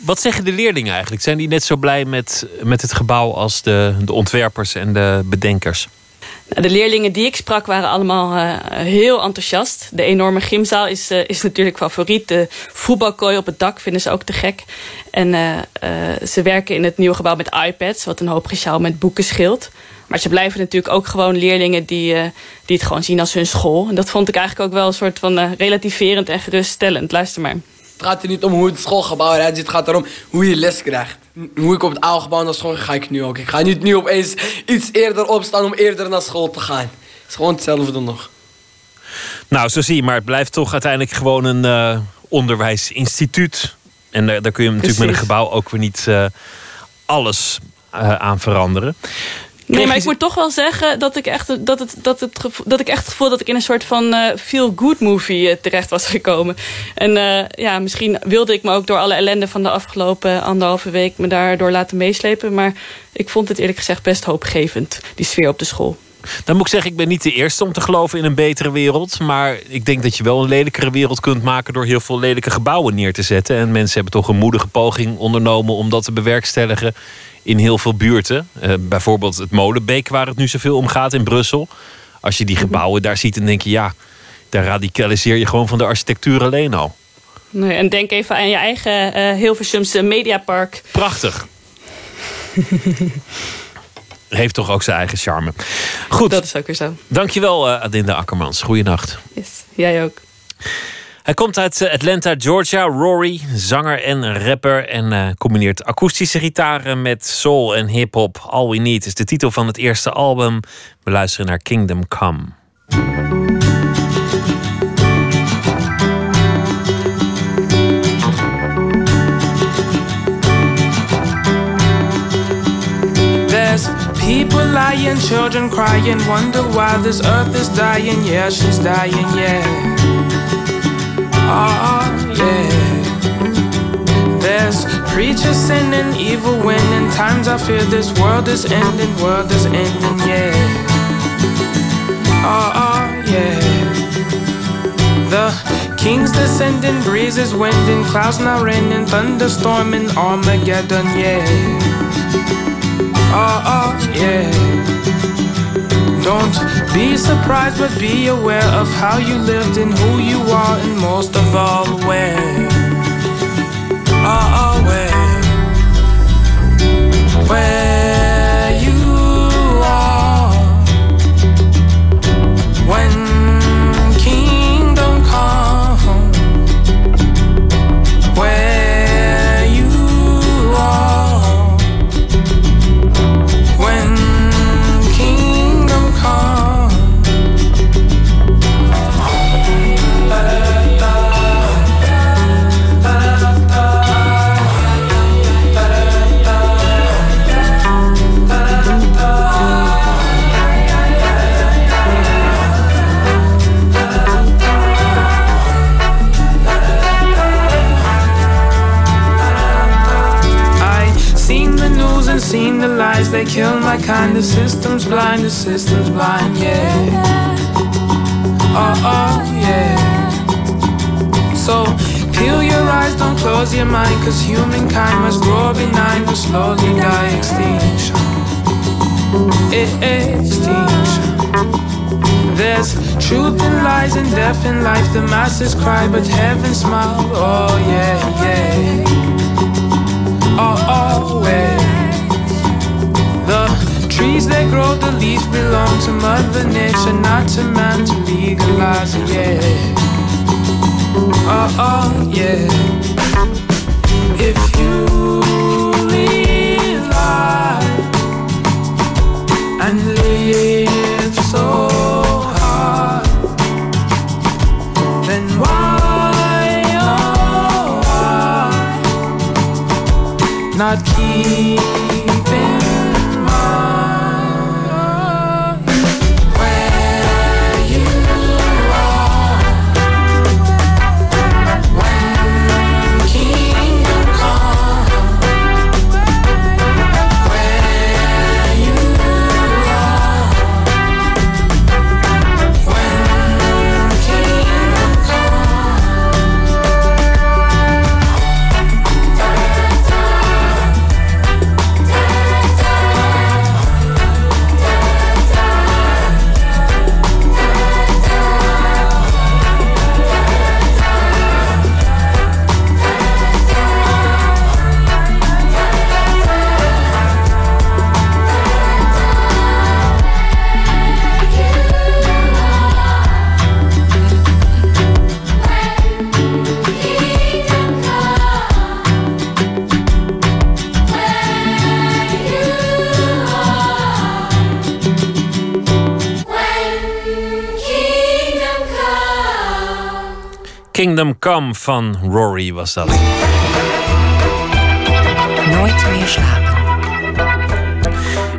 Wat zeggen de leerlingen eigenlijk? Zijn die net zo blij met, met het gebouw als de, de ontwerpers en de bedenkers? De leerlingen die ik sprak waren allemaal uh, heel enthousiast. De enorme gymzaal is, uh, is natuurlijk favoriet. De voetbalkooi op het dak vinden ze ook te gek. En uh, ze werken in het nieuwe gebouw met iPads... wat een hoop gesjouw met boeken scheelt. Maar ze blijven natuurlijk ook gewoon leerlingen die, die het gewoon zien als hun school. En dat vond ik eigenlijk ook wel een soort van relativerend en geruststellend. Luister maar. Het gaat er niet om hoe het schoolgebouw eruit ziet. Het gaat erom hoe je les krijgt. Hoe ik op het oude gebouw naar school ga, ga ik nu ook. Ik ga niet nu opeens iets eerder opstaan om eerder naar school te gaan. Het is gewoon hetzelfde nog. Nou, zo zie je. Maar het blijft toch uiteindelijk gewoon een uh, onderwijsinstituut. En daar, daar kun je natuurlijk met een gebouw ook weer niet uh, alles uh, aan veranderen. Nee, maar ik moet toch wel zeggen dat ik echt, dat het, dat het, dat ik echt het gevoel dat ik in een soort van uh, feel-good movie uh, terecht was gekomen. En uh, ja, misschien wilde ik me ook door alle ellende van de afgelopen anderhalve week me daardoor laten meeslepen. Maar ik vond het eerlijk gezegd best hoopgevend, die sfeer op de school. Dan moet ik zeggen, ik ben niet de eerste om te geloven in een betere wereld. Maar ik denk dat je wel een lelijkere wereld kunt maken door heel veel lelijke gebouwen neer te zetten. En mensen hebben toch een moedige poging ondernomen om dat te bewerkstelligen in heel veel buurten. Uh, bijvoorbeeld het Molenbeek, waar het nu zoveel om gaat in Brussel. Als je die gebouwen daar ziet, dan denk je ja, daar radicaliseer je gewoon van de architectuur alleen al. Nee, en denk even aan je eigen uh, Hilversumse Mediapark. Prachtig. Heeft toch ook zijn eigen charme. Goed. Dat is ook weer zo. Dankjewel, uh, Adinda Akkermans. Goeienacht. Yes, jij ook. Hij komt uit Atlanta, Georgia. Rory, zanger en rapper. En uh, combineert akoestische gitaren met soul en hip-hop. All We Need is de titel van het eerste album. We luisteren naar Kingdom Come. There's people lying, children crying, wonder why this earth is dying. Yeah, she's dying, yeah. Yeah. There's preachers sinning, evil winning. Times I fear this world is ending, world is ending, yeah. Oh, oh yeah. The king's descending, breezes winding, clouds now raining, thunderstorming, Armageddon, yeah. Oh, oh yeah. Don't be surprised, but be aware of how you lived and who you are, and most of all, where. Oh, where. Where They kill my kind. The system's blind. The system's blind. Yeah. Oh oh yeah. So peel your eyes, don't close your mind, cause humankind must grow benign to slowly die extinction. Extinction. There's truth in lies and death in life. The masses cry, but heaven smile. Oh yeah, yeah. Oh, oh always. The trees that grow, the leaves belong to Mother Nature, not to man to legalize it. Yeah. Oh oh yeah. If you live life and live so hard, then why oh why not keep Kingdom Come van Rory was dat. Nooit meer slapen.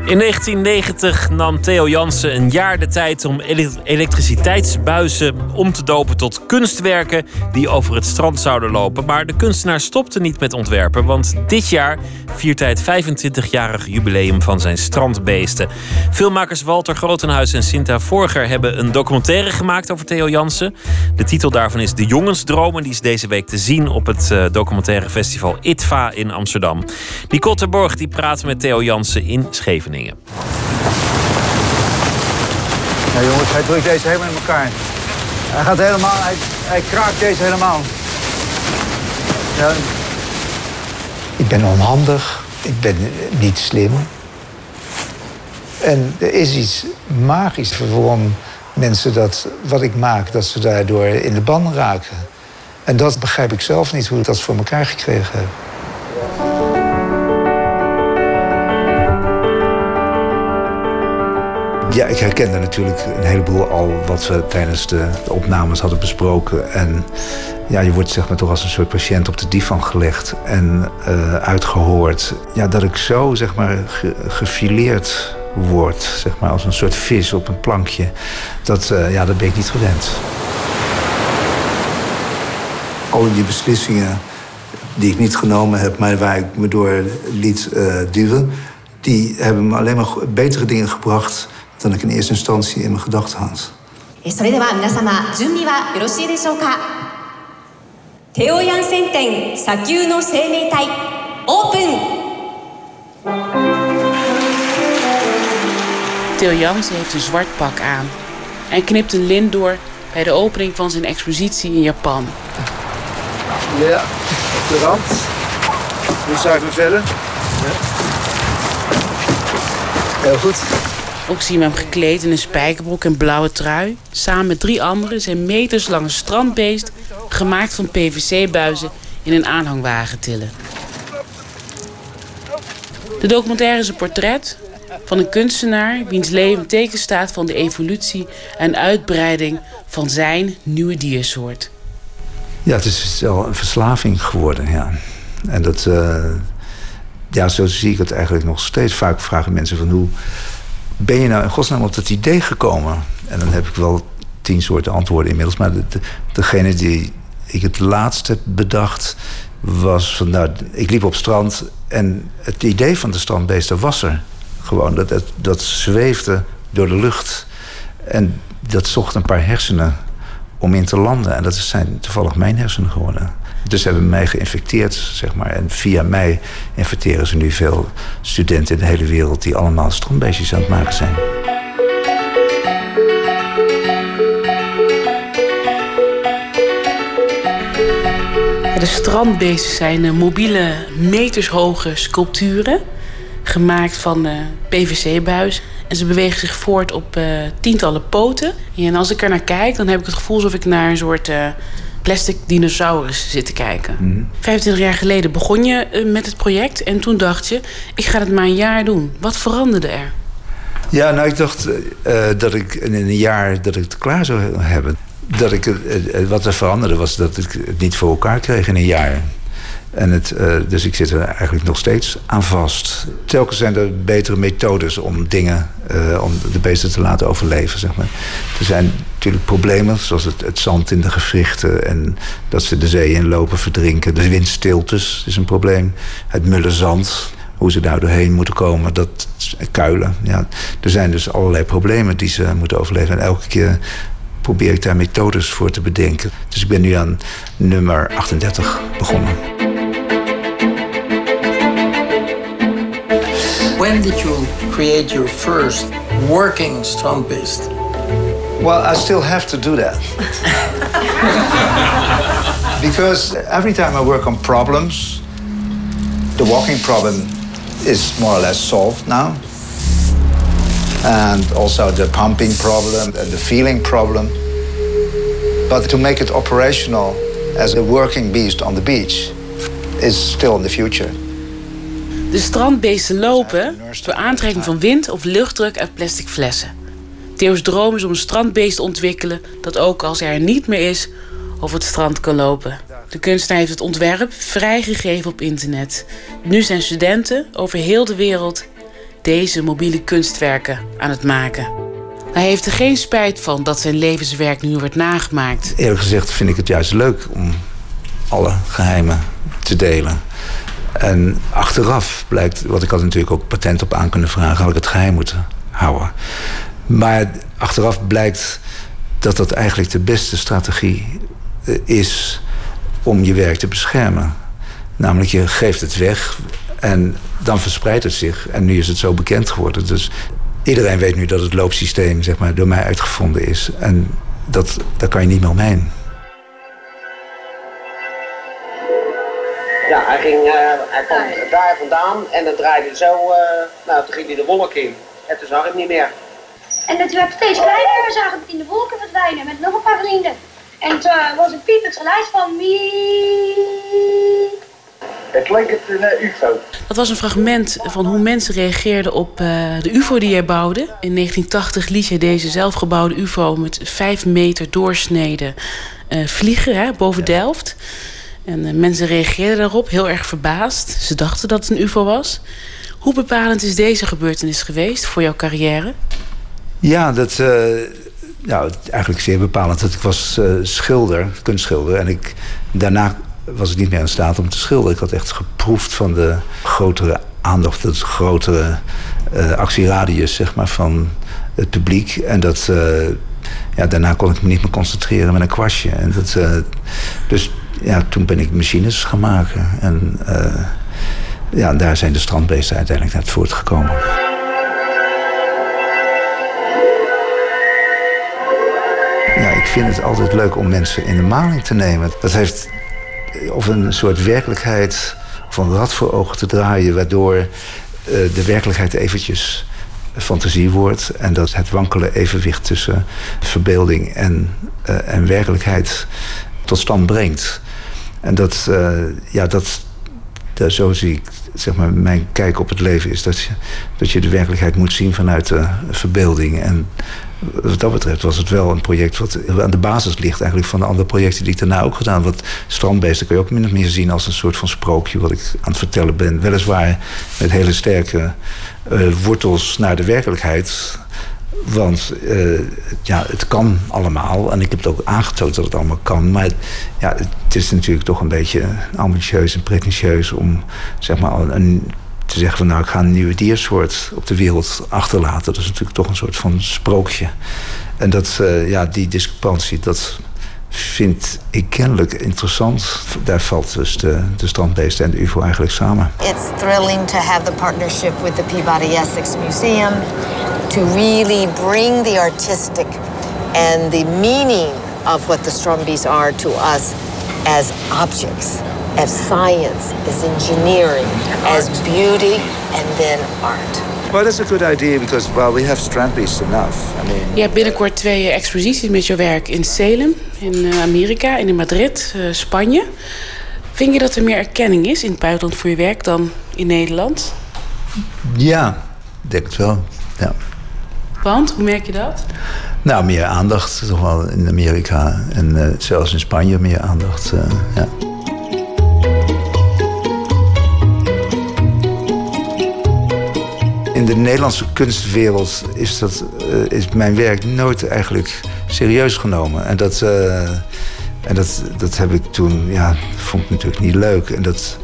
In 1990 nam Theo Jansen een jaar de tijd om ele- elektriciteitsbuizen om te dopen tot kunstwerken die over het strand zouden lopen. Maar de kunstenaar stopte niet met ontwerpen, want dit jaar viert hij het 25-jarig jubileum van zijn strandbeesten. Filmmakers Walter Grotenhuis en Sinta Vorger hebben een documentaire gemaakt over Theo Jansen. De titel daarvan is De Jongensdroom en die is deze week te zien op het eh, documentaire festival ITVA in Amsterdam. Nicole Terborg die praat met Theo Jansen in Scheveningen. Ja jongens, hij drukt deze helemaal in elkaar. Hij gaat helemaal, hij, kraakt deze helemaal. Ja. Ik ben onhandig, ik ben niet slim. En er is iets magisch waarom mensen dat, wat ik maak, dat ze daardoor in de ban raken. En dat begrijp ik zelf niet, hoe ik dat voor elkaar gekregen heb. Ja, ik herkende natuurlijk een heleboel al wat we tijdens de, opnames hadden besproken. En ja, je wordt zeg maar toch als een soort patiënt op de divan gelegd en eh, uitgehoord. Ja, dat ik zo zeg maar ge- gefileerd word, zeg maar als een soort vis op een plankje. Dat, eh, ja, dat ben ik niet gewend. Al die beslissingen die ik niet genomen heb, maar waar ik me door liet eh, duwen, die hebben me alleen maar betere dingen gebracht dan ik in eerste instantie in mijn gedachten had. えそれでは皆様準備はよろしいでしょうかテオヤンセン店砂丘の生命体オープン Theo Jansen heeft een zwart pak aan en knipt een lint door bij de opening van zijn expositie in Japan. Ja, op de rand. Nu zuigen we verder. Ja. Heel goed. Ook zien we hem gekleed in een spijkerbroek en blauwe trui. Samen met drie anderen zijn meterslange strandbeest... gemaakt van PVC-buizen in een aanhangwagen tillen. De documentaire is een portret van een kunstenaar... wiens leven teken staat van de evolutie en uitbreiding van zijn nieuwe diersoort. Ja, het is wel een verslaving geworden, ja. En dat, eh, ja, zo zie ik het eigenlijk nog steeds. Vaak vragen mensen van hoe ben je nou in godsnaam op dat idee gekomen? En dan heb ik wel tien soorten antwoorden inmiddels. Maar de, de- degene die ik het laatst heb bedacht was van, nou, ik liep op strand en het idee van de strandbeesten was er. Gewoon, dat, dat, dat zweefde door de lucht. En dat zocht een paar hersenen om in te landen. En dat zijn toevallig mijn hersenen geworden. Dus ze hebben mij geïnfecteerd, zeg maar. En via mij infecteren ze nu veel studenten in de hele wereld... die allemaal strandbeestjes aan het maken zijn. De strandbeesten zijn eh, mobiele, metershoge sculpturen. Gemaakt van eh, PVC-buis. En ze bewegen zich voort op eh, tientallen poten. En als ik er naar kijk, dan heb ik het gevoel alsof ik naar een soort plastic dinosaurus zit te kijken. 25 jaar geleden begon je eh, met het project. En toen dacht je, ik ga het maar een jaar doen. Wat veranderde er? Ja, nou, ik dacht eh, eh, dat ik in een jaar dat ik het klaar zou hebben. Dat ik, het- wat er veranderde was dat ik het niet voor elkaar kreeg in een jaar. En het, eh, dus ik zit er eigenlijk nog steeds aan vast. Telkens zijn er betere methodes om dingen, eh, om de beesten te laten overleven. Zeg maar. Er zijn natuurlijk problemen, zoals het, zand in de gewrichten en dat ze de zee inlopen, verdrinken. De windstiltes is een probleem. Het mulle zand, hoe ze daar doorheen moeten komen, dat kuilen. Ja. Er zijn dus allerlei problemen die ze moeten overleven. En elke keer probeer ik daar methodes voor te bedenken. Dus ik ben nu aan nummer 38 begonnen. When did you create your first working beast? Well, I still have to do that. because every time I work on problems, the walking problem is more or less solved now. And also the pumping problem and the feeling problem. But to make it operational as a working beast on the beach is still in the future. De strandbeesten lopen door aantrekking van wind of luchtdruk uit plastic flessen. Theo's droom is om een strandbeest te ontwikkelen dat ook als er niet meer is, over het strand kan lopen. De kunstenaar heeft het ontwerp vrijgegeven op internet. Nu zijn studenten over heel de wereld deze mobiele kunstwerken aan het maken. Hij heeft er geen spijt van dat zijn levenswerk nu wordt nagemaakt. Eerlijk gezegd vind ik het juist leuk om alle geheimen te delen. En achteraf blijkt, wat ik had natuurlijk ook patent op aan kunnen vragen, had ik het geheim moeten houden. Maar achteraf blijkt dat dat eigenlijk de beste strategie eh, is om je werk te beschermen. Namelijk, je geeft het weg en dan verspreidt het zich. En nu is het zo bekend geworden. Dus iedereen weet nu dat het loopsysteem zeg maar, door mij uitgevonden is. En dat, daar kan je niet meer omheen. Ja, hij, ging, uh, hij kwam daar vandaan en dan draaide hij zo, uh, nou toen ging hij de wolk in. En toen zag ik hem niet meer. En het werd steeds kleiner, we zagen het in de wolken verdwijnen met nog een paar vrienden. En toen uh, was het piep het geluid van mie. Het leek het een UFO. Dat was een fragment van hoe mensen reageerden op de UFO die hij bouwde. In 1980 liet hij deze zelfgebouwde UFO met 5 meter doorsnede vliegen hè, boven Delft. En uh, mensen reageerden daarop, heel erg verbaasd. Ze dachten dat het een UFO was. Hoe bepalend is deze gebeurtenis geweest voor jouw carrière? Ja, dat, uh, eigenlijk zeer bepalend. Ik was uh, schilder, kunstschilder. En ik, daarna was ik niet meer in staat om te schilderen. Ik had echt geproefd van de grotere aandacht, het grotere actieradius zeg maar, van het publiek. En dat, ja, daarna kon ik me niet meer concentreren met een kwastje. En dat, dus ja, toen ben ik machines gaan maken. En uh, ja, daar zijn de strandbeesten uiteindelijk uit voortgekomen. Ja, ik vind het altijd leuk om mensen in de maling te nemen. Dat heeft of een soort werkelijkheid een rad voor ogen te draaien... waardoor uh, de werkelijkheid eventjes fantasie wordt... en dat het wankele evenwicht tussen verbeelding en, en werkelijkheid tot stand brengt. En dat, uh, ja, dat, dat, zo zie ik, zeg maar, mijn kijk op het leven is dat je, dat je de werkelijkheid moet zien vanuit de verbeelding. En wat dat betreft was het wel een project wat aan de basis ligt eigenlijk van de andere projecten die ik daarna ook gedaan. Want strandbeesten kun je ook min of meer zien als een soort van sprookje wat ik aan het vertellen ben. Weliswaar met hele sterke uh, wortels naar de werkelijkheid. Want uh, ja, het kan allemaal. En ik heb het ook aangetoond dat het allemaal kan. Maar ja, het is natuurlijk toch een beetje ambitieus en pretentieus om zeg maar, een, te zeggen van nou ik ga een nieuwe diersoort op de wereld achterlaten. Dat is natuurlijk toch een soort van sprookje. En dat, uh, ja, die discrepantie, dat vind ik kennelijk interessant. Daar valt dus de, de strandbeesten en de UFO eigenlijk samen. It's thrilling to have the partnership with the Peabody Essex Museum to really bring the artistic and the meaning of what the Strumbies are to us as objects, as science, as engineering, as beauty, and then art. Well, that's a good idea because well, we have strandbeests enough. I mean, Je hebt binnenkort twee exposities met jouw werk in Salem, in Amerika en in Madrid, uh, Spanje. Vind je dat er meer erkenning is in het buitenland voor je werk dan in Nederland? Ja, ik denk het wel. Ja. Want, hoe merk je dat? Nou, meer aandacht, toch wel in Amerika. En uh, zelfs in Spanje meer aandacht, uh, ja. De Nederlandse kunstwereld is, dat, uh, is mijn werk nooit eigenlijk serieus genomen. En dat, en dat, dat heb ik toen, ja, vond ik natuurlijk niet leuk. En dat,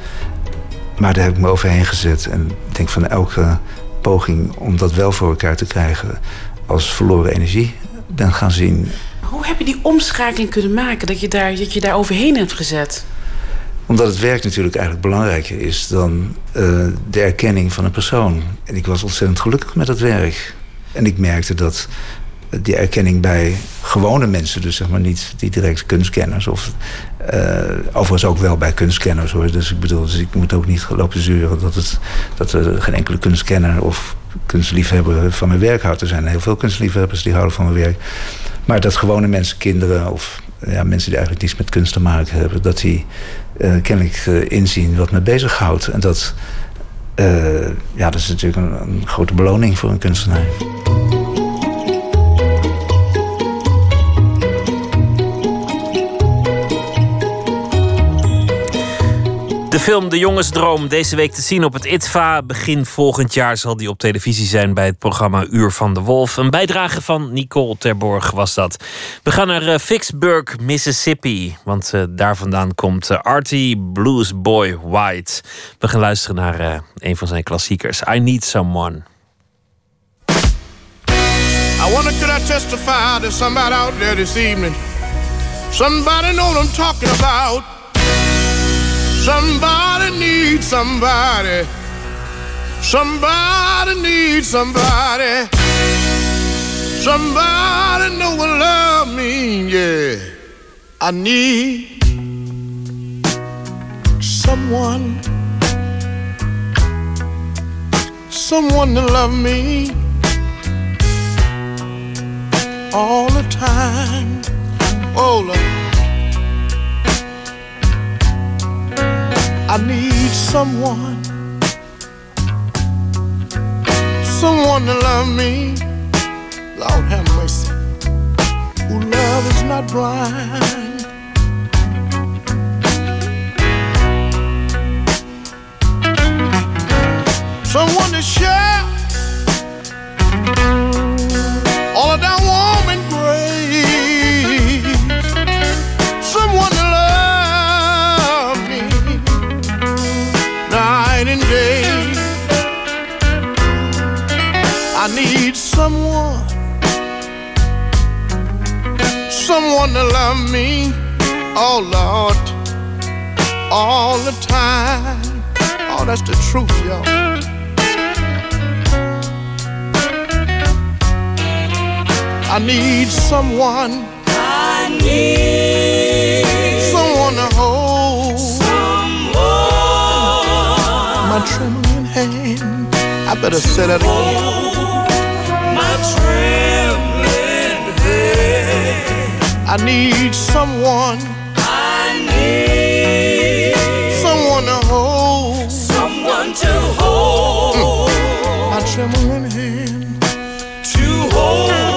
maar daar heb ik me overheen gezet. En ik denk van elke poging om dat wel voor elkaar te krijgen als verloren energie ben gaan zien. Hoe heb je die omschakeling kunnen maken dat je daar, dat je daar overheen hebt gezet? Omdat het werk natuurlijk eigenlijk belangrijker is dan uh, de erkenning van een persoon. En ik was ontzettend gelukkig met het werk. En ik merkte dat die erkenning bij gewone mensen, dus zeg maar niet die direct kunstkenners, of uh, overigens ook wel bij kunstkenners hoor. Dus ik bedoel, dus ik moet ook niet lopen zeuren dat, het, dat er geen enkele kunstkenner of kunstliefhebber van mijn werk houdt. Er zijn heel veel kunstliefhebbers die houden van mijn werk. Maar dat gewone mensen, kinderen of ja, mensen die eigenlijk niets met kunst te maken hebben, dat die uh, kennelijk uh, inzien wat me bezighoudt. En dat, uh, ja, dat is natuurlijk een grote beloning voor een kunstenaar. Film De Jongensdroom deze week te zien op het ITVA. Begin volgend jaar zal die op televisie zijn bij het programma Uur van de Wolf. Een bijdrage van Nicole Terborg was dat. We gaan naar uh, Vicksburg, Mississippi. Want uh, daar vandaan komt uh, Artie Blues Boy White. We gaan luisteren naar een van zijn klassiekers. I Need Someone. I wonder could I testify to somebody out there this evening. Somebody know what I'm talking about. Somebody needs somebody. Somebody needs somebody. Somebody know what love means, yeah. I need someone. Someone to love me all the time. Oh, Lord. I need someone, someone to love me. Lord have mercy, love is not blind. Someone to share someone to love me, oh Lord, all the time. Oh, that's the truth, y'all. I need someone. I need someone to hold. Someone. My trembling hand. I better say that again. I need someone. I need someone to hold. Someone to hold. Mm. My trembling hand. To hold.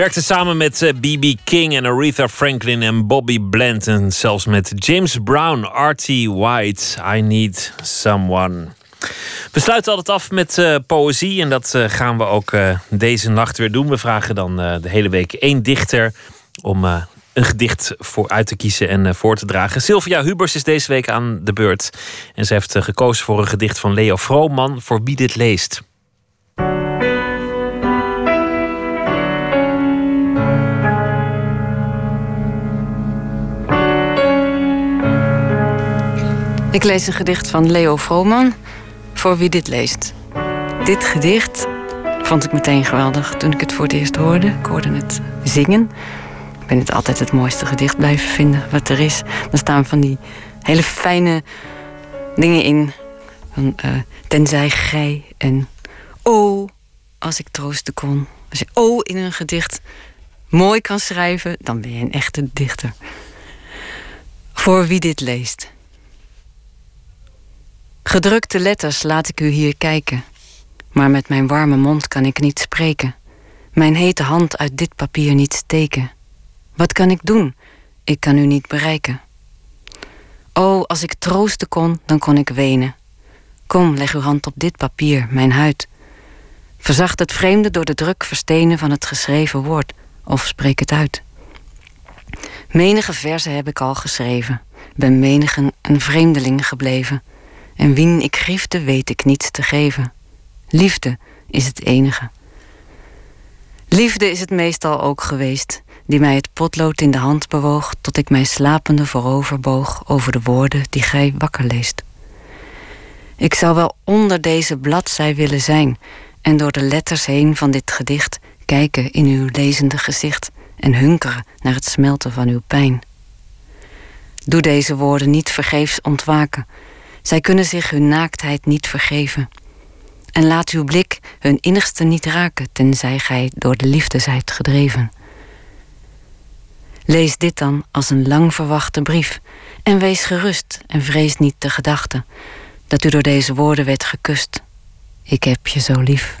Werkte samen met B.B. King en Aretha Franklin en Bobby Bland. En zelfs met James Brown, R.T. White. I Need Someone. We sluiten altijd af met eh, poëzie. En dat eh, gaan we ook eh, deze nacht weer doen. We vragen dan de hele week één dichter om een gedicht voor uit te kiezen en voor te dragen. Sylvia Hubers is deze week aan de beurt. En ze heeft gekozen voor een gedicht van Leo Vrooman. Voor wie dit leest. Ik lees een gedicht van Leo Vrooman, voor wie dit leest. Dit gedicht vond ik meteen geweldig toen ik het voor het eerst hoorde. Ik hoorde het zingen. Ik ben het altijd het mooiste gedicht blijven vinden wat er is. Er staan van die hele fijne dingen in. Van, uh, tenzij gij en oh, als ik troosten kon. Als je oh in een gedicht mooi kan schrijven, dan ben je een echte dichter. Voor wie dit leest. Gedrukte letters laat ik u hier kijken, maar met mijn warme mond kan ik niet spreken, mijn hete hand uit dit papier niet steken. Wat kan ik doen? Ik kan u niet bereiken. O, als ik troosten kon, dan kon ik wenen. Kom, leg uw hand op dit papier, mijn huid. Verzacht het vreemde door de druk verstenen van het geschreven woord, of spreek het uit. Menige verzen heb ik al geschreven, ben menigen een vreemdeling gebleven. En wien ik griefde, weet ik niets te geven. Liefde is het enige. Liefde is het meestal ook geweest, die mij het potlood in de hand bewoog, tot ik mij slapende voorover boog over de woorden die gij wakker leest. Ik zou wel onder deze bladzij willen zijn en door de letters heen van dit gedicht kijken in uw lezende gezicht en hunkeren naar het smelten van uw pijn. Doe deze woorden niet vergeefs ontwaken. Zij kunnen zich hun naaktheid niet vergeven. En laat uw blik hun innigste niet raken, tenzij gij door de liefde zijt gedreven. Lees dit dan als een lang verwachte brief en wees gerust en vrees niet de gedachte dat u door deze woorden werd gekust. Ik heb je zo lief.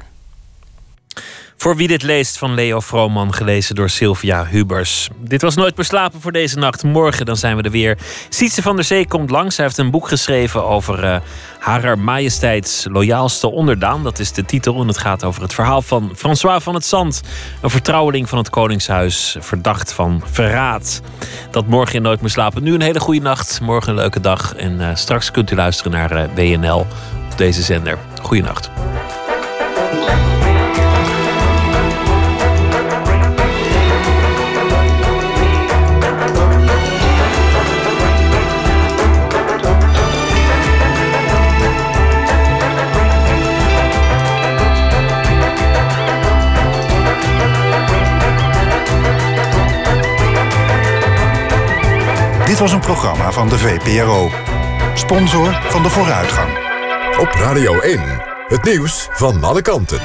Voor wie dit leest van Leo Vrooman, gelezen door Sylvia Hubers. Dit was Nooit beslapen voor deze nacht. Morgen dan zijn we er weer. Sietse van der Zee komt langs. Hij heeft een boek geschreven over uh, Harer Majesteits loyaalste onderdaan. Dat is de titel en het gaat over het verhaal van François van het Zand. Een vertrouweling van het Koningshuis, verdacht van verraad. Dat morgen in Nooit beslapen. Nu een hele goede nacht, morgen een leuke dag. En uh, straks kunt u luisteren naar uh, WNL op deze zender. Goeienacht. Dit was een programma van de VPRO. Sponsor van de vooruitgang. Op Radio 1, het nieuws van alle kanten.